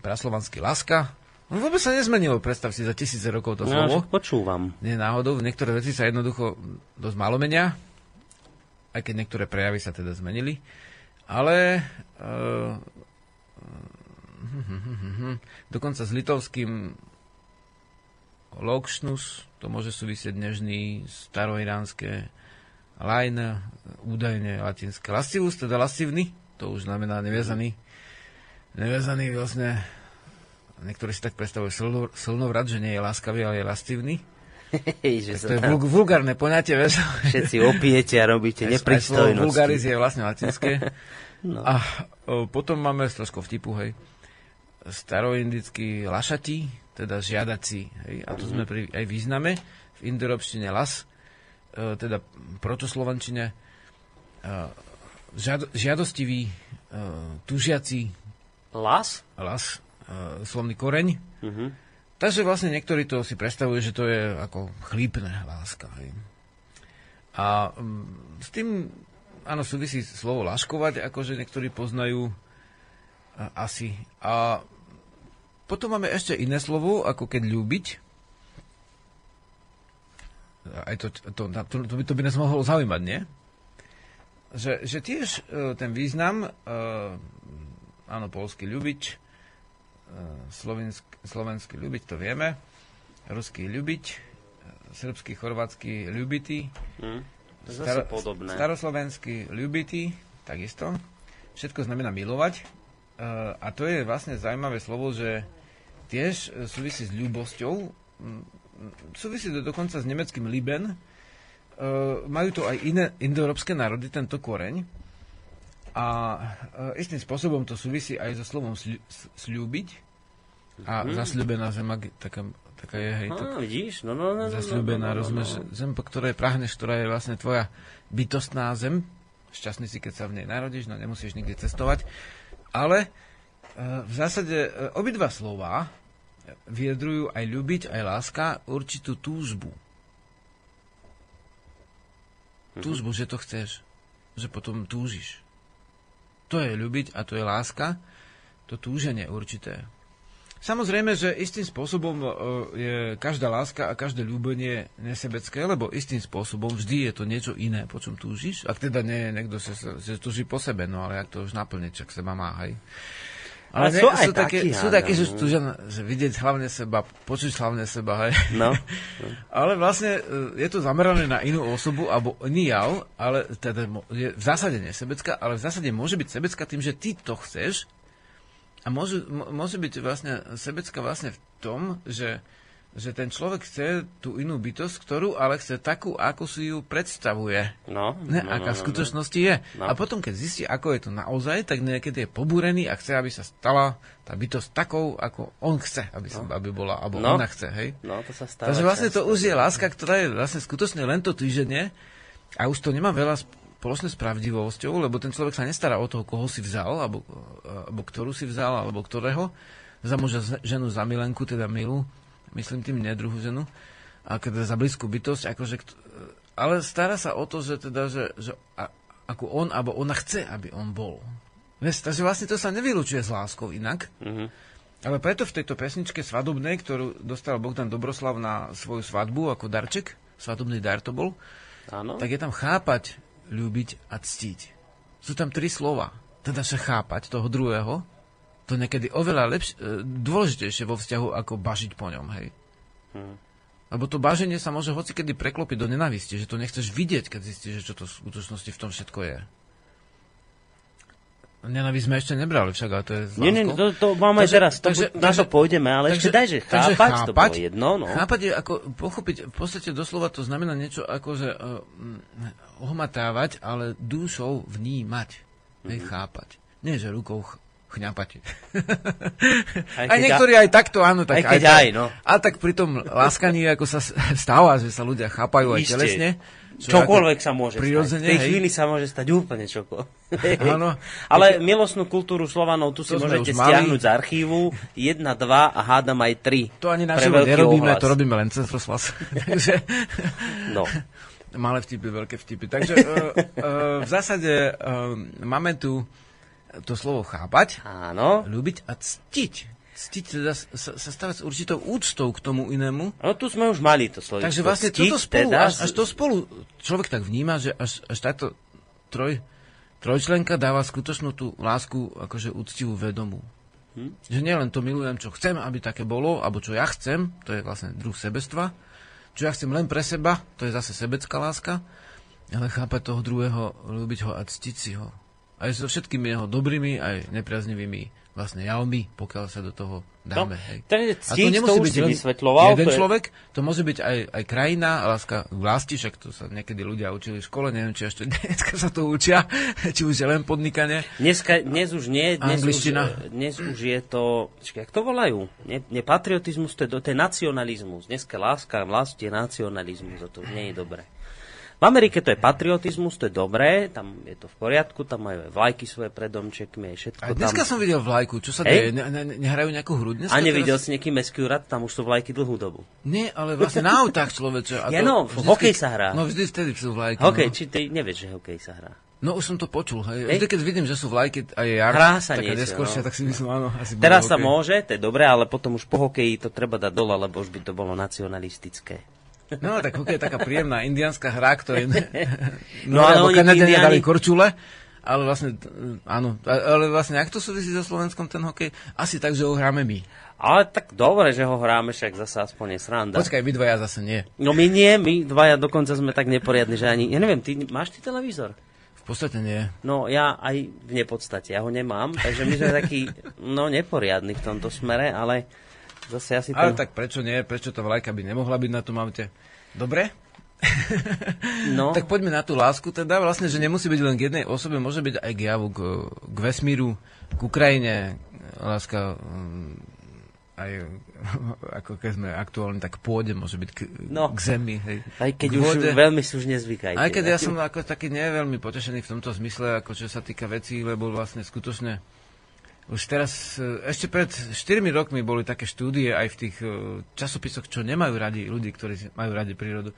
praslovanský láska. No vôbec sa nezmenilo, predstav si, za tisíce rokov to
No,
slovo.
počúvam.
Nie náhodou, niektoré veci sa jednoducho dosť málo menia, aj keď niektoré prejavy sa teda zmenili. Ale uh, dokonca s litovským Lokšnus, to môže súvisieť dnešný staroiránske lajn, údajne latinské lascivus, teda lascivný, to už znamená neviazaný. Neviazaný vlastne, niektorí si tak predstavujú silno, silnovrat, že nie je láskavý, ale je lascivný. (laughs)
Hej, že
To je
tam
vul- vulgárne poňatie, vieš.
všetci opijete a robíte (laughs) nepristojnosti.
je vlastne latinské. (laughs)
No.
A o, potom máme s troškou vtipu, hej, staroindický lašati, teda žiadací, hej, a to sme pri aj význame, v indoeurópštine las, e, teda protoslovančine, e, žiad, žiadostivý, e, tužiaci
Las?
las, e, slovný koreň.
Mhm.
Takže vlastne niektorí to si predstavujú, že to je ako chlípne láska. Hej. A mm, s tým, áno, súvisí slovo laškovať, akože niektorí poznajú asi. A potom máme ešte iné slovo, ako keď ľúbiť. Aj to, to, to, to, by, to by nás mohlo zaujímať, nie? Že, že tiež e, ten význam, e, áno, polský ľúbiť, e, slovensk, slovenský ľúbiť, to vieme, ruský ľúbiť, e, srbský, chorvátsky ľúbitý,
Hm. To je zase podobné.
staroslovenský ľúbitý, takisto. Všetko znamená milovať. E, a to je vlastne zaujímavé slovo, že tiež e, súvisí s ľúbosťou. Mm, Súvisí to dokonca s nemeckým Liben. E, majú to aj iné indoeurópske národy, tento koreň. A istým spôsobom to súvisí aj so slovom sľu- sľúbiť. A zasľúbená zem, ak- taká, taká je, hej, tak,
Á, vidíš? No, no, no, no,
zasľúbená,
no, no, no,
rozumieš,
no.
zem, po ktorej prahneš, ktorá je vlastne tvoja bytostná zem. Šťastný si, keď sa v nej narodíš, no nemusíš nikde cestovať. Ale e, v zásade e, obidva slova vyjadrujú aj ľúbiť, aj láska určitú túžbu.
Mhm.
Túžbu, že to chceš. Že potom túžiš. To je ľúbiť a to je láska. To túženie určité. Samozrejme, že istým spôsobom e, je každá láska a každé ľúbenie nesebecké, lebo istým spôsobom vždy je to niečo iné, po čom túžiš. Ak teda nie je niekto, že, sa- že túži po sebe, no ale ak to už naplne, čak seba má, hej.
Ale
ne-
sú aj
také,
takí,
sú takí, že na- že vidieť hlavne seba, počuť hlavne seba, hej.
No, (laughs)
Ale vlastne e, je to zamerané na inú osobu alebo iný jav, ale teda je v zásade nesebecká, ale v zásade môže byť sebecká tým, že ty to chceš a môže, mo- môže byť vlastne sebecká vlastne v tom, že, že ten človek chce tú inú bytosť, ktorú ale chce takú, ako si ju predstavuje.
no.
Ne,
no,
aká
no,
v skutočnosti je.
No.
A potom, keď zistí, ako je to naozaj, tak niekedy je pobúrený a chce, aby sa stala tá bytosť takou, ako on chce, aby, sa, aby bola, alebo
No.
ona chce, hej?
No, to sa stáva
Takže vlastne to už je láska, ktorá je vlastne skutočne len to týždenie a už to nemá veľa spoločné s pravdivosťou, lebo ten človek sa nestará o toho, koho si vzal, alebo, alebo ktorú si vzal, alebo ktorého. Za muža, ženu, za milenku, teda milú, myslím tým nie druhú ženu, a teda za blízku bytosť, akože, ale stará sa o to, že teda, že, že a, ako on, alebo ona chce, aby on bol. Vieš, takže vlastne to sa nevylučuje s láskou inak.
Mhm.
Ale preto v tejto pesničke svadobnej, ktorú dostal Bogdan Dobroslav na svoju svadbu ako darček, svadobný dar to bol,
Áno.
tak je tam chápať, ľúbiť a ctiť. Sú tam tri slova. Teda sa chápať toho druhého, to niekedy oveľa lepš- e, dôležitejšie vo vzťahu, ako bažiť po ňom, hej.
Hm.
Lebo to baženie sa môže hocikedy preklopiť do nenavisti, že to nechceš vidieť, keď zistíš, že čo to v skutočnosti v tom všetko je. Nenavisť sme ešte nebrali však, ale to je
Nie, nie, to, to máme
Takže-
teraz, to,
takže-
na to
takže-
pôjdeme, ale ešte daj, že
takže
chápať, to bolo jedno, no.
Chápať je ako pochopiť, v podstate doslova to znamená niečo ako, že uh, ohmatávať, ale dušou vnímať. Hej,
Mhm.
chápať. Nie, že rukou ch- chňapať.
Aj
Aj, niektorí aj takto, áno. Tak
aj keď
tak,
aj, no.
Ale tak pri tom láskaní, ako sa stáva, že sa ľudia chápajú aj
Iste.
telesne. čo
Čokoľvek sa môže stať. V tej
hej.
chvíli sa môže stať úplne čoko. (laughs)
Áno.
Ale milostnú kultúru Slovanov tu si
To
môžete stiahnuť z archívu. 1, 2 a hádam aj 3.
To ani na nerobíme,
ohlas.
to robíme len cez rozhlas. (laughs)
No.
Malé vtipy, veľké vtipy. Takže uh, (laughs) uh, v zásade uh, máme tu to slovo chápať,
Áno.
ľúbiť a ctiť. Ctiť teda sa, sa stávať s určitou úctou k tomu inému.
No tu sme už mali to slovo.
Takže vlastne toto spolu, až, až to spolu človek tak vníma, že až, až táto troj, trojčlenka dáva skutočnú tú lásku akože úctivú vedomú. Hm? Že nielen to milujem, čo chcem, aby také bolo, alebo čo ja chcem, to je vlastne druh sebestva, čo ja chcem len pre seba, to je zase sebecká láska, ale chápať toho druhého, ľúbiť ho a ctiť si ho. Aj so všetkými jeho dobrými, aj nepriaznivými vlastne javmi, pokiaľ sa do toho dáme.
No,
hej.
takže
A
ctiť, to už si
len
vysvetľoval,
jeden
to je-
človek, to môže byť aj, aj krajina, láska k vlasti, však to sa niekedy ľudia učili v škole, neviem, či ešte (laughs) dneska sa to učia, či už je len podnikanie.
Dneska, dnes už nie, dnes už,
Angličtina.
dnes už je to, čakaj, jak to volajú? Nie, nie patriotizmus, to je, to je nacionalizmus. Dneska láska, vlast je nacionalizmus a to už nie je dobré. V Amerike to je patriotizmus, to je dobré, tam je to v poriadku, tam majú aj vlajky svoje pred domčekmi, aj všetko
Aj dneska
tam.
som videl vlajku, čo sa deje, ne, ne, nehrajú nejakú hru dneska?
A nevidel
teraz?
si nejaký meský úrad, tam už sú vlajky dlhú dobu.
Nie, ale vlastne na autách človeče. A
Ja no, hokej sa hrá.
No vždy vtedy sú vlajky.
Hokej,
no.
či ty nevieš, že hokej sa hrá?
No už som to počul. Hej. Vždy, keď vidím, že sú vlajky a je jar,
Hrá sa
taká
niečo,
neskôršia,
no.
tak si myslím, áno, asi
Teraz sa môže, to je dobré, ale potom už po hokeji to treba dať dole, lebo už by to bolo nacionalistické.
No, tak hokej je taká príjemná indiánska hra, ktorej... (laughs)
No,
no,
ale Indiáni-
dali korčule, ale vlastne, t- áno, ale vlastne, ak to súvisí so Slovenskom ten hokej? Asi tak, že ho hráme my.
Ale tak dobre, že ho hráme, však zase aspoň je sranda.
Počkaj, vy dvaja zase nie.
No my nie, my dvaja dokonca sme tak neporiadni, že ani... Ja neviem, ty máš ty televízor?
V podstate nie.
No ja aj v nepodstate, ja ho nemám, takže my sme takí, no neporiadni v tomto smere, ale zase asi
Ale
ten...
tak prečo nie? Prečo tá vlajka by nemohla byť na tom aute? Dobre? (laughs)
No,
Tak poďme na tú lásku teda, vlastne, že nemusí byť len k jednej osobe, môže byť aj k javu, k, k vesmíru, k Ukrajine, láska mm, aj (laughs) ako keď sme aktuálni, tak pôde môže byť k,
No.
k zemi. Hej.
aj keď
k
už
vode.
veľmi si už nezvykajte.
Aj keď ja som ako taký nie veľmi potešený v tomto zmysle, ako čo sa týka vecí, lebo vlastne skutočne už teraz, e, ešte pred 4 rokmi boli také štúdie aj v tých e, časopisoch, čo nemajú radi ľudí, ktorí majú radi prírodu.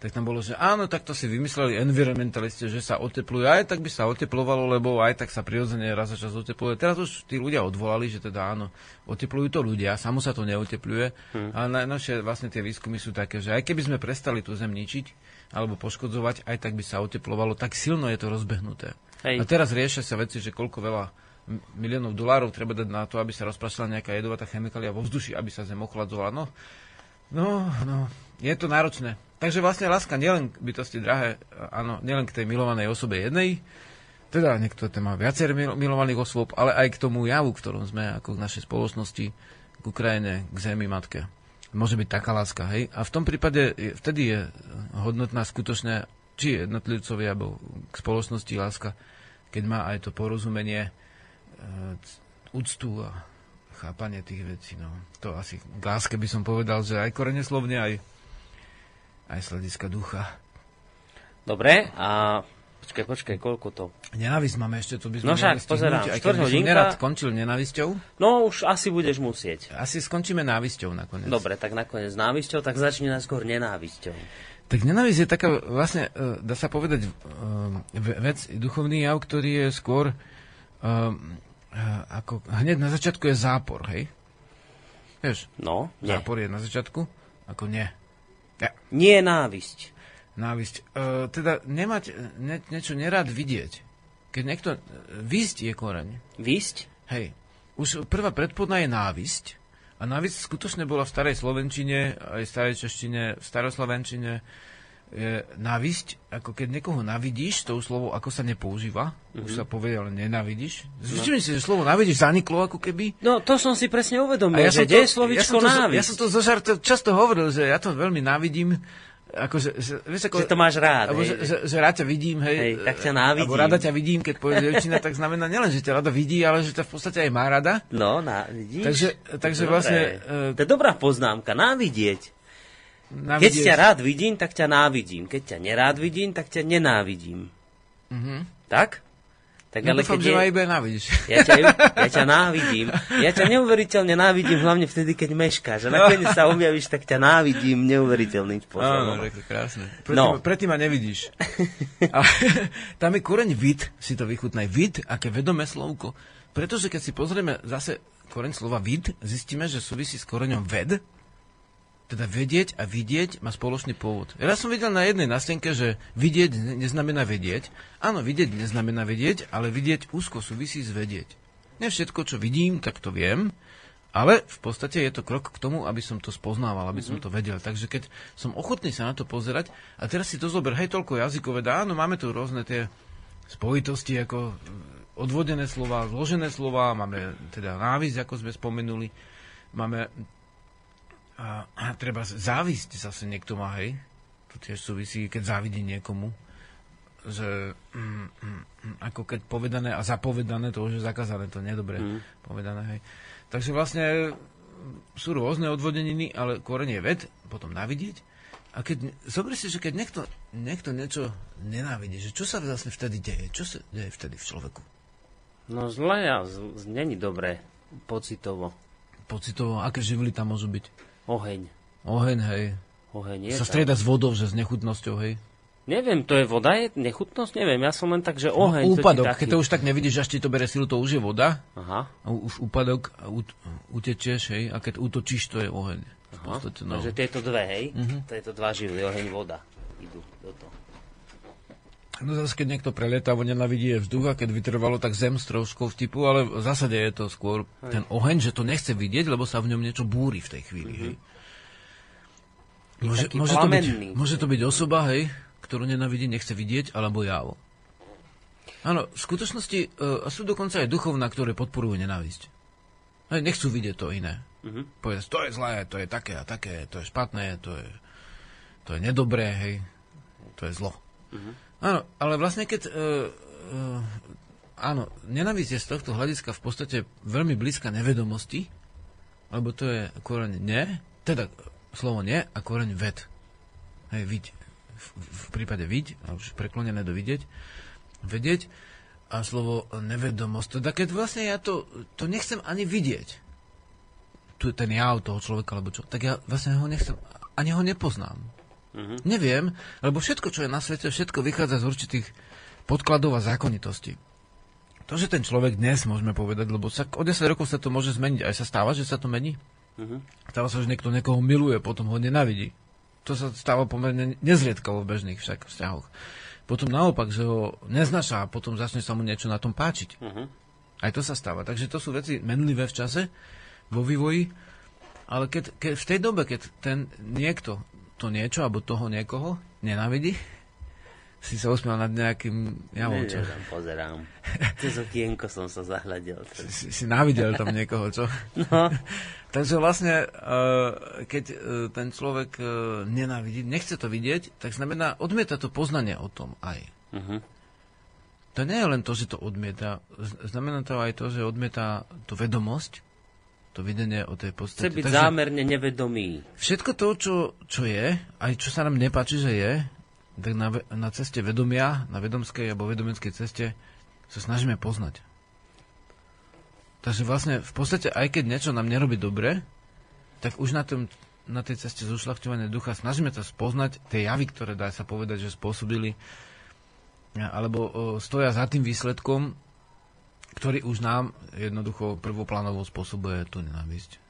Tak tam bolo, že áno, tak to si vymysleli environmentalisti, že sa otepluje, aj tak by sa oteplovalo, lebo aj tak sa prirodzene raz za čas otepluje. Teraz už tí ľudia odvolali, že teda áno, oteplujú to ľudia, samo sa to neotepluje.
Hm.
A najnovšie vlastne tie výskumy sú také, že aj keby sme prestali tú zem ničiť alebo poškodzovať, aj tak by sa oteplovalo, tak silno je to rozbehnuté.
Hej.
A teraz riešia sa veci, že koľko veľa miliónov dolárov treba dať na to, aby sa rozprašila nejaká jedovatá chemikália vo vzduši, aby sa zem ochladzovala. No, no, no, je to náročné. Takže vlastne láska nielen k bytosti drahé, áno, nielen k tej milovanej osobe jednej, teda niekto tam má viacej mil- milovaných osôb, ale aj k tomu javu, v ktorom sme, ako k našej spoločnosti, k Ukrajine, k zemi matke. Môže byť taká láska, hej? A v tom prípade, vtedy je hodnotná skutočne, či jednotlivcovi, alebo k spoločnosti láska, keď má aj to porozumenie, úctu a chápanie tých vecí. No. To asi k láske by som povedal, že aj koreneslovne, aj, aj z hľadiska ducha.
Dobre, a počkaj, počkaj, koľko to?
Nenávisť máme ešte, to by sme
No však, pozerám,
aj keď
hodinka.
nerad skončil nenávisťou.
No už asi budeš musieť.
Asi skončíme návisťou nakoniec.
Dobre, tak nakoniec návisťou, tak začni najskôr nenávisťou.
Tak nenávisť je taká vlastne, e, dá sa povedať, e, ve- vec, duchovný jav, ktorý je skôr ako hneď na začiatku je zápor, hej? Vieš,
No, nie.
zápor je na začiatku, ako nie. Ja,
Nie návisť.
návisť. E, teda nemať ne, niečo nerád vidieť. Keď niekto... e, Výsť je koreň.
Výsť?
Hej. Už prvá predpodná je návisť. A návisť skutočne bola v starej slovenčine, aj v starej češtine, v staroslovenčine. Je návisť, ako keď niekoho navidíš, to slovo ako sa nepoužíva, mm-hmm. už sa povie, ale nenavidíš. Zvýšim no. si, že slovo navidíš zaniklo ako keby.
No, to som si presne uvedomil,
A ja
že
to,
je slovičko
ja to,
návisť.
ja som to zo žartu často hovoril, že ja to veľmi návidím, Akože, že, vieš, ako,
Že to máš rád,
Alebo,
hej.
že, že, že rád ťa vidím, hej.
Hej, tak ťa návidím.
Alebo rada ťa vidím, keď povie dievčina, tak znamená nielen, že ťa rada vidí, ale že ťa v podstate aj má rada.
No, na, vidíš?
Takže, takže
Dobre.
vlastne... Uh,
To je dobrá poznámka, návidieť.
Uh,
Keď ťa rád vidím, tak ťa návidím. Keď ťa nerád vidím, tak ťa nenávidím.
Mhm.
Tak? Tak
No
ale
dúfam,
keď
že
je-
ma iba návidíš.
Ja ťa, ja ťa návidím. Ja ťa neuveriteľne návidím, hlavne vtedy, keď meškáš. A nakoniec sa objavíš, tak ťa návidím neuveriteľným
Áno,
spôsobom.
to krásne. Predtým,
No.
predtým ma nevidíš. (laughs) A, (laughs) tam je koreň vid, si to vychutnaj. Vid, aké vedomé slovko. Pretože keď si pozrieme zase koreň slova vid, zistíme, že súvisí s koreňom ved, teda vedieť a vidieť má spoločný pôvod. Ja som videl na jednej nástenke, že vidieť ne- neznamená vedieť. Áno, vidieť neznamená vedieť, ale vidieť úzko súvisí s vedieť. Ne všetko, čo vidím, tak to viem, ale v podstate je to krok k tomu, aby som to spoznával, aby som to vedel. Takže keď som ochotný sa na to pozerať, a teraz si to zober, hej, toľko jazykové áno, máme tu rôzne tie spojitosti, ako mm, odvodené slova, zložené slova, máme teda návisť, ako sme spomenuli, máme a, a treba závisť zase niekto má, hej. To tiež súvisí, keď závidí niekomu. Že mm, mm, mm, ako keď povedané a zapovedané, to už je zakázané, to nie je dobre
Mm.
povedané, hej. Takže vlastne mm, sú rôzne odvodeniny, ale koreň je ved, potom navidieť. A keď, zober si, že keď niekto, niekto niečo nenávidí, že čo sa vlastne vtedy deje? Čo sa deje vtedy v človeku?
No zle a z, z, není dobré pocitovo.
Pocitovo, aké živly tam môžu byť?
Oheň.
Oheň, hej.
Oheň je
sa strieda s vodou, že s nechutnosťou, hej.
Neviem, to je voda, je nechutnosť? Neviem, ja som len tak, že oheň.
no,
to ti
úpadok, keď to už tak nevidíš, až ti to bere silu, to už je voda.
Aha,
A už úpadok ut, utečieš, hej. A keď útočíš, to je oheň. V
aha.
podstate, no.
Takže tieto dve, hej?
Mhm.
Tieto dva živly, oheň, voda. Idú do toho.
No zase, keď niekto prelietavo nenavidí je vzduch a keď vytrvalo, tak zem s troškou vtipu, ale v zásade je to skôr ten oheň, že to nechce vidieť, lebo sa v ňom niečo búri v tej chvíli, hej. Môže, môže, to byť, môže to byť osoba, hej, ktorú nenavidí, nechce vidieť, alebo javo. Áno, v skutočnosti uh, sú dokonca aj duchovná, ktoré podporujú nenávisť. Hej, nechcú vidieť to iné.
Mhm.
Povedať, to je zlé, to je také a také, to je špatné, to je, to je nedobré, hej, to je zlo.
Mhm.
Áno, ale vlastne keď... Uh, uh, áno, nenávisť je z tohto hľadiska v podstate veľmi blízka nevedomosti, lebo to je koreň ne, teda slovo nie a koreň ved. Hej, viď. V, v prípade viď, a už preklonené do vidieť, vedieť a slovo nevedomosť. Teda keď vlastne ja to, to nechcem ani vidieť, tu ten ja toho človeka, alebo čo, tak ja vlastne ho nechcem, ani ho nepoznám.
Mhm.
Neviem, lebo všetko, čo je na svete, všetko vychádza z určitých podkladov a zákonitostí. To, že ten človek dnes, môžeme povedať, lebo sa, o 10 rokov sa to môže zmeniť, aj sa stáva, že sa to mení.
Mhm.
Stáva sa, že niekto niekoho miluje, potom ho nenavidí. To sa stáva pomerne nezriedkavo v bežných však vzťahoch. Potom naopak, že ho neznaša a potom začne sa mu niečo na tom páčiť.
Mhm.
Aj to sa stáva. Takže to sú veci menlivé v čase, vo vývoji. Ale keď, keď v tej dobe, keď ten niekto to niečo, alebo toho niekoho nenávidí, si sa usmial nad nejakým javom, čo?
Tam pozerám. Cez okienko som sa zahľadil.
Si, si návidel tam niekoho, čo?
No, (laughs)
Takže vlastne, uh, keď uh, ten človek uh, nenávidí, nechce to vidieť, tak znamená, odmieta to poznanie o tom aj.
Mhm.
To nie je len to, že to odmieta, znamená to aj to, že odmieta tú vedomosť, to videnie o tej podstate.
Chce byť
Takže
zámerne nevedomý.
Všetko to, čo, čo je, aj čo sa nám nepáči, že je, tak na, na ceste vedomia, na vedomskej alebo vedomeckej ceste sa snažíme poznať. Takže vlastne v podstate, aj keď niečo nám nerobí dobre, tak už na, tom, na tej ceste zušľachťovania ducha snažíme to spoznať, tie javy, ktoré dá sa povedať, že spôsobili, alebo stoja za tým výsledkom, ktorý už nám jednoducho prvoplánovo spôsobuje tú nenávisť.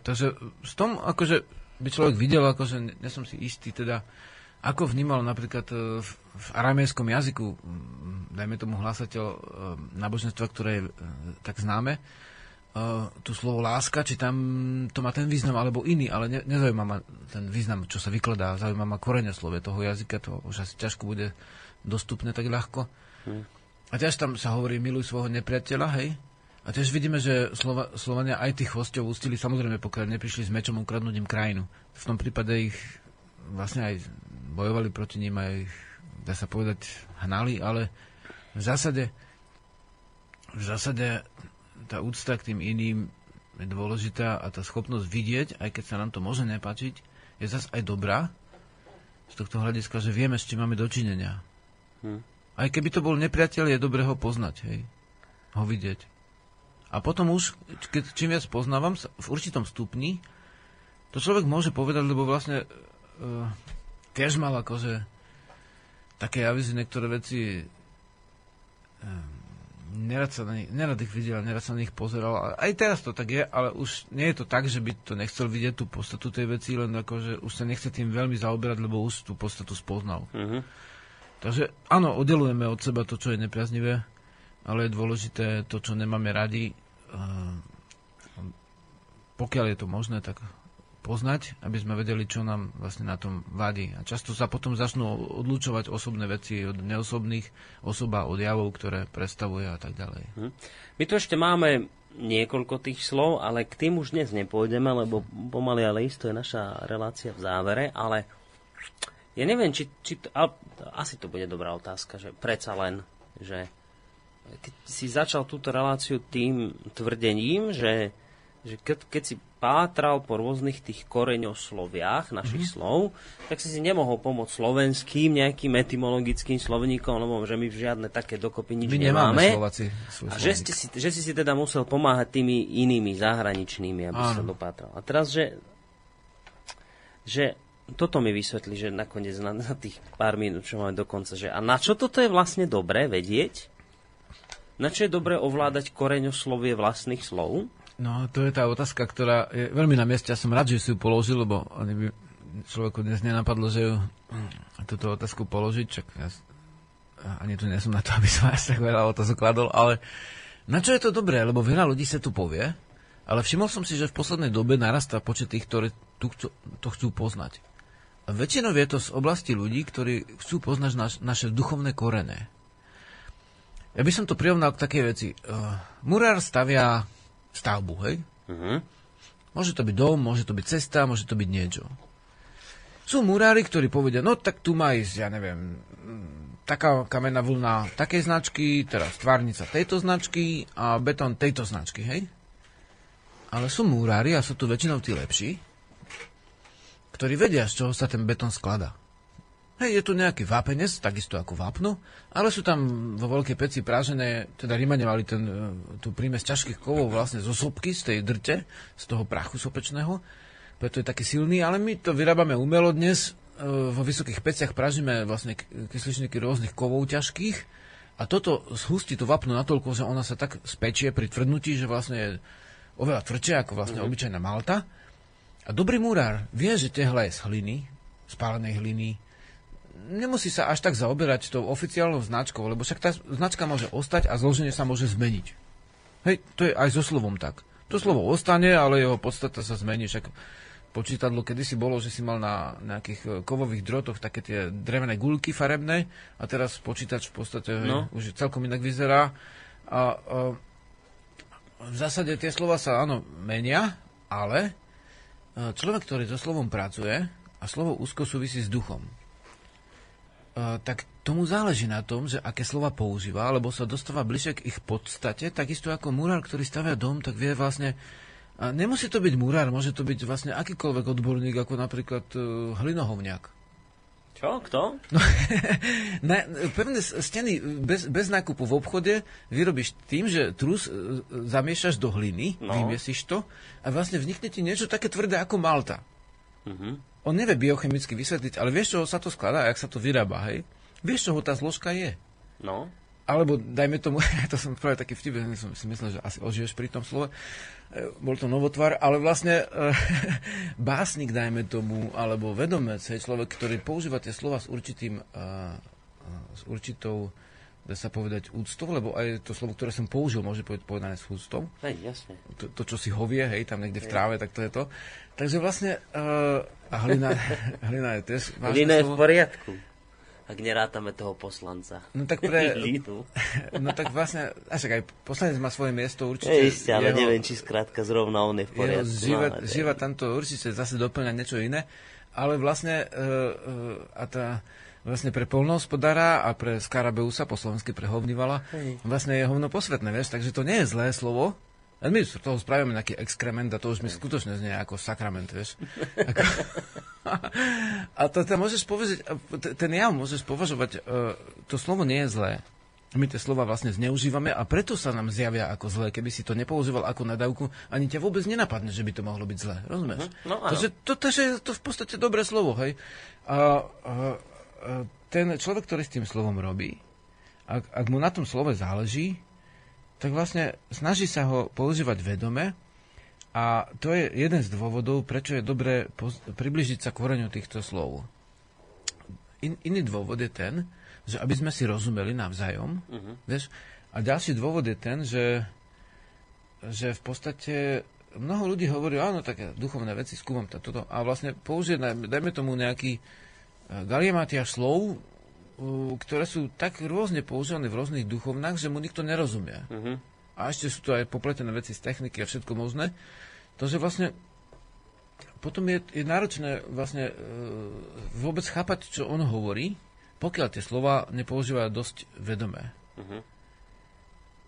Takže s tom, akože by človek videl, akože ne som si istý, teda ako vnímal napríklad e, v, v aramejskom jazyku, dajme tomu hlasateľ e, náboženstva, ktoré je e, tak známe, tu slovo láska, či tam to má ten význam alebo iný, ale ne, nezaujíma ma ten význam, čo sa vykladá, zaujíma ma korene slove toho jazyka, to už asi ťažko bude dostupné tak ľahko. A tiež tam sa hovorí miluj svojho nepriateľa, hej? A tiež vidíme, že Slova, Slovania aj tých chvostov ústili, samozrejme, pokiaľ neprišli s mečom ukradnúť im krajinu. V tom prípade ich vlastne aj bojovali proti ním aj, dá sa povedať, hnali, ale v zásade, v zásade tá úcta k tým iným je dôležitá a tá schopnosť vidieť, aj keď sa nám to môže nepáčiť, je zase aj dobrá z tohto hľadiska, že vieme, s čím máme dočinenia. Hm. Aj keby to bol nepriateľ, je dobré ho poznať, hej. Ho vidieť. A potom už, keď čím viac poznávam, v určitom stupni, to človek môže povedať, lebo vlastne uh, tiež mal akože také avizy, niektoré veci uh, nerad, sa na nich, nerad ich videl, nerad sa na nich pozeral. Aj teraz to tak je, ale už nie je to tak, že by to nechcel vidieť tú podstatu tej veci, len ako, že už sa nechce tým veľmi zaoberať, lebo už tú podstatu spoznal. Uh-huh. Takže áno, oddelujeme od seba to, čo je nepriaznivé, ale je dôležité to, čo nemáme radi. Uh, pokiaľ je to možné, tak poznať, aby sme vedeli, čo nám vlastne na tom vadí. A často sa potom začnú odlučovať osobné veci od neosobných osob a od javov, ktoré predstavuje a tak ďalej. Hm.
My tu ešte máme niekoľko tých slov, ale k tým už dnes nepôjdeme, lebo pomaly ale isto je naša relácia v závere, ale ja neviem, či, či to, ale, asi to bude dobrá otázka, že predsa len, že keď si začal túto reláciu tým tvrdením, že že keď, keď si pátral po rôznych tých koreňosloviach našich mm-hmm. slov, tak si si nemohol pomôcť slovenským nejakým etymologickým slovníkom, lebo že my žiadne také dokopy nič my nemáme.
Slováci,
a že, ste si, že si si teda musel pomáhať tými inými zahraničnými, aby sa dopátral. A teraz, že, že toto mi vysvetlí, že nakoniec na, na tých pár minút, čo máme dokonca, že a na čo toto je vlastne dobré vedieť? Na čo je dobré ovládať koreňoslovie vlastných slov?
No, to je tá otázka, ktorá je veľmi na mieste. Ja som rád, že si ju položil, lebo by človeku dnes nenapadlo, že ju túto otázku položiť, čak ja ani tu nie som na to, (laughs) aby som až tak veľa otázok kladol, ale na čo je to dobré? Lebo veľa ľudí sa tu povie, ale všimol som si, že v poslednej dobe narastá počet tých, ktorí to chcú poznať. Väčšinou je to z oblasti ľudí, ktorí chcú poznať naš, naše duchovné korene. Ja by som to prirovnal k takej veci. Uh, murár stavia stavbu, hej? Uh-huh. Môže to byť dom, môže to byť cesta, môže to byť niečo. Sú murári, ktorí povedia, no tak tu má ísť, ja neviem, taká kamenná vlna takej značky, teraz tvárnica tejto značky a betón tejto značky, hej? Ale sú murári, a sú tu väčšinou tí lepší, ktorí vedia, z čoho sa ten betón skladá. Hej, je tu nejaký vápenec, takisto ako vápno, ale sú tam vo veľkej peci prážené, teda Rímane mali ten, e, tú prímes ťažkých kovov vlastne zo sopky, z tej drte, z toho prachu sopečného, preto je taký silný, ale my to vyrábame umelo dnes, e, vo vysokých peciach pražíme vlastne kysličníky rôznych kovov ťažkých a toto zhustí to vápno natoľko, že ona sa tak spečie pri tvrdnutí, že vlastne je oveľa tvrdšia ako vlastne mm-hmm. obyčajná malta. A dobrý múrár vie, že tehla je z hliny, spálenej hliny, nemusí sa až tak zaoberať tou oficiálnou značkou, lebo však tá značka môže ostať a zloženie sa môže zmeniť. Hej, to je aj so slovom tak. To slovo ostane, ale jeho podstata sa zmení. Však počítadlo kedysi bolo, že si mal na nejakých e, kovových drotoch také tie drevené guľky farebné a teraz počítač v podstate no. už celkom inak vyzerá. A, a v zásade tie slova sa áno menia, ale e, človek, ktorý so slovom pracuje a slovo úzko súvisí s duchom tak tomu záleží na tom, že aké slova používa, alebo sa dostáva bližšie k ich podstate, takisto ako murár, ktorý stavia dom, tak vie vlastne nemusí to byť murár, môže to byť vlastne akýkoľvek odborník, ako napríklad uh, hlinohovňák.
Čo? Kto?
No, (laughs) na, pevné steny bez, bez nákupu v obchode vyrobíš tým, že trus uh, zamiešaš do hliny, no. vymiesíš to a vlastne vznikne ti niečo také tvrdé ako malta. Uh-huh on nevie biochemicky vysvetliť, ale vieš, čoho sa to skladá a jak sa to vyrába, hej? Vieš, čoho tá zložka je?
No.
Alebo dajme tomu, (laughs) to som práve taký vtip, som si myslel, že asi ožiješ pri tom slove, e, bol to novotvar, ale vlastne e, (laughs) básnik, dajme tomu, alebo vedomec, hej, človek, ktorý používa tie slova s určitým, e, s určitou dá sa povedať úctou, lebo aj to slovo, ktoré som použil, môže povedať povedané s úctou.
Hej, jasne.
To, to, čo si hovie, hej, tam niekde v tráve, tak to je to. Takže vlastne, uh, a hlina, (laughs) hlina je tiež
Hlina je v poriadku. Ak nerátame toho poslanca.
No tak pre... (laughs) (laughs) no tak vlastne, až aj poslanec má svoje miesto určite.
Je isté, ale jeho, neviem, či skrátka zrovna on je v poriadku.
Živa, no, živa tamto určite zase doplňa niečo iné. ale vlastne, e, e, a tá, vlastne pre polnohospodára a pre Skarabeusa, po slovensky pre hovnivala, vlastne je hovno posvetné, vieš, takže to nie je zlé slovo, a my z toho spravíme nejaký exkrement a to už mi skutočne znie ako sakrament, vieš. (laughs) Ako... (laughs) a to, to môžeš povedať, ten jav môžeš považovať, uh, to slovo nie je zlé. My tie slova vlastne zneužívame a preto sa nám zjavia ako zlé. Keby si to nepoužíval ako nadávku, ani ťa vôbec nenapadne, že by to mohlo byť zlé. Rozumieš?
Mhm. No, áno.
Takže to, to, to, v podstate dobré slovo, hej. A, a, a ten človek, ktorý s tým slovom robí, ak, ak mu na tom slove záleží, tak vlastne snaží sa ho používať vedome a to je jeden z dôvodov, prečo je dobré poz- približiť sa koreňu týchto slov. In, iný dôvod je ten, že aby sme si rozumeli navzájom, uh-huh. vieš, a ďalší dôvod je ten, že, že v podstate mnoho ľudí hovorí, áno, také duchovné veci, skúmam to, toto, a vlastne použije, dajme tomu nejaký galiematia slov, ktoré sú tak rôzne používané v rôznych duchovnách, že mu nikto nerozumie. Uh-huh. A ešte sú tu aj popletené veci z techniky a všetko možné. To, že vlastne potom je, je náročné vlastne e, vôbec chápať, čo on hovorí, pokiaľ tie slova nepoužíva dosť vedomé. Uh-huh.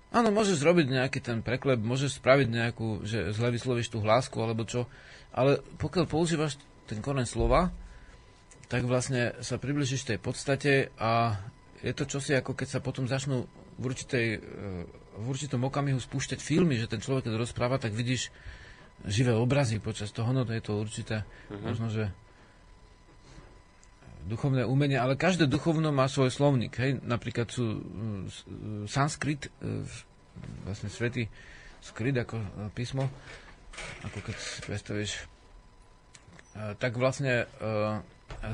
Áno, môžeš zrobiť nejaký ten preklep, môžeš spraviť nejakú, že zle vyslovíš tú hlásku alebo čo, ale pokiaľ používaš ten koreň slova, tak vlastne sa približíš tej podstate a je to čosi ako keď sa potom začnú v, určitej, e, v určitom okamihu spúšťať filmy, že ten človek, keď rozpráva, tak vidíš živé obrazy počas toho, no to je to určité, uh-huh. možno, že duchovné umenie, ale každé duchovno má svoj slovník, hej, napríklad sú uh, sanskrit, uh, vlastne svetý skryt ako písmo, ako keď si predstavíš, tak vlastne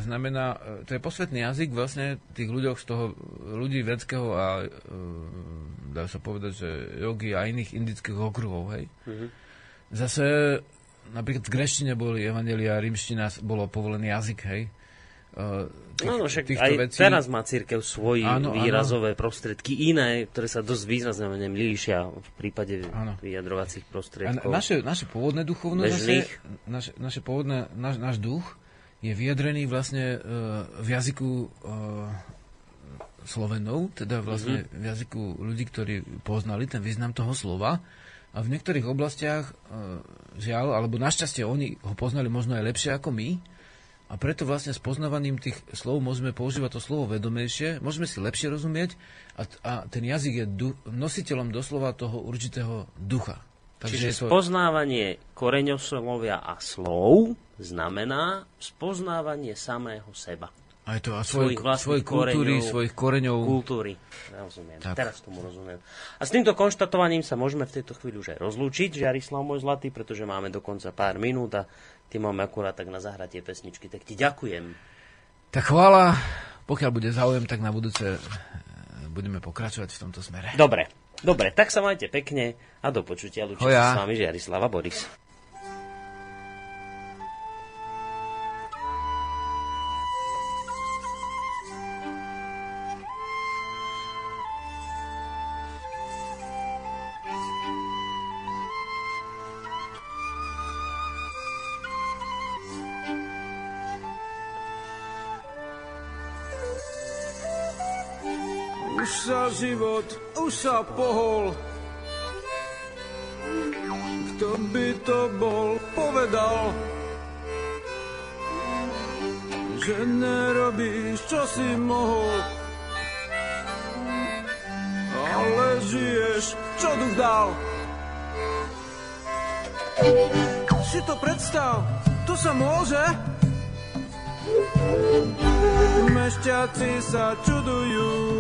znamená, e, to je posvetný jazyk vlastne tých ľuďoch z toho, ľudí vedského a e, dá sa povedať, že jogy a iných indických okruhov, hej. Mm-hmm. Zase napríklad v greštine boli evangelia, rímština bolo povolený jazyk, hej.
Uh, tých, no, však aj vecí. teraz má církev svoje áno, výrazové áno. prostriedky, iné, ktoré sa dosť výrazne líšia v prípade áno. vyjadrovacích prostriedkov.
A naše, naše pôvodné duchovno naše, naše pôvodné, náš, náš duch, je vyjadrený vlastne uh, v jazyku uh, Slovenov, teda vlastne mm-hmm. v jazyku ľudí, ktorí poznali ten význam toho slova. A v niektorých oblastiach, uh, žiaľ, alebo našťastie oni ho poznali možno aj lepšie ako my, a preto vlastne s poznávaním tých slov môžeme používať to slovo vedomejšie, môžeme si lepšie rozumieť a, a ten jazyk je du, nositeľom doslova toho určitého ducha.
Takže Čiže to... spoznávanie koreňoslovia a slov znamená spoznávanie samého seba.
Aj to, a svoj, svojich svoj kultúry, koreňov, svojich koreňov.
Kultúry, rozumiem. Tak. Teraz tomu rozumiem. A s týmto konštatovaním sa môžeme v tejto chvíli už aj rozlúčiť, Žiarislav môj zlatý, pretože máme dokonca pár minút a ty máme akurát tak na zahratie pesničky. Tak ti ďakujem.
Tak chvála, pokiaľ bude záujem, tak na budúce budeme pokračovať v tomto smere.
Dobre. Dobre, tak sa majte pekne a do počutia. Lučí sa s vami Žiarislava Boris.
Život, už sa pohol. Kto by to bol povedal? Že nerobíš, čo si mohol. Ale žiješ, čo duch dal. Si to predstav, to sa môže? Mešťaci sa čudujú,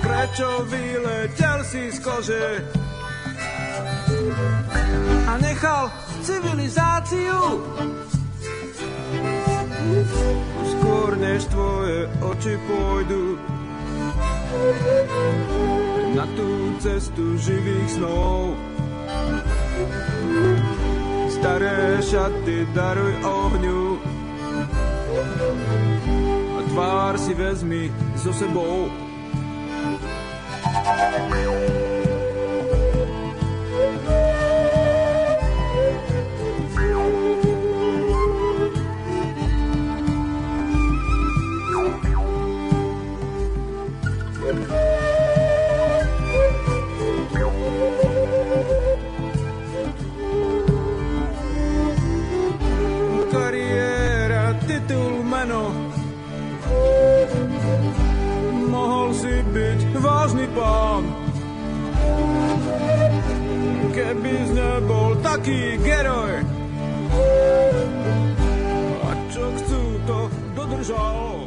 Prečo vyletel si z kože a nechal civilizáciu? Skôr než tvoje oči pôjdu na tú cestu živých snov. Staré šaty daruj ohňu tvár si vezmi so sebou. Keby nebol taký geroj, a čo chcú, to dodržal.